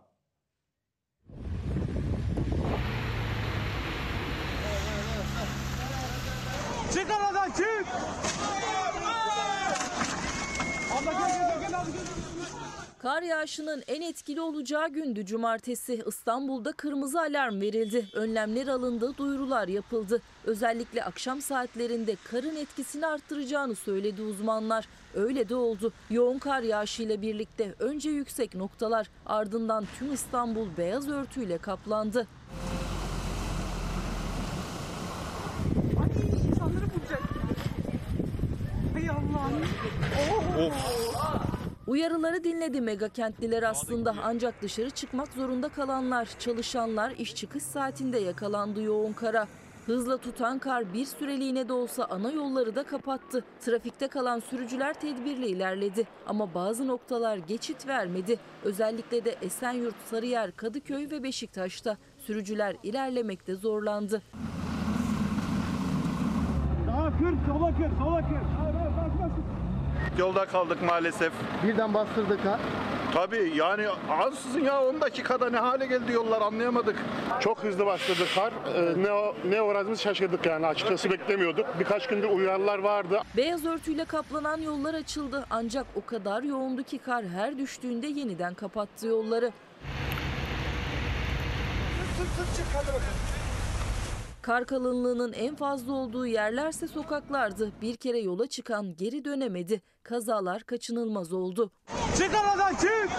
Çık aradan çık! Kar yağışının en etkili olacağı gündü cumartesi. İstanbul'da kırmızı alarm verildi. Önlemler alındı, duyurular yapıldı. Özellikle akşam saatlerinde karın etkisini arttıracağını söyledi uzmanlar. Öyle de oldu. Yoğun kar yağışıyla birlikte önce yüksek noktalar ardından tüm İstanbul beyaz örtüyle kaplandı. İnsanları bulacak. Hay Allah'ım. Oh. Uyarıları dinledi mega kentliler aslında ancak dışarı çıkmak zorunda kalanlar, çalışanlar iş çıkış saatinde yakalandı yoğun kara. Hızla tutan kar bir süreliğine de olsa ana yolları da kapattı. Trafikte kalan sürücüler tedbirli ilerledi ama bazı noktalar geçit vermedi. Özellikle de Esenyurt, Sarıyer, Kadıköy ve Beşiktaş'ta sürücüler ilerlemekte zorlandı. Daha kır, sola kır, sola kır. Yolda kaldık maalesef. Birden bastırdı kar. Tabii yani ansızın ya 10 dakikada ne hale geldi yollar anlayamadık. Çok hızlı başladı kar. Ee, ne, ne uğradığımızı şaşırdık yani açıkçası beklemiyorduk. Birkaç gündür uyarılar vardı. Beyaz örtüyle kaplanan yollar açıldı ancak o kadar yoğundu ki kar her düştüğünde yeniden kapattı yolları. Kar kalınlığının en fazla olduğu yerlerse sokaklardı. Bir kere yola çıkan geri dönemedi. Kazalar kaçınılmaz oldu. Çık aradan çık!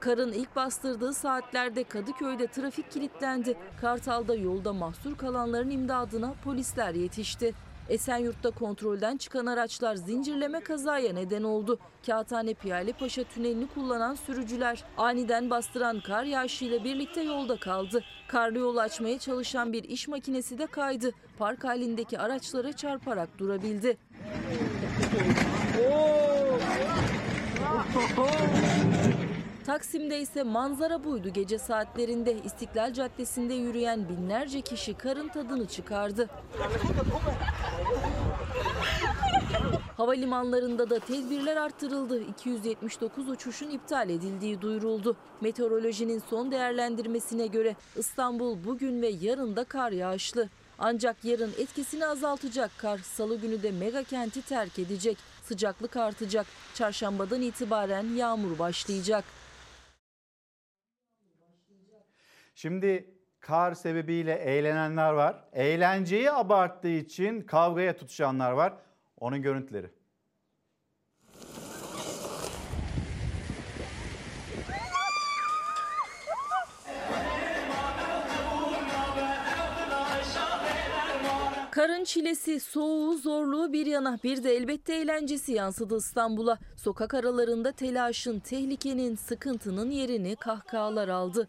Karın ilk bastırdığı saatlerde Kadıköy'de trafik kilitlendi. Kartal'da yolda mahsur kalanların imdadına polisler yetişti. Esenyurt'ta kontrolden çıkan araçlar zincirleme kazaya neden oldu. Kağıthane Piyale Paşa tünelini kullanan sürücüler aniden bastıran kar yağışıyla birlikte yolda kaldı. Karlı yol açmaya çalışan bir iş makinesi de kaydı. Park halindeki araçlara çarparak durabildi. Taksim'de ise manzara buydu gece saatlerinde. İstiklal Caddesi'nde yürüyen binlerce kişi karın tadını çıkardı. Havalimanlarında da tedbirler arttırıldı. 279 uçuşun iptal edildiği duyuruldu. Meteorolojinin son değerlendirmesine göre İstanbul bugün ve yarın da kar yağışlı. Ancak yarın etkisini azaltacak kar salı günü de mega kenti terk edecek. Sıcaklık artacak. Çarşambadan itibaren yağmur başlayacak. Şimdi kar sebebiyle eğlenenler var. Eğlenceyi abarttığı için kavgaya tutuşanlar var. Onun görüntüleri. Karın çilesi, soğuğu, zorluğu bir yana bir de elbette eğlencesi yansıdı İstanbul'a. Sokak aralarında telaşın, tehlikenin, sıkıntının yerini kahkahalar aldı.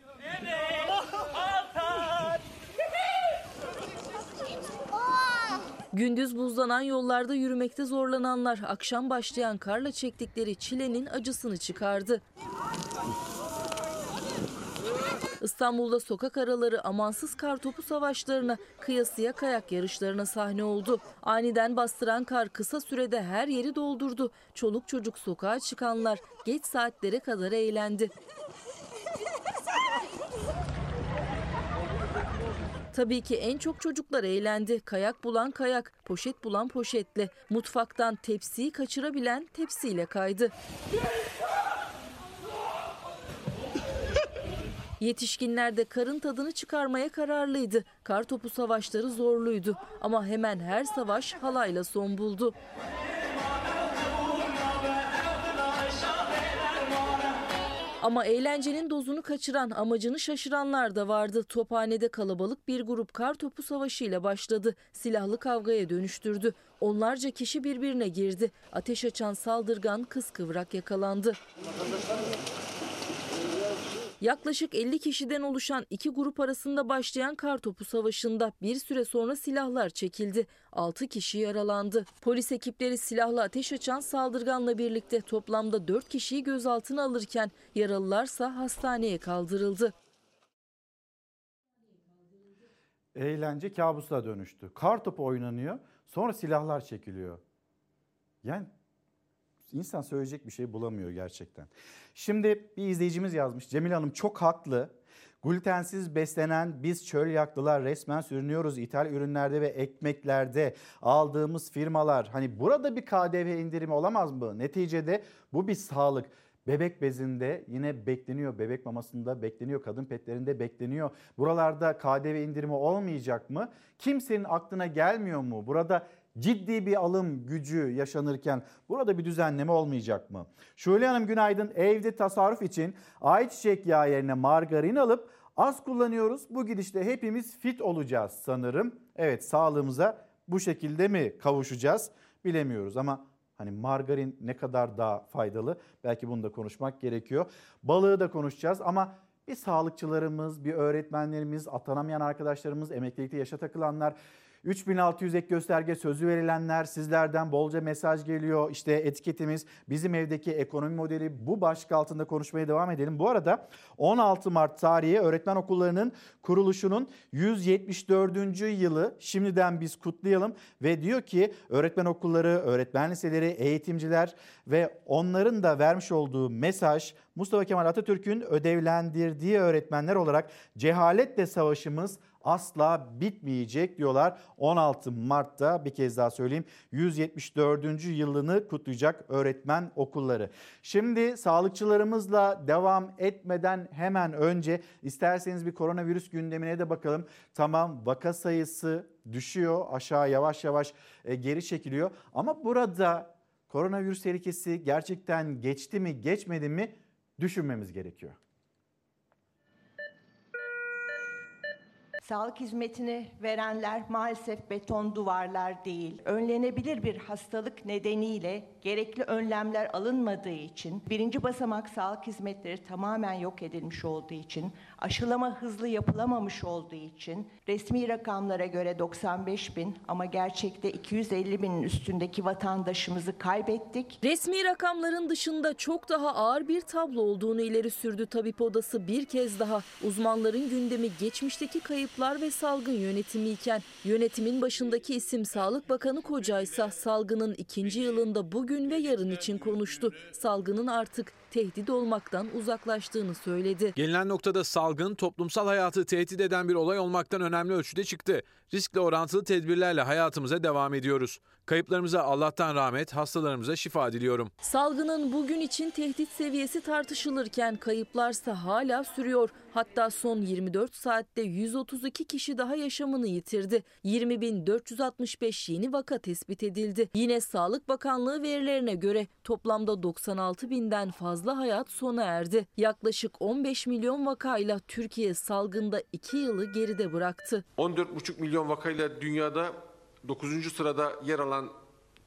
Gündüz buzlanan yollarda yürümekte zorlananlar akşam başlayan karla çektikleri çilenin acısını çıkardı. İstanbul'da sokak araları amansız kar topu savaşlarına, kıyasıya kayak yarışlarına sahne oldu. Aniden bastıran kar kısa sürede her yeri doldurdu. Çoluk çocuk sokağa çıkanlar geç saatlere kadar eğlendi. Tabii ki en çok çocuklar eğlendi. Kayak bulan kayak, poşet bulan poşetle. Mutfaktan tepsiyi kaçırabilen tepsiyle kaydı. Yetişkinler de karın tadını çıkarmaya kararlıydı. Kar topu savaşları zorluydu ama hemen her savaş halayla son buldu. Ama eğlencenin dozunu kaçıran, amacını şaşıranlar da vardı. Tophane'de kalabalık bir grup kar topu savaşıyla başladı. Silahlı kavgaya dönüştürdü. Onlarca kişi birbirine girdi. Ateş açan saldırgan kıskıvrak yakalandı. Yaklaşık 50 kişiden oluşan iki grup arasında başlayan kartopu savaşında bir süre sonra silahlar çekildi. 6 kişi yaralandı. Polis ekipleri silahla ateş açan saldırganla birlikte toplamda 4 kişiyi gözaltına alırken yaralılarsa hastaneye kaldırıldı. Eğlence kabusa dönüştü. Kar topu oynanıyor, sonra silahlar çekiliyor. Yani insan söyleyecek bir şey bulamıyor gerçekten. Şimdi bir izleyicimiz yazmış. Cemil Hanım çok haklı. Glutensiz beslenen biz çöl yaklılar resmen sürünüyoruz ithal ürünlerde ve ekmeklerde aldığımız firmalar. Hani burada bir KDV indirimi olamaz mı? Neticede bu bir sağlık. Bebek bezinde yine bekleniyor. Bebek mamasında bekleniyor. Kadın petlerinde bekleniyor. Buralarda KDV indirimi olmayacak mı? Kimsenin aklına gelmiyor mu? Burada ciddi bir alım gücü yaşanırken burada bir düzenleme olmayacak mı? Şule Hanım günaydın. Evde tasarruf için ayçiçek yağı yerine margarin alıp az kullanıyoruz. Bu gidişte hepimiz fit olacağız sanırım. Evet sağlığımıza bu şekilde mi kavuşacağız bilemiyoruz ama Hani margarin ne kadar daha faydalı belki bunu da konuşmak gerekiyor. Balığı da konuşacağız ama bir sağlıkçılarımız, bir öğretmenlerimiz, atanamayan arkadaşlarımız, emeklilikte yaşa takılanlar 3600 ek gösterge sözü verilenler sizlerden bolca mesaj geliyor. İşte etiketimiz bizim evdeki ekonomi modeli bu başlık altında konuşmaya devam edelim. Bu arada 16 Mart tarihi öğretmen okullarının kuruluşunun 174. yılı şimdiden biz kutlayalım ve diyor ki öğretmen okulları, öğretmen liseleri, eğitimciler ve onların da vermiş olduğu mesaj Mustafa Kemal Atatürk'ün ödevlendirdiği öğretmenler olarak cehaletle savaşımız asla bitmeyecek diyorlar. 16 Mart'ta bir kez daha söyleyeyim 174. yılını kutlayacak öğretmen okulları. Şimdi sağlıkçılarımızla devam etmeden hemen önce isterseniz bir koronavirüs gündemine de bakalım. Tamam vaka sayısı düşüyor aşağı yavaş yavaş e, geri çekiliyor ama burada koronavirüs tehlikesi gerçekten geçti mi geçmedi mi düşünmemiz gerekiyor. Sağlık hizmetini verenler maalesef beton duvarlar değil. Önlenebilir bir hastalık nedeniyle gerekli önlemler alınmadığı için, birinci basamak sağlık hizmetleri tamamen yok edilmiş olduğu için, aşılama hızlı yapılamamış olduğu için, resmi rakamlara göre 95 bin ama gerçekte 250 binin üstündeki vatandaşımızı kaybettik. Resmi rakamların dışında çok daha ağır bir tablo olduğunu ileri sürdü tabip odası bir kez daha. Uzmanların gündemi geçmişteki kayıplar ve salgın yönetimi iken yönetimin başındaki isim Sağlık Bakanı Kocaysa salgının ikinci yılında bugün ve yarın için konuştu. Salgının artık tehdit olmaktan uzaklaştığını söyledi. Gelinen noktada salgın toplumsal hayatı tehdit eden bir olay olmaktan önemli ölçüde çıktı. Riskle orantılı tedbirlerle hayatımıza devam ediyoruz. Kayıplarımıza Allah'tan rahmet, hastalarımıza şifa diliyorum. Salgının bugün için tehdit seviyesi tartışılırken kayıplarsa hala sürüyor. Hatta son 24 saatte 132 kişi daha yaşamını yitirdi. 20.465 yeni vaka tespit edildi. Yine Sağlık Bakanlığı verilerine göre toplamda 96 binden fazla hayat sona erdi. Yaklaşık 15 milyon vakayla Türkiye salgında 2 yılı geride bıraktı. 14,5 milyon vakayla dünyada 9. sırada yer alan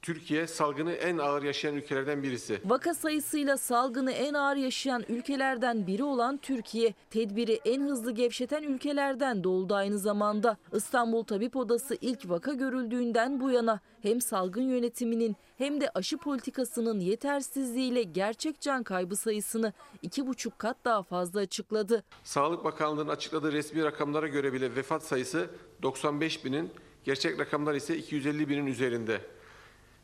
Türkiye salgını en ağır yaşayan ülkelerden birisi. Vaka sayısıyla salgını en ağır yaşayan ülkelerden biri olan Türkiye, tedbiri en hızlı gevşeten ülkelerden de oldu aynı zamanda. İstanbul Tabip Odası ilk vaka görüldüğünden bu yana hem salgın yönetiminin hem de aşı politikasının yetersizliğiyle gerçek can kaybı sayısını iki buçuk kat daha fazla açıkladı. Sağlık Bakanlığı'nın açıkladığı resmi rakamlara göre bile vefat sayısı 95 binin, gerçek rakamlar ise 250 binin üzerinde.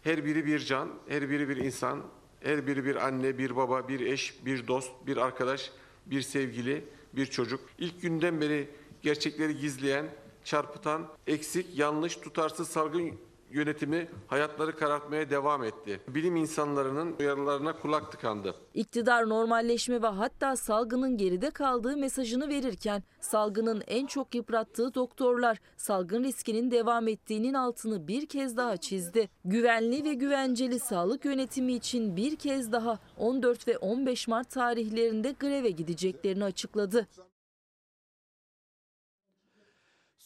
Her biri bir can, her biri bir insan, her biri bir anne, bir baba, bir eş, bir dost, bir arkadaş, bir sevgili, bir çocuk. İlk günden beri gerçekleri gizleyen, çarpıtan, eksik, yanlış, tutarsız salgın yönetimi hayatları karartmaya devam etti. Bilim insanlarının uyarılarına kulak tıkandı. İktidar normalleşme ve hatta salgının geride kaldığı mesajını verirken salgının en çok yıprattığı doktorlar salgın riskinin devam ettiğinin altını bir kez daha çizdi. Güvenli ve güvenceli sağlık yönetimi için bir kez daha 14 ve 15 Mart tarihlerinde greve gideceklerini açıkladı.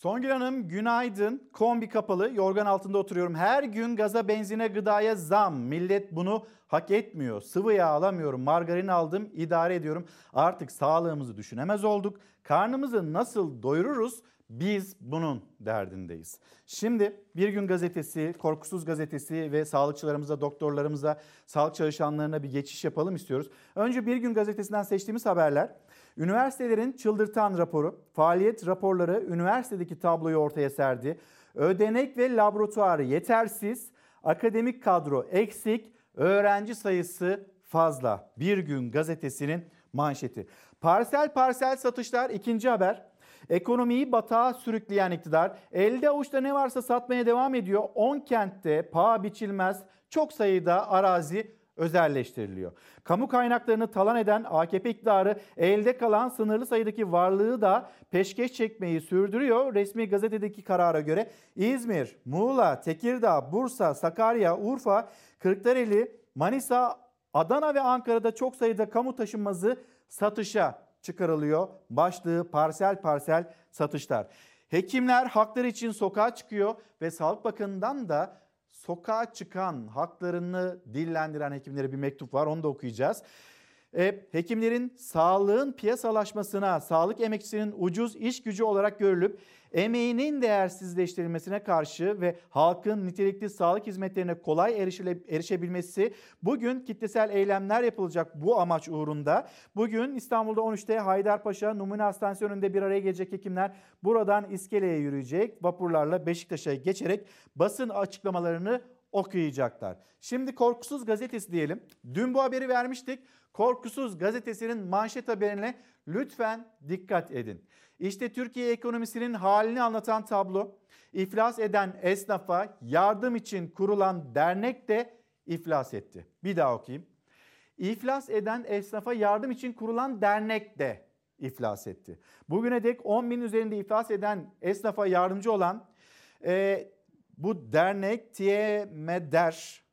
Songül Hanım günaydın. Kombi kapalı, yorgan altında oturuyorum. Her gün gaza, benzine, gıdaya zam. Millet bunu hak etmiyor. Sıvı yağ alamıyorum, margarin aldım, idare ediyorum. Artık sağlığımızı düşünemez olduk. Karnımızı nasıl doyururuz? Biz bunun derdindeyiz. Şimdi Bir Gün Gazetesi, Korkusuz Gazetesi ve sağlıkçılarımıza, doktorlarımıza, sağlık çalışanlarına bir geçiş yapalım istiyoruz. Önce Bir Gün Gazetesi'nden seçtiğimiz haberler. Üniversitelerin çıldırtan raporu, faaliyet raporları üniversitedeki tabloyu ortaya serdi. Ödenek ve laboratuvarı yetersiz, akademik kadro eksik, öğrenci sayısı fazla. Bir Gün Gazetesi'nin manşeti. Parsel parsel satışlar ikinci haber. Ekonomiyi batağa sürükleyen iktidar elde avuçta ne varsa satmaya devam ediyor. 10 kentte paha biçilmez çok sayıda arazi özelleştiriliyor. Kamu kaynaklarını talan eden AKP iktidarı elde kalan sınırlı sayıdaki varlığı da peşkeş çekmeyi sürdürüyor. Resmi gazetedeki karara göre İzmir, Muğla, Tekirdağ, Bursa, Sakarya, Urfa, Kırklareli, Manisa, Adana ve Ankara'da çok sayıda kamu taşınmazı satışa çıkarılıyor. Başlığı parsel parsel satışlar. Hekimler hakları için sokağa çıkıyor ve Sağlık Bakanı'ndan da sokağa çıkan, haklarını dillendiren hekimlere bir mektup var. Onu da okuyacağız. E, hekimlerin sağlığın piyasalaşmasına, sağlık emekçisinin ucuz iş gücü olarak görülüp emeğinin değersizleştirilmesine karşı ve halkın nitelikli sağlık hizmetlerine kolay erişebilmesi bugün kitlesel eylemler yapılacak bu amaç uğrunda. Bugün İstanbul'da 13'te Haydarpaşa Numune Hastanesi önünde bir araya gelecek hekimler buradan iskeleye yürüyecek. Vapurlarla Beşiktaş'a geçerek basın açıklamalarını okuyacaklar. Şimdi Korkusuz Gazetesi diyelim. Dün bu haberi vermiştik. Korkusuz Gazetesi'nin manşet haberine lütfen dikkat edin. İşte Türkiye ekonomisinin halini anlatan tablo. İflas eden esnafa yardım için kurulan dernek de iflas etti. Bir daha okuyayım. İflas eden esnafa yardım için kurulan dernek de iflas etti. Bugüne dek 10 bin üzerinde iflas eden esnafa yardımcı olan e, bu dernek TİMEDER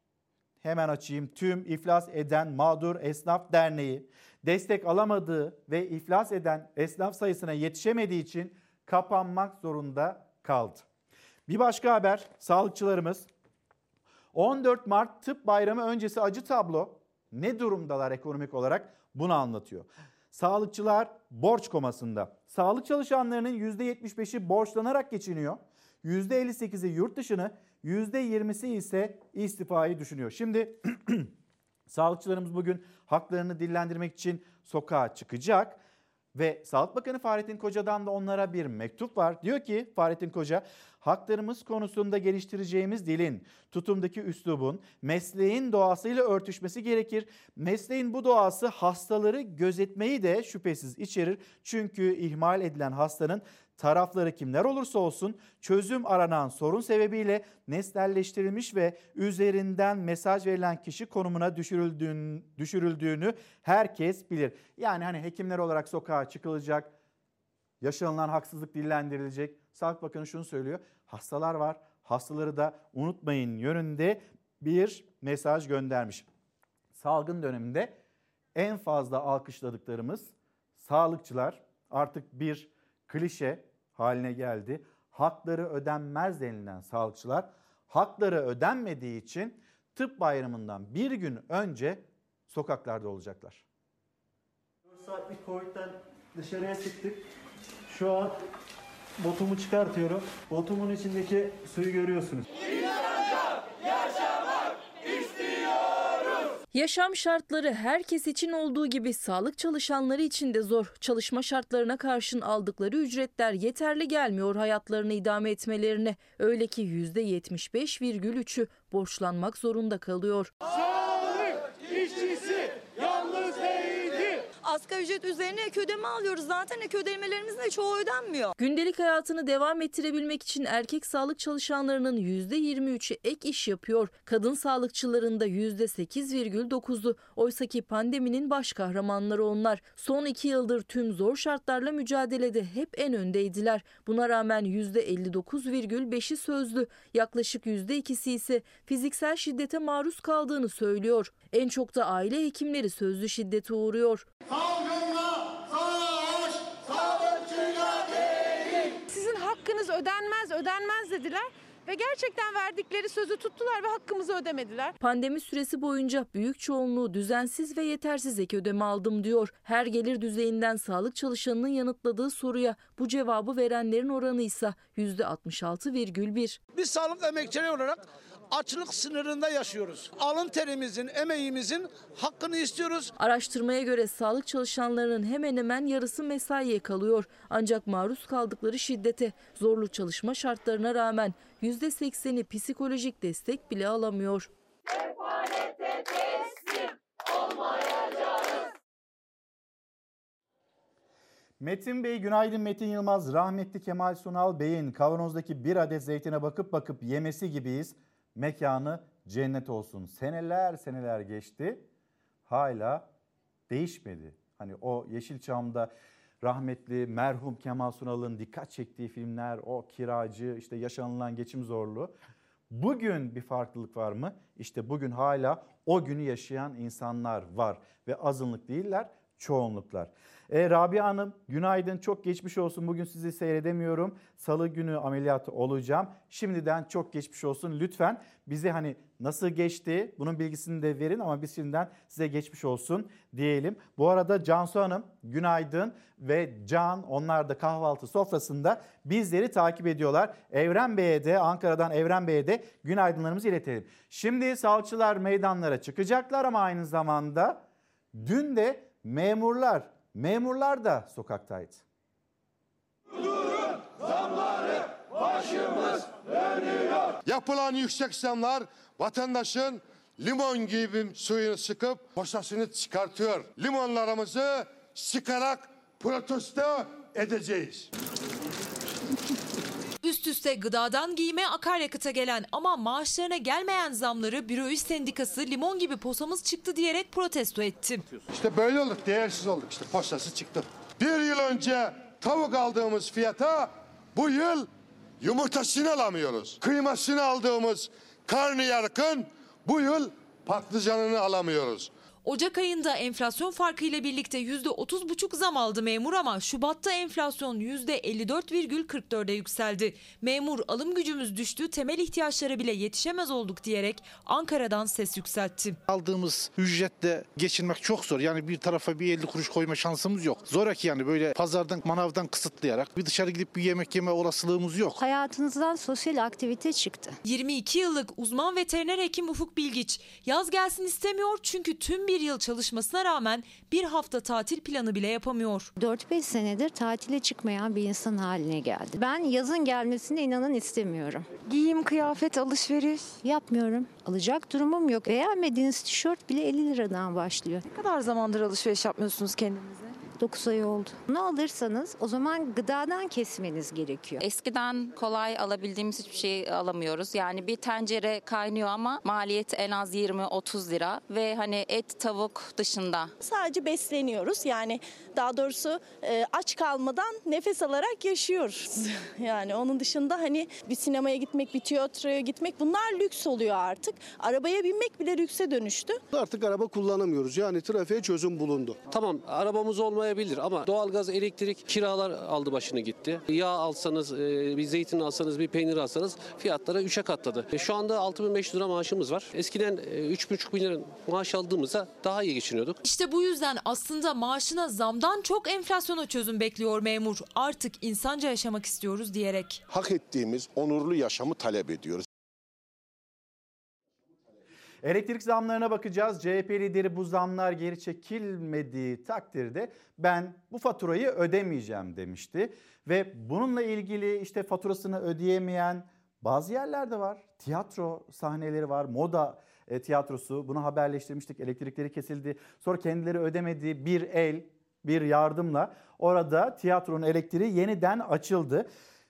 hemen açayım tüm iflas eden mağdur esnaf derneği destek alamadığı ve iflas eden esnaf sayısına yetişemediği için kapanmak zorunda kaldı. Bir başka haber sağlıkçılarımız 14 Mart Tıp Bayramı öncesi acı tablo ne durumdalar ekonomik olarak bunu anlatıyor. Sağlıkçılar borç komasında. Sağlık çalışanlarının %75'i borçlanarak geçiniyor. %58'i yurt dışını, %20'si ise istifayı düşünüyor. Şimdi sağlıkçılarımız bugün haklarını dillendirmek için sokağa çıkacak. Ve Sağlık Bakanı Fahrettin Koca'dan da onlara bir mektup var. Diyor ki Fahrettin Koca, haklarımız konusunda geliştireceğimiz dilin, tutumdaki üslubun, mesleğin doğasıyla örtüşmesi gerekir. Mesleğin bu doğası hastaları gözetmeyi de şüphesiz içerir. Çünkü ihmal edilen hastanın tarafları kimler olursa olsun çözüm aranan sorun sebebiyle nesnelleştirilmiş ve üzerinden mesaj verilen kişi konumuna düşürüldüğünü, düşürüldüğünü herkes bilir. Yani hani hekimler olarak sokağa çıkılacak, yaşanılan haksızlık dillendirilecek. Sağlık Bakanı şunu söylüyor. Hastalar var. Hastaları da unutmayın yönünde bir mesaj göndermiş. Salgın döneminde en fazla alkışladıklarımız sağlıkçılar artık bir klişe haline geldi. Hakları ödenmez denilen sağlıkçılar hakları ödenmediği için tıp bayramından bir gün önce sokaklarda olacaklar. 4 saatlik Covid'den dışarıya çıktık. Şu an botumu çıkartıyorum. Botumun içindeki suyu görüyorsunuz. Yaşam şartları herkes için olduğu gibi sağlık çalışanları için de zor. Çalışma şartlarına karşın aldıkları ücretler yeterli gelmiyor hayatlarını idame etmelerine. Öyle ki %75,3'ü borçlanmak zorunda kalıyor. Sağlık işçisi. Asgari ücret üzerine ek ödeme alıyoruz. Zaten ek ödemelerimizin de çoğu ödenmiyor. Gündelik hayatını devam ettirebilmek için erkek sağlık çalışanlarının %23'ü ek iş yapıyor. Kadın sağlıkçıların da %8,9'u. Oysaki pandeminin baş kahramanları onlar. Son iki yıldır tüm zor şartlarla mücadelede hep en öndeydiler. Buna rağmen %59,5'i sözlü. Yaklaşık %2'si ise fiziksel şiddete maruz kaldığını söylüyor. En çok da aile hekimleri sözlü şiddete uğruyor. Sizin hakkınız ödenmez, ödenmez dediler ve gerçekten verdikleri sözü tuttular ve hakkımızı ödemediler. Pandemi süresi boyunca büyük çoğunluğu düzensiz ve yetersiz ek ödeme aldım diyor. Her gelir düzeyinden sağlık çalışanının yanıtladığı soruya bu cevabı verenlerin oranı ise %66,1. Biz sağlık emekçileri olarak açlık sınırında yaşıyoruz. Alın terimizin, emeğimizin hakkını istiyoruz. Araştırmaya göre sağlık çalışanlarının hemen hemen yarısı mesaiye kalıyor. Ancak maruz kaldıkları şiddete, zorlu çalışma şartlarına rağmen %80'i psikolojik destek bile alamıyor. Metin Bey, günaydın Metin Yılmaz. Rahmetli Kemal Sunal Bey'in kavanozdaki bir adet zeytine bakıp bakıp yemesi gibiyiz. Mekanı cennet olsun. Seneler seneler geçti. Hala değişmedi. Hani o Yeşilçam'da rahmetli merhum Kemal Sunal'ın dikkat çektiği filmler, o kiracı, işte yaşanılan geçim zorluğu. Bugün bir farklılık var mı? İşte bugün hala o günü yaşayan insanlar var ve azınlık değiller, çoğunluklar. E, Rabia Hanım günaydın çok geçmiş olsun bugün sizi seyredemiyorum. Salı günü ameliyatı olacağım. Şimdiden çok geçmiş olsun lütfen bize hani nasıl geçti bunun bilgisini de verin ama biz şimdiden size geçmiş olsun diyelim. Bu arada Cansu Hanım günaydın ve Can onlar da kahvaltı sofrasında bizleri takip ediyorlar. Evren Bey'e de Ankara'dan Evren Bey'e de günaydınlarımızı iletelim. Şimdi sağlıkçılar meydanlara çıkacaklar ama aynı zamanda dün de memurlar Memurlar da sokaktaydı. Durun zamları başımız dönüyor. Yapılan yüksek zamlar vatandaşın limon gibi suyunu sıkıp posasını çıkartıyor. Limonlarımızı sıkarak protesto edeceğiz. Üst üste gıdadan giyime akaryakıta gelen ama maaşlarına gelmeyen zamları Büro İş Sendikası limon gibi posamız çıktı diyerek protesto etti. İşte böyle olduk, değersiz olduk. İşte postası çıktı. Bir yıl önce tavuk aldığımız fiyata bu yıl yumurtasını alamıyoruz. Kıymasını aldığımız karnıyarıkın bu yıl patlıcanını alamıyoruz. Ocak ayında enflasyon farkıyla birlikte %30,5 zam aldı memur ama Şubat'ta enflasyon %54,44'e yükseldi. Memur alım gücümüz düştü, temel ihtiyaçlara bile yetişemez olduk diyerek Ankara'dan ses yükseltti. Aldığımız ücretle geçinmek çok zor. Yani bir tarafa bir 50 kuruş koyma şansımız yok. Zoraki yani böyle pazardan manavdan kısıtlayarak bir dışarı gidip bir yemek yeme olasılığımız yok. Hayatınızdan sosyal aktivite çıktı. 22 yıllık uzman veteriner hekim Ufuk Bilgiç yaz gelsin istemiyor çünkü tüm bir yıl çalışmasına rağmen bir hafta tatil planı bile yapamıyor. 4-5 senedir tatile çıkmayan bir insan haline geldi. Ben yazın gelmesine inanın istemiyorum. Giyim, kıyafet, alışveriş. Yapmıyorum. Alacak durumum yok. Beğenmediğiniz tişört bile 50 liradan başlıyor. Ne kadar zamandır alışveriş yapmıyorsunuz kendinize? 9 ay oldu. Ne alırsanız o zaman gıdadan kesmeniz gerekiyor. Eskiden kolay alabildiğimiz hiçbir şey alamıyoruz. Yani bir tencere kaynıyor ama maliyeti en az 20-30 lira ve hani et tavuk dışında. Sadece besleniyoruz. Yani daha doğrusu e, aç kalmadan nefes alarak yaşıyoruz. yani onun dışında hani bir sinemaya gitmek, bir tiyatroya gitmek bunlar lüks oluyor artık. Arabaya binmek bile lükse dönüştü. Artık araba kullanamıyoruz. Yani trafiğe çözüm bulundu. Tamam arabamız olmayabilir ama doğalgaz, elektrik, kiralar aldı başını gitti. Yağ alsanız, e, bir zeytin alsanız, bir peynir alsanız fiyatları 3'e katladı. E, Şu anda 6500 lira maaşımız var. Eskiden e, 3,5 bin lira maaş aldığımızda daha iyi geçiniyorduk. İşte bu yüzden aslında maaşına zamdan çok enflasyona çözüm bekliyor memur. Artık insanca yaşamak istiyoruz diyerek. Hak ettiğimiz onurlu yaşamı talep ediyoruz. Elektrik zamlarına bakacağız. CHP lideri bu zamlar geri çekilmediği takdirde ben bu faturayı ödemeyeceğim demişti. Ve bununla ilgili işte faturasını ödeyemeyen bazı yerlerde var. Tiyatro sahneleri var, moda e, tiyatrosu. Bunu haberleştirmiştik. Elektrikleri kesildi. Sonra kendileri ödemediği bir el, bir yardımla orada tiyatronun elektriği yeniden açıldı.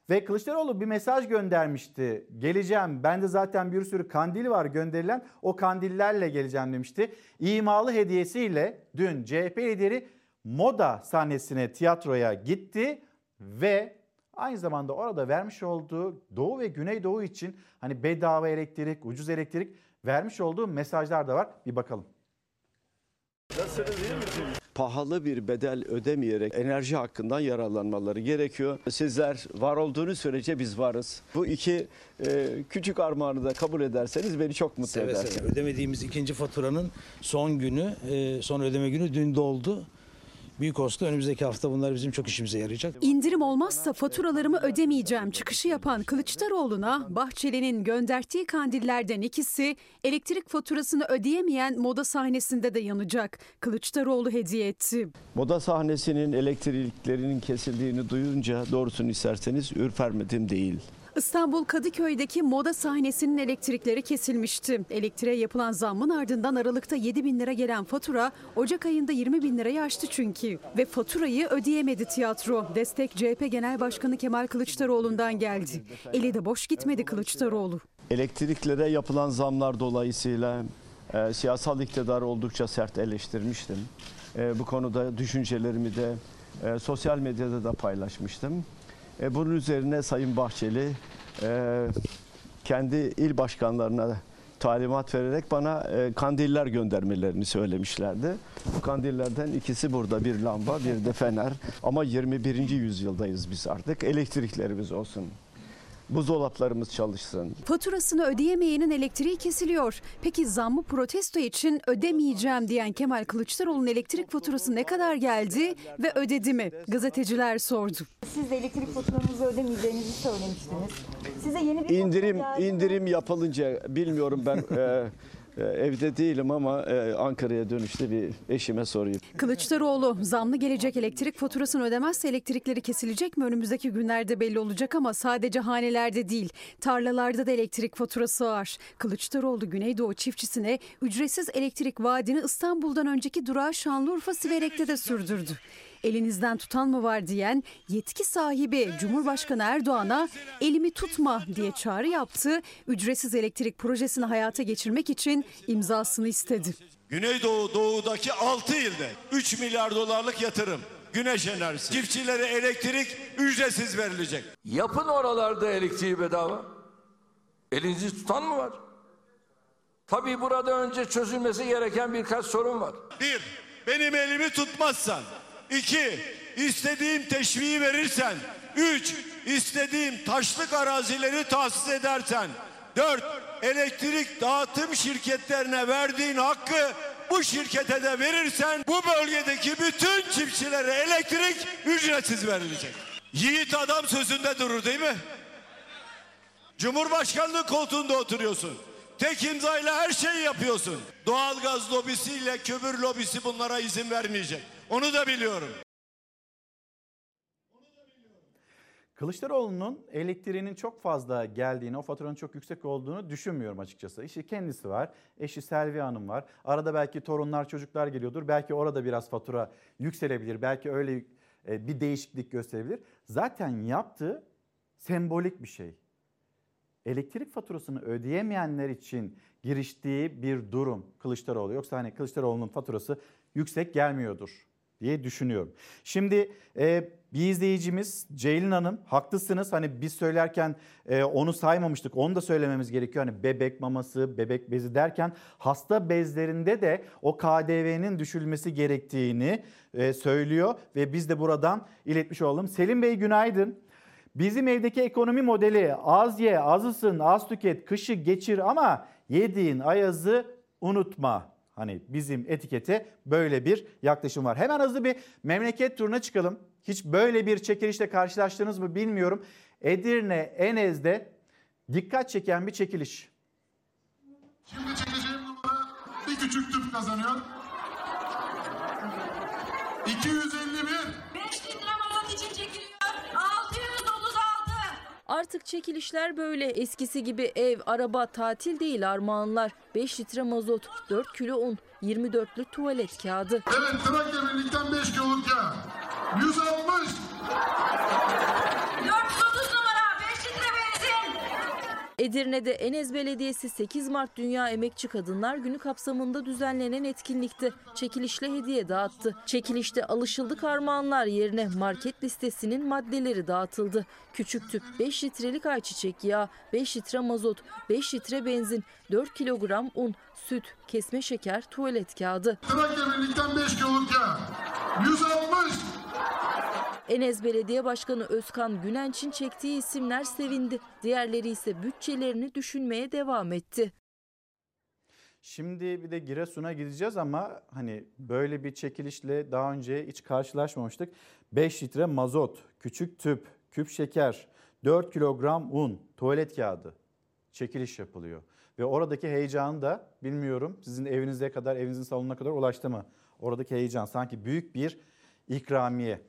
Ve Kılıçdaroğlu bir mesaj göndermişti. Geleceğim. Bende zaten bir sürü kandil var gönderilen. O kandillerle geleceğim demişti. İmalı hediyesiyle dün CHP lideri moda sahnesine tiyatroya gitti ve aynı zamanda orada vermiş olduğu Doğu ve Güneydoğu için hani bedava elektrik, ucuz elektrik vermiş olduğu mesajlar da var. Bir bakalım. Nasılsınız iyi misiniz? Pahalı bir bedel ödemeyerek enerji hakkından yararlanmaları gerekiyor. Sizler var olduğunuz sürece biz varız. Bu iki e, küçük armağanı da kabul ederseniz beni çok mutlu Seve eder. seve. Ödemediğimiz ikinci faturanın son günü, e, son ödeme günü dün doldu. Büyük olsun önümüzdeki hafta bunlar bizim çok işimize yarayacak. İndirim olmazsa faturalarımı ödemeyeceğim çıkışı yapan Kılıçdaroğlu'na Bahçeli'nin gönderdiği kandillerden ikisi elektrik faturasını ödeyemeyen moda sahnesinde de yanacak. Kılıçdaroğlu hediye etti. Moda sahnesinin elektriklerinin kesildiğini duyunca doğrusunu isterseniz ürpermedim değil. İstanbul Kadıköy'deki moda sahnesinin elektrikleri kesilmişti. Elektriğe yapılan zammın ardından Aralık'ta 7 bin lira gelen fatura Ocak ayında 20 bin lirayı aştı çünkü. Ve faturayı ödeyemedi tiyatro. Destek CHP Genel Başkanı Kemal Kılıçdaroğlu'ndan geldi. Eli de boş gitmedi Kılıçdaroğlu. Elektriklere yapılan zamlar dolayısıyla e, siyasal iktidar oldukça sert eleştirmiştim. E, bu konuda düşüncelerimi de e, sosyal medyada da paylaşmıştım. E, bunun üzerine Sayın Bahçeli e, kendi il başkanlarına talimat vererek bana e, kandiller göndermelerini söylemişlerdi. Bu kandillerden ikisi burada bir lamba bir de fener ama 21. yüzyıldayız biz artık elektriklerimiz olsun. Buzdolaplarımız çalışsın. Faturasını ödeyemeyenin elektriği kesiliyor. Peki zammı protesto için ödemeyeceğim diyen Kemal Kılıçdaroğlu'nun elektrik faturası ne kadar geldi ve ödedi mi? Gazeteciler sordu. Siz de elektrik faturanızı ödemeyeceğinizi söylemiştiniz. Size yeni bir İndirim indirim yapılınca bilmiyorum ben e, evde değilim ama e, Ankara'ya dönüşte bir eşime sorayım. Kılıçdaroğlu zamlı gelecek elektrik faturasını ödemezse elektrikleri kesilecek mi önümüzdeki günlerde belli olacak ama sadece hanelerde değil tarlalarda da elektrik faturası var. Kılıçdaroğlu Güneydoğu çiftçisine ücretsiz elektrik vaadini İstanbul'dan önceki durağı Şanlıurfa Siverek'te de sürdürdü. Elinizden tutan mı var diyen yetki sahibi Cumhurbaşkanı Erdoğan'a elimi tutma diye çağrı yaptı. Ücretsiz elektrik projesini hayata geçirmek için imzasını istedi. Güneydoğu doğudaki 6 ilde 3 milyar dolarlık yatırım. Güneş enerjisi. Çiftçilere elektrik ücretsiz verilecek. Yapın oralarda elektriği bedava. Elinizi tutan mı var? Tabii burada önce çözülmesi gereken birkaç sorun var. Bir, benim elimi tutmazsan. İki, istediğim teşviği verirsen. Üç, istediğim taşlık arazileri tahsis edersen. Dört, elektrik dağıtım şirketlerine verdiğin hakkı bu şirkete de verirsen bu bölgedeki bütün çiftçilere elektrik ücretsiz verilecek. Yiğit adam sözünde durur değil mi? Cumhurbaşkanlığı koltuğunda oturuyorsun. Tek imzayla her şeyi yapıyorsun. Doğalgaz lobisiyle kömür lobisi bunlara izin vermeyecek. Onu da biliyorum. Kılıçdaroğlu'nun elektriğinin çok fazla geldiğini, o faturanın çok yüksek olduğunu düşünmüyorum açıkçası. İşi kendisi var, eşi Selvi Hanım var. Arada belki torunlar, çocuklar geliyordur. Belki orada biraz fatura yükselebilir. Belki öyle e, bir değişiklik gösterebilir. Zaten yaptığı sembolik bir şey. Elektrik faturasını ödeyemeyenler için giriştiği bir durum Kılıçdaroğlu. Yoksa hani Kılıçdaroğlu'nun faturası yüksek gelmiyordur diye düşünüyorum. Şimdi e, bir izleyicimiz Ceylin Hanım haklısınız. Hani biz söylerken e, onu saymamıştık. Onu da söylememiz gerekiyor. Hani bebek maması, bebek bezi derken hasta bezlerinde de o KDV'nin düşülmesi gerektiğini e, söylüyor ve biz de buradan iletmiş olalım. Selim Bey günaydın. Bizim evdeki ekonomi modeli az ye, az ısın, az tüket, kışı geçir ama yediğin ayazı unutma. Hani bizim etikete böyle bir yaklaşım var. Hemen hızlı bir memleket turuna çıkalım. Hiç böyle bir çekilişle karşılaştınız mı bilmiyorum. Edirne Enez'de dikkat çeken bir çekiliş. Şimdi çekeceğim numara bir küçük tüp kazanıyor. 251. Artık çekilişler böyle eskisi gibi ev, araba, tatil değil armağanlar. 5 litre mazot, 4 kilo un, 24'lü tuvalet kağıdı. Evet Trakya Birlik'ten 5 kiloluk yağ. 160. 430 numara 5 litre benzin. Edirne'de Enez Belediyesi 8 Mart Dünya Emekçi Kadınlar Günü kapsamında düzenlenen etkinlikte çekilişle hediye dağıttı. Çekilişte alışıldık armağanlar yerine market listesinin maddeleri dağıtıldı. Küçük tüp 5 litrelik ayçiçek yağı, 5 litre mazot, 5 litre benzin, 4 kilogram un, süt, kesme şeker, tuvalet kağıdı. Trakya Birlik'ten 5 kiloluk yağ. 160. Enez Belediye Başkanı Özkan Günenç'in çektiği isimler sevindi. Diğerleri ise bütçelerini düşünmeye devam etti. Şimdi bir de Giresun'a gideceğiz ama hani böyle bir çekilişle daha önce hiç karşılaşmamıştık. 5 litre mazot, küçük tüp, küp şeker, 4 kilogram un, tuvalet kağıdı çekiliş yapılıyor. Ve oradaki heyecanı da bilmiyorum sizin evinize kadar, evinizin salonuna kadar ulaştı mı? Oradaki heyecan sanki büyük bir ikramiye.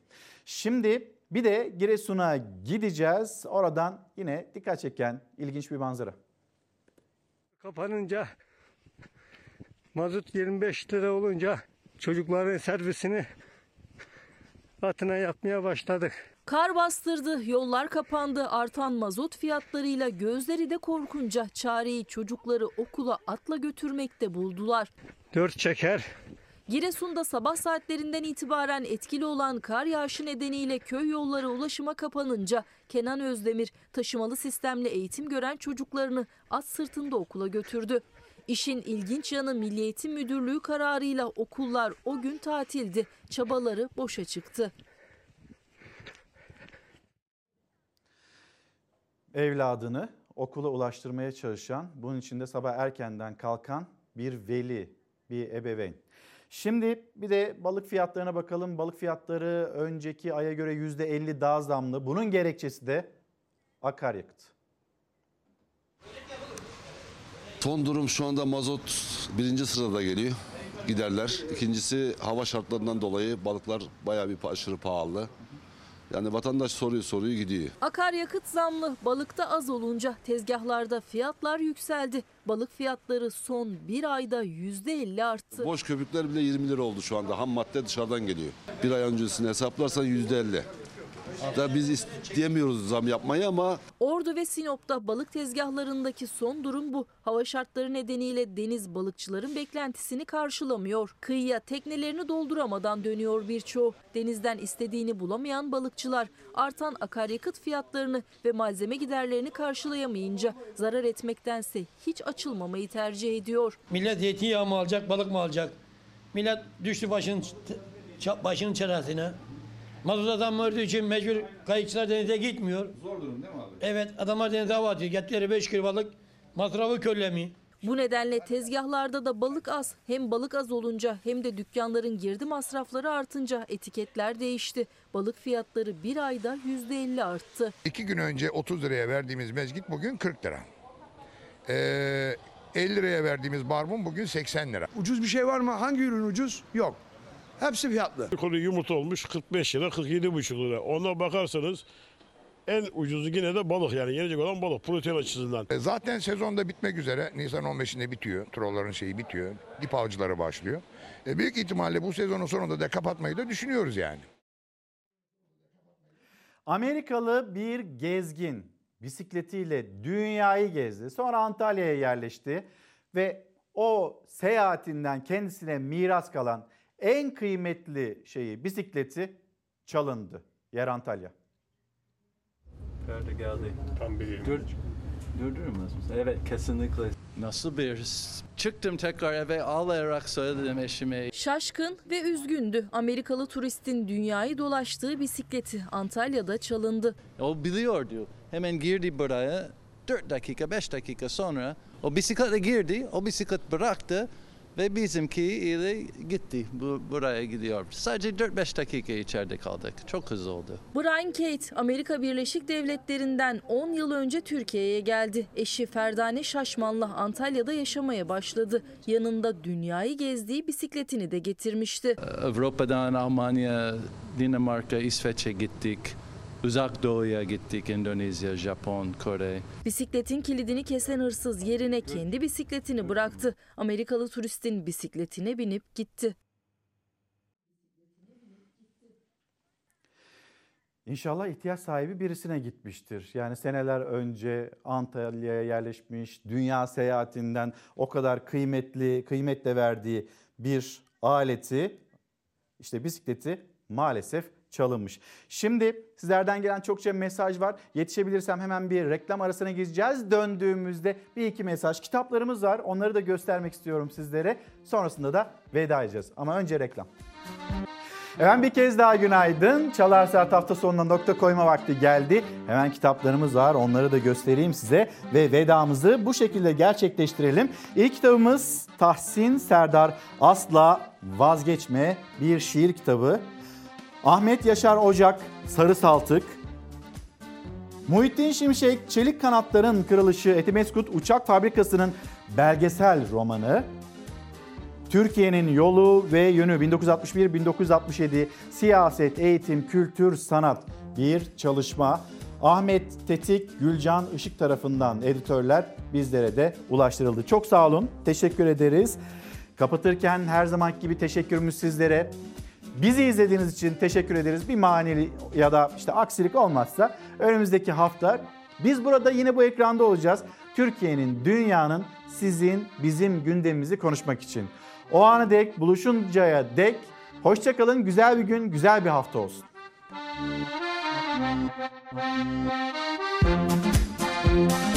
Şimdi bir de Giresun'a gideceğiz. Oradan yine dikkat çeken ilginç bir manzara. Kapanınca mazot 25 lira olunca çocukların servisini atına yapmaya başladık. Kar bastırdı, yollar kapandı. Artan mazot fiyatlarıyla gözleri de korkunca çareyi çocukları okula atla götürmekte buldular. Dört çeker Giresun'da sabah saatlerinden itibaren etkili olan kar yağışı nedeniyle köy yolları ulaşıma kapanınca Kenan Özdemir taşımalı sistemle eğitim gören çocuklarını at sırtında okula götürdü. İşin ilginç yanı Milli Eğitim Müdürlüğü kararıyla okullar o gün tatildi. Çabaları boşa çıktı. evladını okula ulaştırmaya çalışan, bunun için de sabah erkenden kalkan bir veli, bir ebeveyn. Şimdi bir de balık fiyatlarına bakalım. Balık fiyatları önceki aya göre %50 daha zamlı. Bunun gerekçesi de akaryakıt. Son durum şu anda mazot birinci sırada geliyor. Giderler. İkincisi hava şartlarından dolayı balıklar bayağı bir aşırı pahalı. Yani vatandaş soruyor soruyu gidiyor. Akaryakıt zamlı, balıkta az olunca tezgahlarda fiyatlar yükseldi. Balık fiyatları son bir ayda %50 arttı. Boş köpükler bile 20 lira oldu şu anda. Ham madde dışarıdan geliyor. Bir ay öncesini hesaplarsan %50. Da biz isteyemiyoruz zam yapmayı ama Ordu ve Sinop'ta balık tezgahlarındaki son durum bu. Hava şartları nedeniyle deniz balıkçıların beklentisini karşılamıyor. Kıyıya teknelerini dolduramadan dönüyor birçoğu. Denizden istediğini bulamayan balıkçılar artan akaryakıt fiyatlarını ve malzeme giderlerini karşılayamayınca zarar etmektense hiç açılmamayı tercih ediyor. Millet zeytinyağı mı alacak, balık mı alacak? Millet düştü başın başının çaresine. Mazot adam ördüğü için mecbur kayıkçılar denize gitmiyor. Zor durum değil mi abi? Evet adamlar denize hava atıyor. Getleri 5 kilo balık masrafı köllemiyor. Bu nedenle tezgahlarda da balık az. Hem balık az olunca hem de dükkanların girdi masrafları artınca etiketler değişti. Balık fiyatları bir ayda %50 arttı. İki gün önce 30 liraya verdiğimiz mezgit bugün 40 lira. Ee, 50 liraya verdiğimiz barbun bugün 80 lira. Ucuz bir şey var mı? Hangi ürün ucuz? Yok. Hepsi fiyatlı. Konu yumurta olmuş 45 lira 47,5 lira. Ona bakarsanız en ucuzu yine de balık yani yenecek olan balık protein açısından. E, Zaten sezonda bitmek üzere. Nisan 15'inde bitiyor. Trolların şeyi bitiyor. Dip avcıları başlıyor. E, büyük ihtimalle bu sezonun sonunda da kapatmayı da düşünüyoruz yani. Amerikalı bir gezgin bisikletiyle dünyayı gezdi. Sonra Antalya'ya yerleşti ve o seyahatinden kendisine miras kalan en kıymetli şeyi bisikleti çalındı. Yer Antalya. Ferdi geldi. Tam bir Dur, durdurur musunuz? Evet kesinlikle. Nasıl bir çıktım tekrar eve ağlayarak söyledim eşime. Şaşkın ve üzgündü. Amerikalı turistin dünyayı dolaştığı bisikleti Antalya'da çalındı. O biliyordu. Hemen girdi buraya. 4 dakika 5 dakika sonra o bisiklete girdi. O bisiklet bıraktı. Ve bizimki ile gitti. Bu, buraya gidiyor. Sadece 4-5 dakika içeride kaldık. Çok hızlı oldu. Brian Kate Amerika Birleşik Devletleri'nden 10 yıl önce Türkiye'ye geldi. Eşi Ferdane Şaşman'la Antalya'da yaşamaya başladı. Yanında dünyayı gezdiği bisikletini de getirmişti. Avrupa'dan Almanya, Danimarka, İsveç'e gittik. Uzak Doğu'ya gittik. Endonezya, Japon, Kore. Bisikletin kilidini kesen hırsız yerine kendi bisikletini bıraktı. Amerikalı turistin bisikletine binip gitti. İnşallah ihtiyaç sahibi birisine gitmiştir. Yani seneler önce Antalya'ya yerleşmiş, dünya seyahatinden o kadar kıymetli, kıymetle verdiği bir aleti, işte bisikleti maalesef çalınmış. Şimdi sizlerden gelen çokça mesaj var. Yetişebilirsem hemen bir reklam arasına gireceğiz. Döndüğümüzde bir iki mesaj. Kitaplarımız var. Onları da göstermek istiyorum sizlere. Sonrasında da veda edeceğiz. Ama önce reklam. Hemen bir kez daha günaydın. Çalar Saat hafta sonuna nokta koyma vakti geldi. Hemen kitaplarımız var. Onları da göstereyim size. Ve vedamızı bu şekilde gerçekleştirelim. İlk kitabımız Tahsin Serdar Asla Vazgeçme bir şiir kitabı. Ahmet Yaşar Ocak Sarı Saltık. Muhittin Şimşek Çelik Kanatların Kırılışı Etimeskut Uçak Fabrikası'nın belgesel romanı. Türkiye'nin yolu ve yönü 1961-1967 siyaset, eğitim, kültür, sanat bir çalışma. Ahmet Tetik, Gülcan Işık tarafından editörler bizlere de ulaştırıldı. Çok sağ olun, teşekkür ederiz. Kapatırken her zaman gibi teşekkürümüz sizlere. Bizi izlediğiniz için teşekkür ederiz. Bir mani ya da işte aksilik olmazsa önümüzdeki hafta biz burada yine bu ekranda olacağız. Türkiye'nin, dünyanın, sizin, bizim gündemimizi konuşmak için. O ana dek, buluşuncaya dek hoşçakalın. Güzel bir gün, güzel bir hafta olsun. Müzik